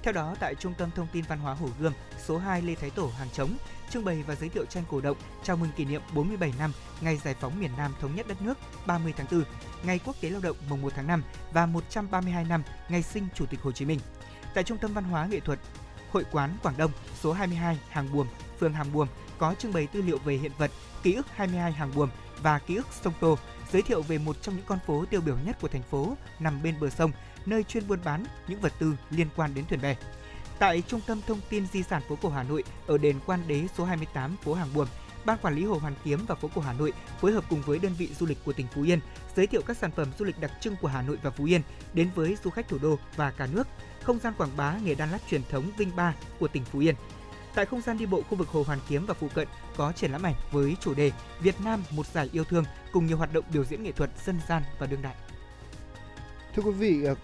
Theo đó, tại Trung tâm Thông tin Văn hóa Hồ Gươm, số 2 Lê Thái Tổ, Hàng Trống, trưng bày và giới thiệu tranh cổ động chào mừng kỷ niệm 47 năm ngày giải phóng miền Nam thống nhất đất nước 30 tháng 4, ngày Quốc tế Lao động mùng 1 tháng 5 và 132 năm ngày sinh Chủ tịch Hồ Chí Minh. Tại Trung tâm Văn hóa Nghệ thuật Hội quán Quảng Đông, số 22 Hàng Buồm, phường Hàng Buồm có trưng bày tư liệu về hiện vật ký ức 22 Hàng Buồm và ký ức sông Tô, giới thiệu về một trong những con phố tiêu biểu nhất của thành phố nằm bên bờ sông, nơi chuyên buôn bán những vật tư liên quan đến thuyền bè. Tại Trung tâm Thông tin Di sản phố cổ Hà Nội ở đền Quan Đế số 28 phố Hàng Buồm, Ban quản lý Hồ Hoàn Kiếm và phố cổ Hà Nội phối hợp cùng với đơn vị du lịch của tỉnh Phú Yên giới thiệu các sản phẩm du lịch đặc trưng của Hà Nội và Phú Yên đến với du khách thủ đô và cả nước. Không gian quảng bá nghề đan lát truyền thống Vinh Ba của tỉnh Phú Yên. Tại không gian đi bộ khu vực Hồ Hoàn Kiếm và phụ cận có triển lãm ảnh với chủ đề Việt Nam một giải yêu thương cùng nhiều hoạt động biểu diễn nghệ thuật dân gian và đương đại. Thưa quý vị, ờ,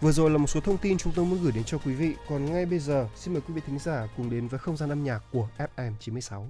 Vừa rồi là một số thông tin chúng tôi muốn gửi đến cho quý vị. Còn ngay bây giờ, xin mời quý vị thính giả cùng đến với không gian âm nhạc của FM 96.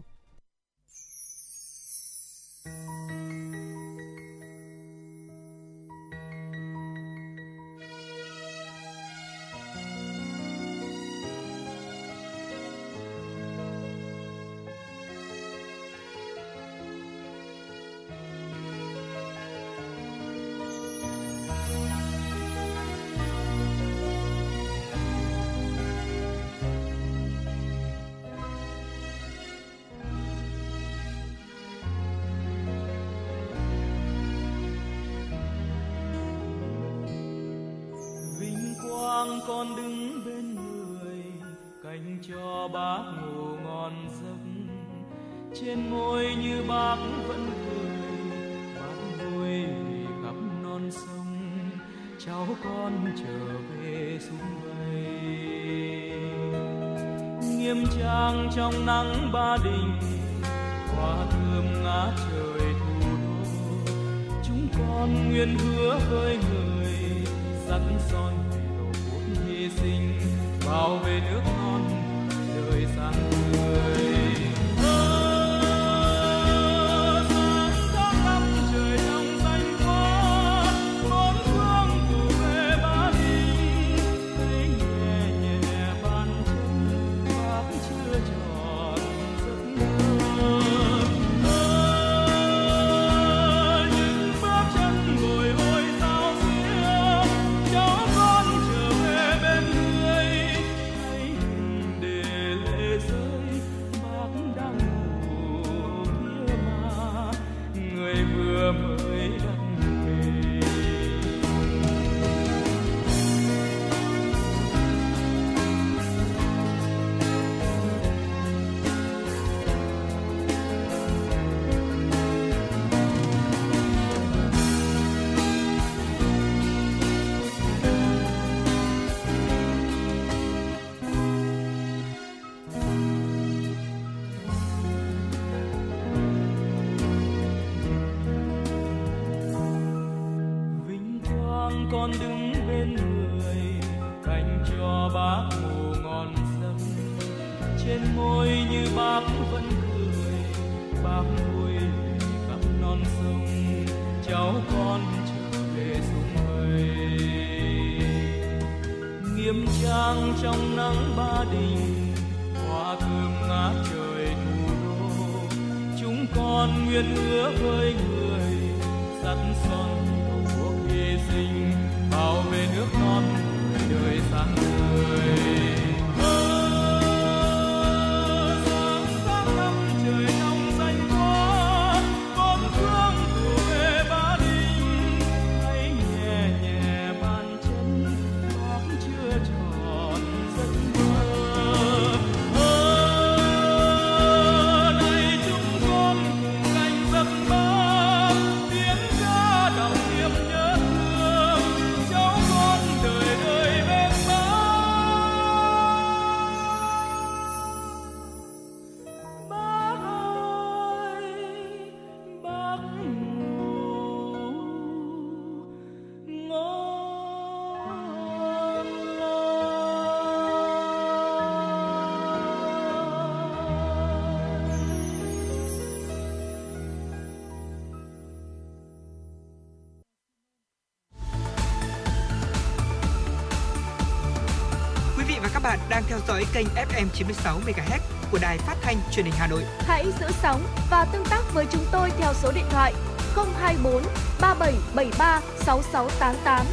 Theo dõi kênh FM 96 MHz của đài phát thanh truyền hình Hà Nội. Hãy giữ sóng và tương tác với chúng tôi theo số điện thoại 024 3773 6688.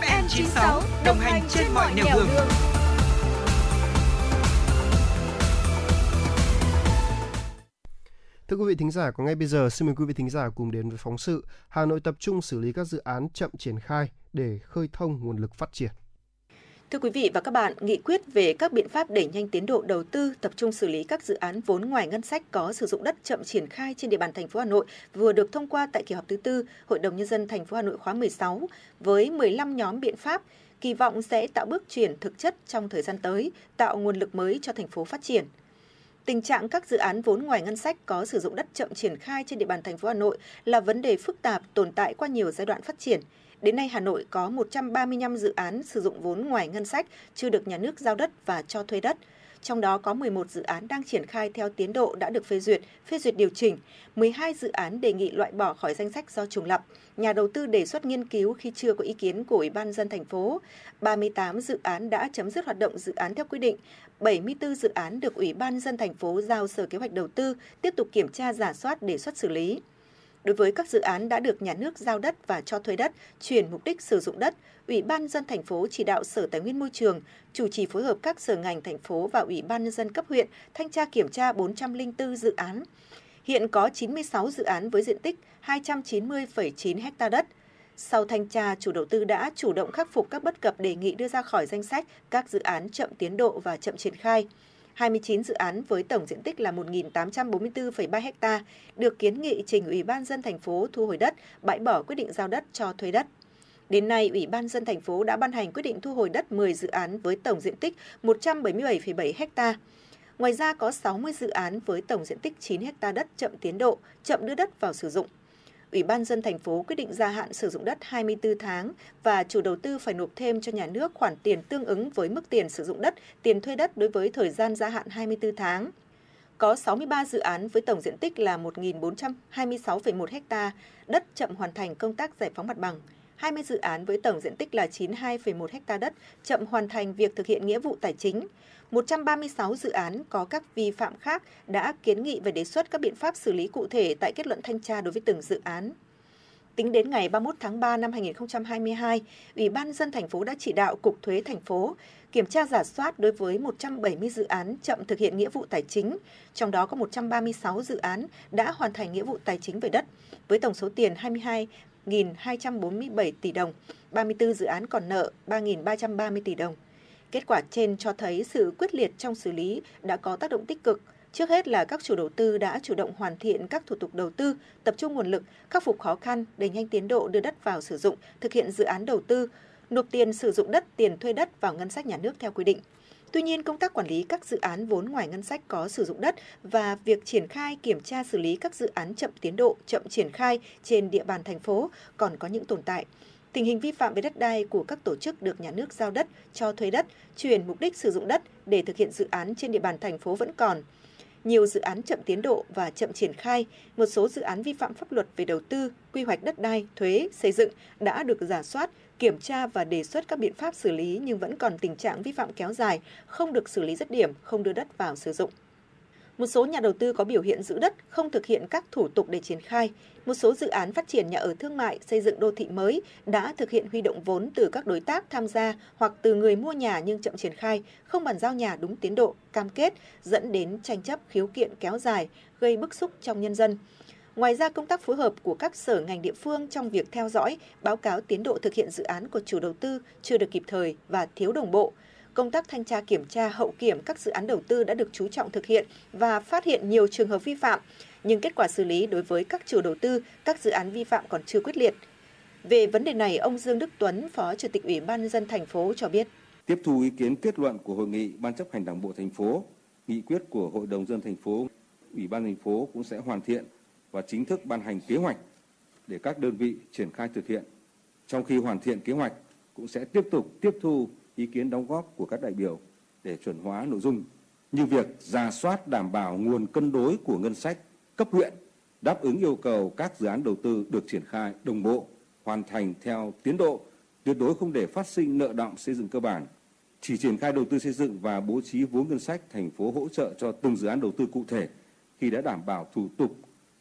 FM 96 đồng hành trên mọi nẻo đường. Thưa quý vị thính giả, có ngay bây giờ xin mời quý vị thính giả cùng đến với phóng sự Hà Nội tập trung xử lý các dự án chậm triển khai để khơi thông nguồn lực phát triển. Thưa quý vị và các bạn, nghị quyết về các biện pháp đẩy nhanh tiến độ đầu tư, tập trung xử lý các dự án vốn ngoài ngân sách có sử dụng đất chậm triển khai trên địa bàn thành phố Hà Nội vừa được thông qua tại kỳ họp thứ tư Hội đồng nhân dân thành phố Hà Nội khóa 16 với 15 nhóm biện pháp kỳ vọng sẽ tạo bước chuyển thực chất trong thời gian tới, tạo nguồn lực mới cho thành phố phát triển. Tình trạng các dự án vốn ngoài ngân sách có sử dụng đất chậm triển khai trên địa bàn thành phố Hà Nội là vấn đề phức tạp tồn tại qua nhiều giai đoạn phát triển. Đến nay Hà Nội có 135 dự án sử dụng vốn ngoài ngân sách chưa được nhà nước giao đất và cho thuê đất. Trong đó có 11 dự án đang triển khai theo tiến độ đã được phê duyệt, phê duyệt điều chỉnh, 12 dự án đề nghị loại bỏ khỏi danh sách do trùng lập. Nhà đầu tư đề xuất nghiên cứu khi chưa có ý kiến của Ủy ban dân thành phố. 38 dự án đã chấm dứt hoạt động dự án theo quy định. 74 dự án được Ủy ban dân thành phố giao Sở Kế hoạch Đầu tư tiếp tục kiểm tra giả soát đề xuất xử lý. Đối với các dự án đã được nhà nước giao đất và cho thuê đất, chuyển mục đích sử dụng đất, Ủy ban dân thành phố chỉ đạo Sở Tài nguyên Môi trường chủ trì phối hợp các sở ngành thành phố và Ủy ban nhân dân cấp huyện thanh tra kiểm tra 404 dự án. Hiện có 96 dự án với diện tích 290,9 ha đất. Sau thanh tra, chủ đầu tư đã chủ động khắc phục các bất cập đề nghị đưa ra khỏi danh sách các dự án chậm tiến độ và chậm triển khai. 29 dự án với tổng diện tích là 1.844,3 ha được kiến nghị trình Ủy ban dân thành phố thu hồi đất, bãi bỏ quyết định giao đất cho thuê đất. Đến nay, Ủy ban dân thành phố đã ban hành quyết định thu hồi đất 10 dự án với tổng diện tích 177,7 ha. Ngoài ra có 60 dự án với tổng diện tích 9 ha đất chậm tiến độ, chậm đưa đất vào sử dụng. Ủy ban dân thành phố quyết định gia hạn sử dụng đất 24 tháng và chủ đầu tư phải nộp thêm cho nhà nước khoản tiền tương ứng với mức tiền sử dụng đất, tiền thuê đất đối với thời gian gia hạn 24 tháng. Có 63 dự án với tổng diện tích là 1.426,1 ha, đất chậm hoàn thành công tác giải phóng mặt bằng. 20 dự án với tổng diện tích là 92,1 ha đất chậm hoàn thành việc thực hiện nghĩa vụ tài chính. 136 dự án có các vi phạm khác đã kiến nghị và đề xuất các biện pháp xử lý cụ thể tại kết luận thanh tra đối với từng dự án. Tính đến ngày 31 tháng 3 năm 2022, Ủy ban dân thành phố đã chỉ đạo Cục Thuế thành phố kiểm tra giả soát đối với 170 dự án chậm thực hiện nghĩa vụ tài chính, trong đó có 136 dự án đã hoàn thành nghĩa vụ tài chính về đất với tổng số tiền 22.247 tỷ đồng, 34 dự án còn nợ 3.330 tỷ đồng. Kết quả trên cho thấy sự quyết liệt trong xử lý đã có tác động tích cực. Trước hết là các chủ đầu tư đã chủ động hoàn thiện các thủ tục đầu tư, tập trung nguồn lực, khắc phục khó khăn, đẩy nhanh tiến độ đưa đất vào sử dụng, thực hiện dự án đầu tư, nộp tiền sử dụng đất, tiền thuê đất vào ngân sách nhà nước theo quy định. Tuy nhiên, công tác quản lý các dự án vốn ngoài ngân sách có sử dụng đất và việc triển khai kiểm tra xử lý các dự án chậm tiến độ, chậm triển khai trên địa bàn thành phố còn có những tồn tại tình hình vi phạm về đất đai của các tổ chức được nhà nước giao đất, cho thuê đất, chuyển mục đích sử dụng đất để thực hiện dự án trên địa bàn thành phố vẫn còn. Nhiều dự án chậm tiến độ và chậm triển khai, một số dự án vi phạm pháp luật về đầu tư, quy hoạch đất đai, thuế, xây dựng đã được giả soát, kiểm tra và đề xuất các biện pháp xử lý nhưng vẫn còn tình trạng vi phạm kéo dài, không được xử lý dứt điểm, không đưa đất vào sử dụng. Một số nhà đầu tư có biểu hiện giữ đất, không thực hiện các thủ tục để triển khai. Một số dự án phát triển nhà ở thương mại, xây dựng đô thị mới đã thực hiện huy động vốn từ các đối tác tham gia hoặc từ người mua nhà nhưng chậm triển khai, không bàn giao nhà đúng tiến độ, cam kết, dẫn đến tranh chấp khiếu kiện kéo dài, gây bức xúc trong nhân dân. Ngoài ra, công tác phối hợp của các sở ngành địa phương trong việc theo dõi, báo cáo tiến độ thực hiện dự án của chủ đầu tư chưa được kịp thời và thiếu đồng bộ công tác thanh tra kiểm tra hậu kiểm các dự án đầu tư đã được chú trọng thực hiện và phát hiện nhiều trường hợp vi phạm, nhưng kết quả xử lý đối với các chủ đầu tư, các dự án vi phạm còn chưa quyết liệt. Về vấn đề này, ông Dương Đức Tuấn, Phó Chủ tịch Ủy ban nhân dân thành phố cho biết. Tiếp thu ý kiến kết luận của hội nghị Ban chấp hành Đảng bộ thành phố, nghị quyết của Hội đồng dân thành phố, Ủy ban thành phố cũng sẽ hoàn thiện và chính thức ban hành kế hoạch để các đơn vị triển khai thực hiện. Trong khi hoàn thiện kế hoạch cũng sẽ tiếp tục tiếp thu ý kiến đóng góp của các đại biểu để chuẩn hóa nội dung như việc ra soát đảm bảo nguồn cân đối của ngân sách cấp huyện đáp ứng yêu cầu các dự án đầu tư được triển khai đồng bộ, hoàn thành theo tiến độ, tuyệt đối không để phát sinh nợ động xây dựng cơ bản. Chỉ triển khai đầu tư xây dựng và bố trí vốn ngân sách thành phố hỗ trợ cho từng dự án đầu tư cụ thể khi đã đảm bảo thủ tục,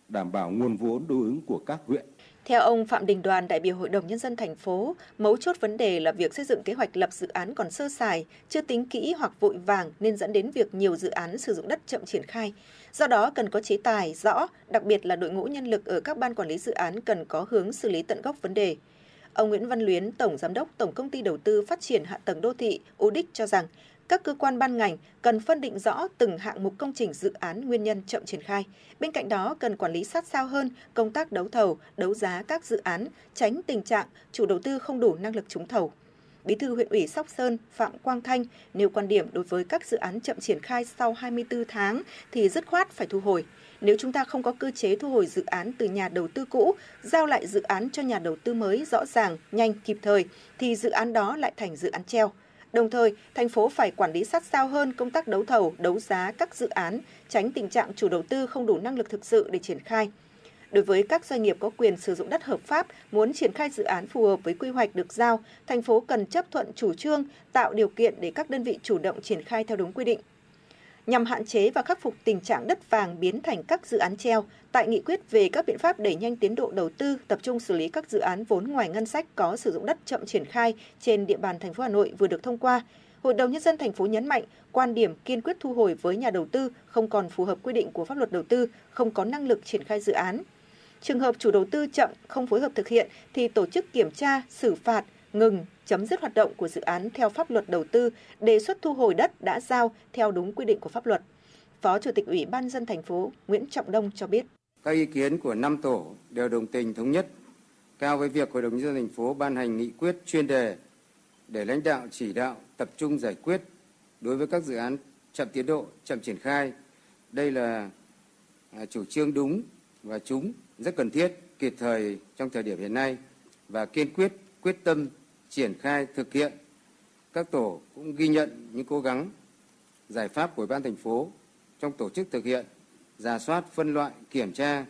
đảm bảo nguồn vốn đối ứng của các huyện. Theo ông Phạm Đình Đoàn, đại biểu Hội đồng Nhân dân thành phố, mấu chốt vấn đề là việc xây dựng kế hoạch lập dự án còn sơ sài, chưa tính kỹ hoặc vội vàng nên dẫn đến việc nhiều dự án sử dụng đất chậm triển khai. Do đó cần có chế tài rõ, đặc biệt là đội ngũ nhân lực ở các ban quản lý dự án cần có hướng xử lý tận gốc vấn đề. Ông Nguyễn Văn Luyến, Tổng Giám đốc Tổng Công ty Đầu tư Phát triển Hạ tầng Đô thị UDIC cho rằng các cơ quan ban ngành cần phân định rõ từng hạng mục công trình dự án nguyên nhân chậm triển khai. Bên cạnh đó, cần quản lý sát sao hơn công tác đấu thầu, đấu giá các dự án, tránh tình trạng chủ đầu tư không đủ năng lực trúng thầu. Bí thư huyện ủy Sóc Sơn Phạm Quang Thanh nêu quan điểm đối với các dự án chậm triển khai sau 24 tháng thì dứt khoát phải thu hồi. Nếu chúng ta không có cơ chế thu hồi dự án từ nhà đầu tư cũ, giao lại dự án cho nhà đầu tư mới rõ ràng, nhanh, kịp thời, thì dự án đó lại thành dự án treo. Đồng thời, thành phố phải quản lý sát sao hơn công tác đấu thầu, đấu giá các dự án, tránh tình trạng chủ đầu tư không đủ năng lực thực sự để triển khai. Đối với các doanh nghiệp có quyền sử dụng đất hợp pháp muốn triển khai dự án phù hợp với quy hoạch được giao, thành phố cần chấp thuận chủ trương, tạo điều kiện để các đơn vị chủ động triển khai theo đúng quy định. Nhằm hạn chế và khắc phục tình trạng đất vàng biến thành các dự án treo, tại nghị quyết về các biện pháp đẩy nhanh tiến độ đầu tư, tập trung xử lý các dự án vốn ngoài ngân sách có sử dụng đất chậm triển khai trên địa bàn thành phố Hà Nội vừa được thông qua, Hội đồng nhân dân thành phố nhấn mạnh quan điểm kiên quyết thu hồi với nhà đầu tư không còn phù hợp quy định của pháp luật đầu tư, không có năng lực triển khai dự án. Trường hợp chủ đầu tư chậm không phối hợp thực hiện thì tổ chức kiểm tra, xử phạt, ngừng, chấm dứt hoạt động của dự án theo pháp luật đầu tư, đề xuất thu hồi đất đã giao theo đúng quy định của pháp luật. Phó Chủ tịch Ủy ban dân thành phố Nguyễn Trọng Đông cho biết. Các ý kiến của năm tổ đều đồng tình thống nhất cao với việc Hội đồng nhân dân thành phố ban hành nghị quyết chuyên đề để lãnh đạo chỉ đạo tập trung giải quyết đối với các dự án chậm tiến độ, chậm triển khai. Đây là à, chủ trương đúng và chúng rất cần thiết kịp thời trong thời điểm hiện nay và kiên quyết quyết tâm triển khai thực hiện. Các tổ cũng ghi nhận những cố gắng giải pháp của ban thành phố trong tổ chức thực hiện, giả soát, phân loại, kiểm tra,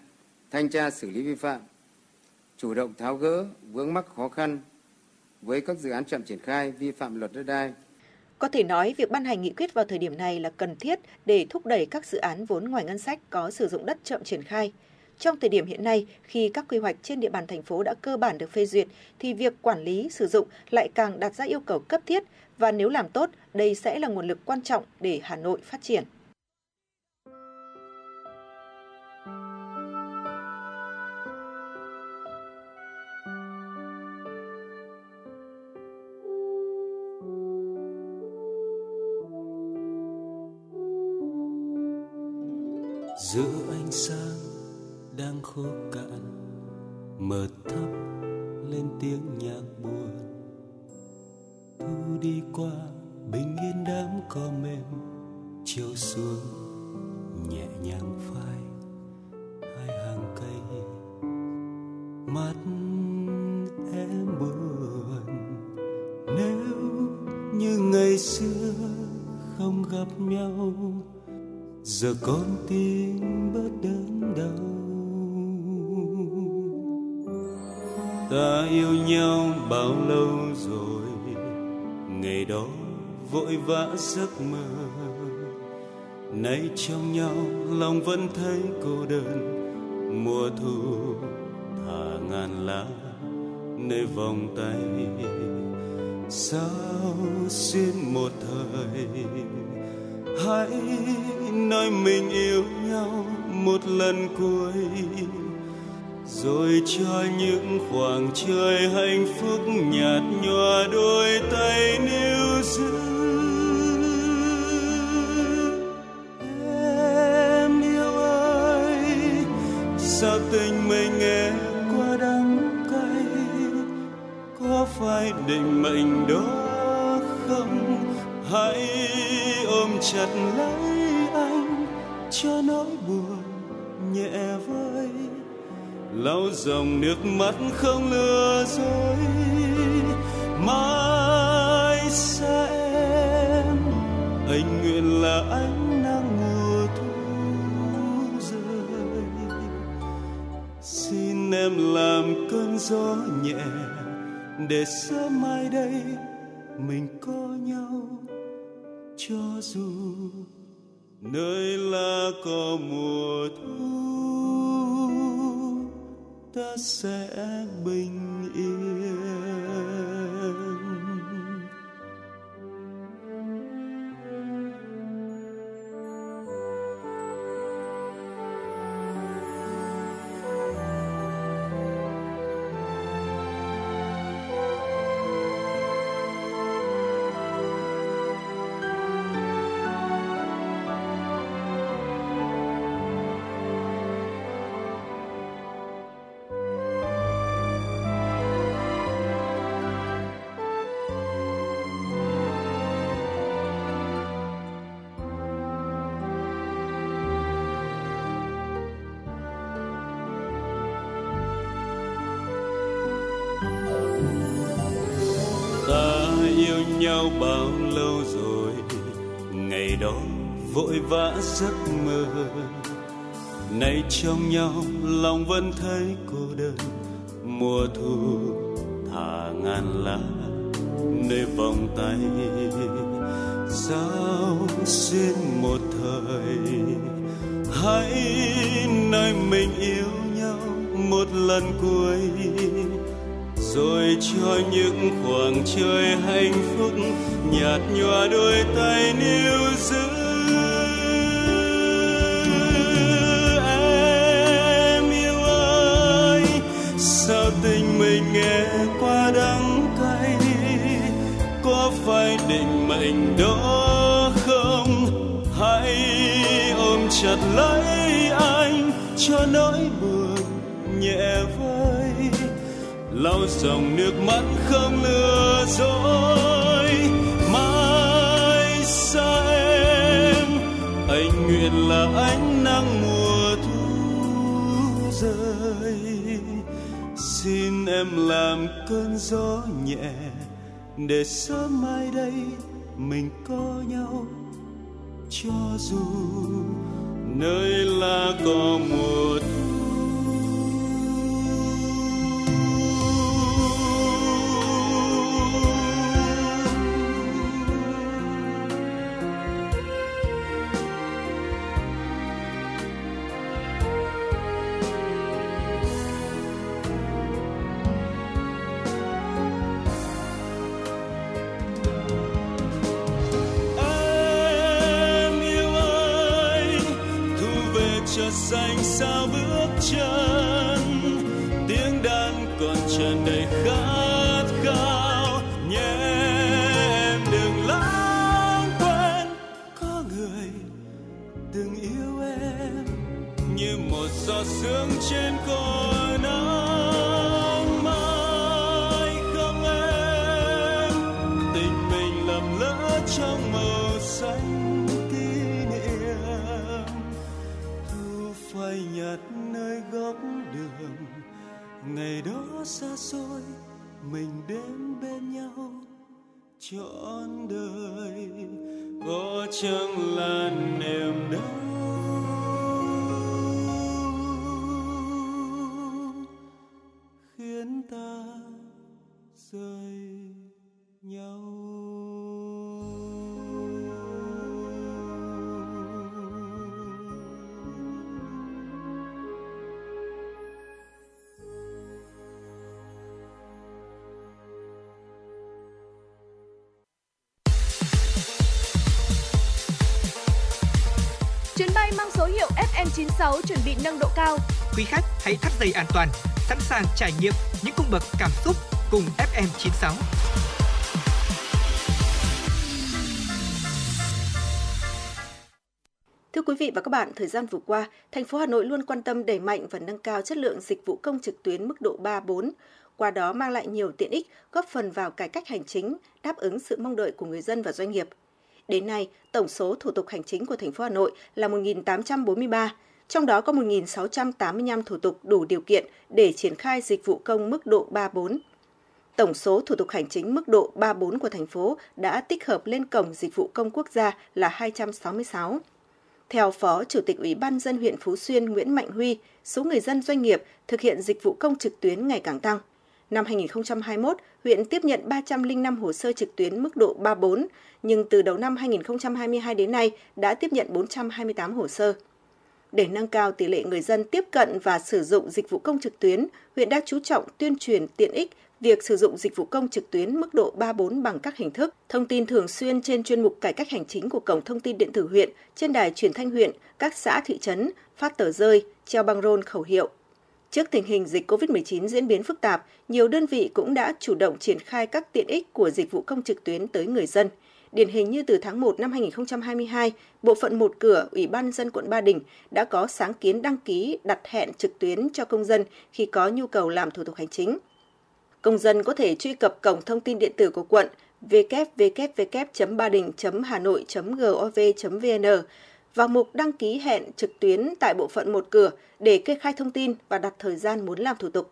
thanh tra xử lý vi phạm, chủ động tháo gỡ vướng mắc khó khăn với các dự án chậm triển khai vi phạm luật đất đai. Có thể nói, việc ban hành nghị quyết vào thời điểm này là cần thiết để thúc đẩy các dự án vốn ngoài ngân sách có sử dụng đất chậm triển khai. Trong thời điểm hiện nay, khi các quy hoạch trên địa bàn thành phố đã cơ bản được phê duyệt, thì việc quản lý sử dụng lại càng đặt ra yêu cầu cấp thiết và nếu làm tốt, đây sẽ là nguồn lực quan trọng để Hà Nội phát triển. giữa ánh sáng khô cạn, mờ thấp lên tiếng nhạc buồn. Thu đi qua bình yên đám cỏ mềm, chiều xuống nhẹ nhàng phai hai hàng cây. Mắt em buồn, nếu như ngày xưa không gặp nhau, giờ con tim yêu nhau bao lâu rồi? Ngày đó vội vã giấc mơ. Nay trong nhau lòng vẫn thấy cô đơn. Mùa thu thả ngàn lá nơi vòng tay. Sao xuyên một thời? Hãy nói mình yêu nhau một lần cuối rồi cho những khoảng trời hạnh phúc nhạt nhòa đôi tay níu giữ. Em yêu ơi, sao tình mình nghe qua đắng cay? Có phải định mệnh đó không? Hãy ôm chặt lấy anh cho nỗi buồn lau dòng nước mắt không lừa dối. Mãi xa em, anh nguyện là ánh nắng mùa thu rơi. Xin em làm cơn gió nhẹ, để sớm mai đây mình có nhau. Cho dù nơi lá có mùa thu ta sẽ bình yên. Dòng nước mắt không lừa dối. Mai xa em anh nguyện là ánh nắng mùa thu rơi. Xin em làm cơn gió nhẹ, để sớm mai đây mình có nhau. Cho dù nơi là có mùa chợt xanh sao bước chân. Tiếng đàn còn tràn đầy khát khao. Nhé, em đừng lãng quên. Có người từng yêu em như một giọt sương trên cội nắng ngày đó xa xôi, mình đến bên nhau, trọn đời. Có chẳng là niềm đau khiến ta rời nhau? 96 chuẩn bị nâng độ cao. Quý khách hãy thắt dây an toàn, sẵn sàng trải nghiệm những cung bậc cảm xúc cùng FM 96. Thưa quý vị và các bạn, thời gian vừa qua, thành phố Hà Nội luôn quan tâm đẩy mạnh và nâng cao chất lượng dịch vụ công trực tuyến mức độ 3-4, qua đó mang lại nhiều tiện ích, góp phần vào cải cách hành chính, đáp ứng sự mong đợi của người dân và doanh nghiệp. Đến nay, tổng số thủ tục hành chính của thành phố Hà Nội là 1.843, trong đó có 1.685 thủ tục đủ điều kiện để triển khai dịch vụ công mức độ 3-4. Tổng số thủ tục hành chính mức độ 3-4 của thành phố đã tích hợp lên cổng dịch vụ công quốc gia là 266. Theo Phó Chủ tịch Ủy ban dân huyện Phú Xuyên Nguyễn Mạnh Huy, số người dân doanh nghiệp thực hiện dịch vụ công trực tuyến ngày càng tăng. Năm 2021, huyện tiếp nhận 305 hồ sơ trực tuyến mức độ 3-4, nhưng từ đầu năm 2022 đến nay đã tiếp nhận 428 hồ sơ. Để nâng cao tỷ lệ người dân tiếp cận và sử dụng dịch vụ công trực tuyến, huyện đã chú trọng tuyên truyền tiện ích việc sử dụng dịch vụ công trực tuyến mức độ 3-4 bằng các hình thức, thông tin thường xuyên trên chuyên mục cải cách hành chính của Cổng Thông tin Điện tử huyện, trên đài truyền thanh huyện, các xã thị trấn, phát tờ rơi, treo băng rôn khẩu hiệu. Trước tình hình dịch COVID-19 diễn biến phức tạp, nhiều đơn vị cũng đã chủ động triển khai các tiện ích của dịch vụ công trực tuyến tới người dân. Điển hình như từ tháng 1 năm 2022, Bộ phận một cửa Ủy ban dân quận Ba Đình đã có sáng kiến đăng ký đặt hẹn trực tuyến cho công dân khi có nhu cầu làm thủ tục hành chính. Công dân có thể truy cập cổng thông tin điện tử của quận www.badinh.hanoi.gov.vn vào mục đăng ký hẹn trực tuyến tại bộ phận một cửa để kê khai thông tin và đặt thời gian muốn làm thủ tục.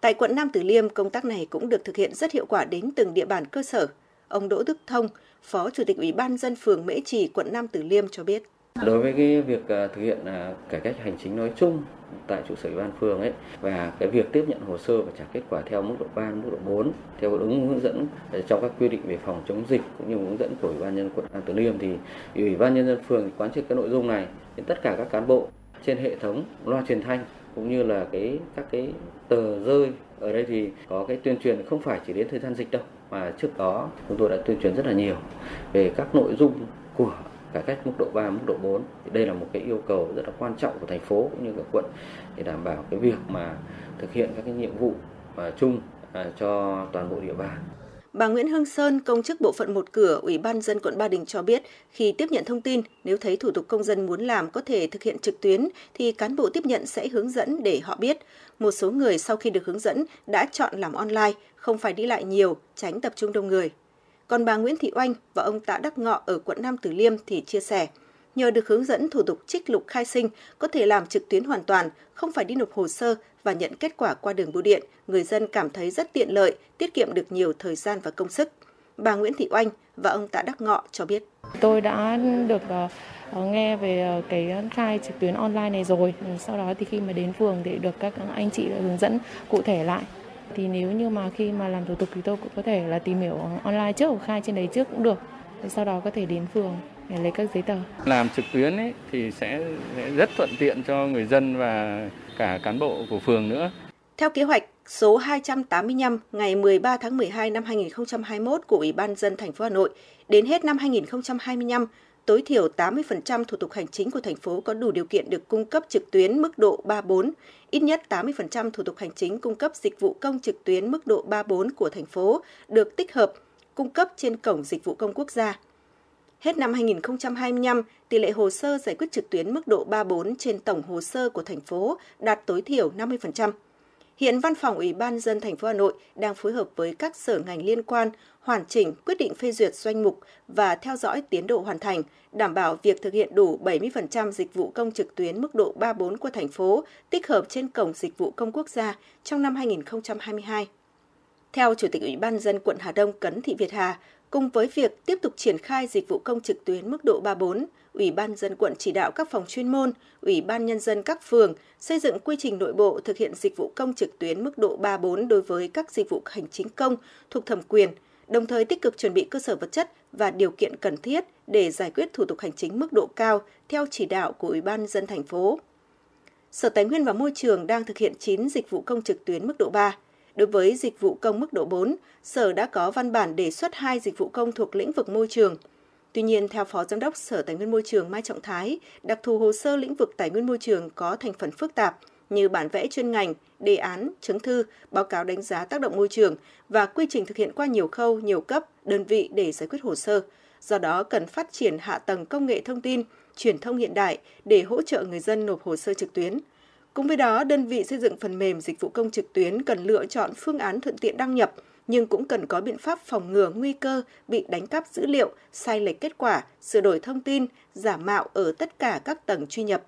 Tại quận Nam Từ Liêm, công tác này cũng được thực hiện rất hiệu quả đến từng địa bàn cơ sở. Ông Đỗ Đức Thông, Phó Chủ tịch Ủy ban dân phường Mễ Trì, quận Nam Từ Liêm cho biết. Đối với cái việc à, thực hiện à, cải cách hành chính nói chung tại trụ sở ủy ban phường ấy và cái việc tiếp nhận hồ sơ và trả kết quả theo mức độ 3, mức độ 4 theo đúng hướng dẫn à, trong các quy định về phòng chống dịch cũng như hướng dẫn của ủy ban nhân quận Nam Từ Liêm thì ủy ban nhân dân phường quán triệt cái nội dung này đến tất cả các cán bộ trên hệ thống loa truyền thanh cũng như là cái các cái tờ rơi ở đây thì có cái tuyên truyền không phải chỉ đến thời gian dịch đâu mà trước đó chúng tôi đã tuyên truyền rất là nhiều về các nội dung của cải cách mức độ 3, mức độ 4 thì đây là một cái yêu cầu rất là quan trọng của thành phố cũng như của quận để đảm bảo cái việc mà thực hiện các cái nhiệm vụ à, chung à, cho toàn bộ địa bàn. Bà Nguyễn Hương Sơn, công chức bộ phận một cửa, Ủy ban dân quận Ba Đình cho biết, khi tiếp nhận thông tin, nếu thấy thủ tục công dân muốn làm có thể thực hiện trực tuyến, thì cán bộ tiếp nhận sẽ hướng dẫn để họ biết. Một số người sau khi được hướng dẫn đã chọn làm online, không phải đi lại nhiều, tránh tập trung đông người. Còn bà Nguyễn Thị Oanh và ông Tạ Đắc Ngọ ở quận Nam Từ Liêm thì chia sẻ, nhờ được hướng dẫn thủ tục trích lục khai sinh, có thể làm trực tuyến hoàn toàn, không phải đi nộp hồ sơ và nhận kết quả qua đường bưu điện, người dân cảm thấy rất tiện lợi, tiết kiệm được nhiều thời gian và công sức. Bà Nguyễn Thị Oanh và ông Tạ Đắc Ngọ cho biết. Tôi đã được ờ, ờ, nghe về ờ, cái khai trực tuyến online này rồi. Ừ, sau đó thì khi mà đến phường thì được các anh chị hướng dẫn cụ thể lại thì nếu như mà khi mà làm thủ tục thì tôi cũng có thể là tìm hiểu online trước hoặc khai trên đấy trước cũng được sau đó có thể đến phường để lấy các giấy tờ làm trực tuyến ấy thì sẽ, sẽ rất thuận tiện cho người dân và cả cán bộ của phường nữa theo kế hoạch số 285 ngày 13 tháng 12 năm 2021 của Ủy ban dân thành phố Hà Nội, đến hết năm 2025, tối thiểu 80% thủ tục hành chính của thành phố có đủ điều kiện được cung cấp trực tuyến mức độ 3-4, ít nhất 80% thủ tục hành chính cung cấp dịch vụ công trực tuyến mức độ 3-4 của thành phố được tích hợp, cung cấp trên cổng dịch vụ công quốc gia. Hết năm 2025, tỷ lệ hồ sơ giải quyết trực tuyến mức độ 3-4 trên tổng hồ sơ của thành phố đạt tối thiểu 50%. Hiện Văn phòng Ủy ban dân thành phố Hà Nội đang phối hợp với các sở ngành liên quan hoàn chỉnh quyết định phê duyệt doanh mục và theo dõi tiến độ hoàn thành, đảm bảo việc thực hiện đủ 70% dịch vụ công trực tuyến mức độ 3-4 của thành phố tích hợp trên cổng dịch vụ công quốc gia trong năm 2022. Theo Chủ tịch Ủy ban dân quận Hà Đông Cấn Thị Việt Hà, cùng với việc tiếp tục triển khai dịch vụ công trực tuyến mức độ 3-4, Ủy ban dân quận chỉ đạo các phòng chuyên môn, Ủy ban nhân dân các phường xây dựng quy trình nội bộ thực hiện dịch vụ công trực tuyến mức độ 3-4 đối với các dịch vụ hành chính công thuộc thẩm quyền, đồng thời tích cực chuẩn bị cơ sở vật chất và điều kiện cần thiết để giải quyết thủ tục hành chính mức độ cao theo chỉ đạo của Ủy ban dân thành phố. Sở Tài nguyên và Môi trường đang thực hiện 9 dịch vụ công trực tuyến mức độ 3. Đối với dịch vụ công mức độ 4, Sở đã có văn bản đề xuất hai dịch vụ công thuộc lĩnh vực môi trường – Tuy nhiên, theo Phó Giám đốc Sở Tài nguyên Môi trường Mai Trọng Thái, đặc thù hồ sơ lĩnh vực tài nguyên môi trường có thành phần phức tạp như bản vẽ chuyên ngành, đề án, chứng thư, báo cáo đánh giá tác động môi trường và quy trình thực hiện qua nhiều khâu, nhiều cấp, đơn vị để giải quyết hồ sơ. Do đó, cần phát triển hạ tầng công nghệ thông tin, truyền thông hiện đại để hỗ trợ người dân nộp hồ sơ trực tuyến. Cùng với đó, đơn vị xây dựng phần mềm dịch vụ công trực tuyến cần lựa chọn phương án thuận tiện đăng nhập, nhưng cũng cần có biện pháp phòng ngừa nguy cơ bị đánh cắp dữ liệu, sai lệch kết quả, sửa đổi thông tin, giả mạo ở tất cả các tầng truy nhập.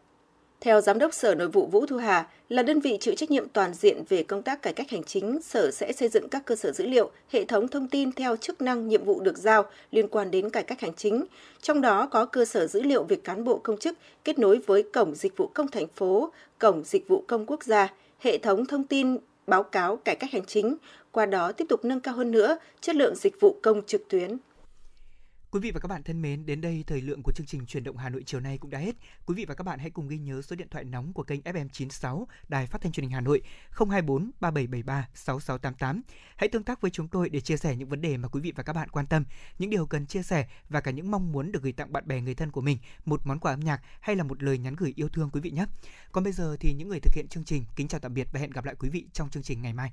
Theo Giám đốc Sở Nội vụ Vũ Thu Hà, là đơn vị chịu trách nhiệm toàn diện về công tác cải cách hành chính, Sở sẽ xây dựng các cơ sở dữ liệu, hệ thống thông tin theo chức năng nhiệm vụ được giao liên quan đến cải cách hành chính. Trong đó có cơ sở dữ liệu việc cán bộ công chức kết nối với Cổng Dịch vụ Công thành phố, Cổng Dịch vụ Công Quốc gia, hệ thống thông tin báo cáo cải cách hành chính, qua đó tiếp tục nâng cao hơn nữa chất lượng dịch vụ công trực tuyến. Quý vị và các bạn thân mến, đến đây thời lượng của chương trình truyền động Hà Nội chiều nay cũng đã hết. Quý vị và các bạn hãy cùng ghi nhớ số điện thoại nóng của kênh FM 96 Đài Phát thanh Truyền hình Hà Nội 024 3773 6688. Hãy tương tác với chúng tôi để chia sẻ những vấn đề mà quý vị và các bạn quan tâm, những điều cần chia sẻ và cả những mong muốn được gửi tặng bạn bè người thân của mình một món quà âm nhạc hay là một lời nhắn gửi yêu thương quý vị nhé. Còn bây giờ thì những người thực hiện chương trình kính chào tạm biệt và hẹn gặp lại quý vị trong chương trình ngày mai.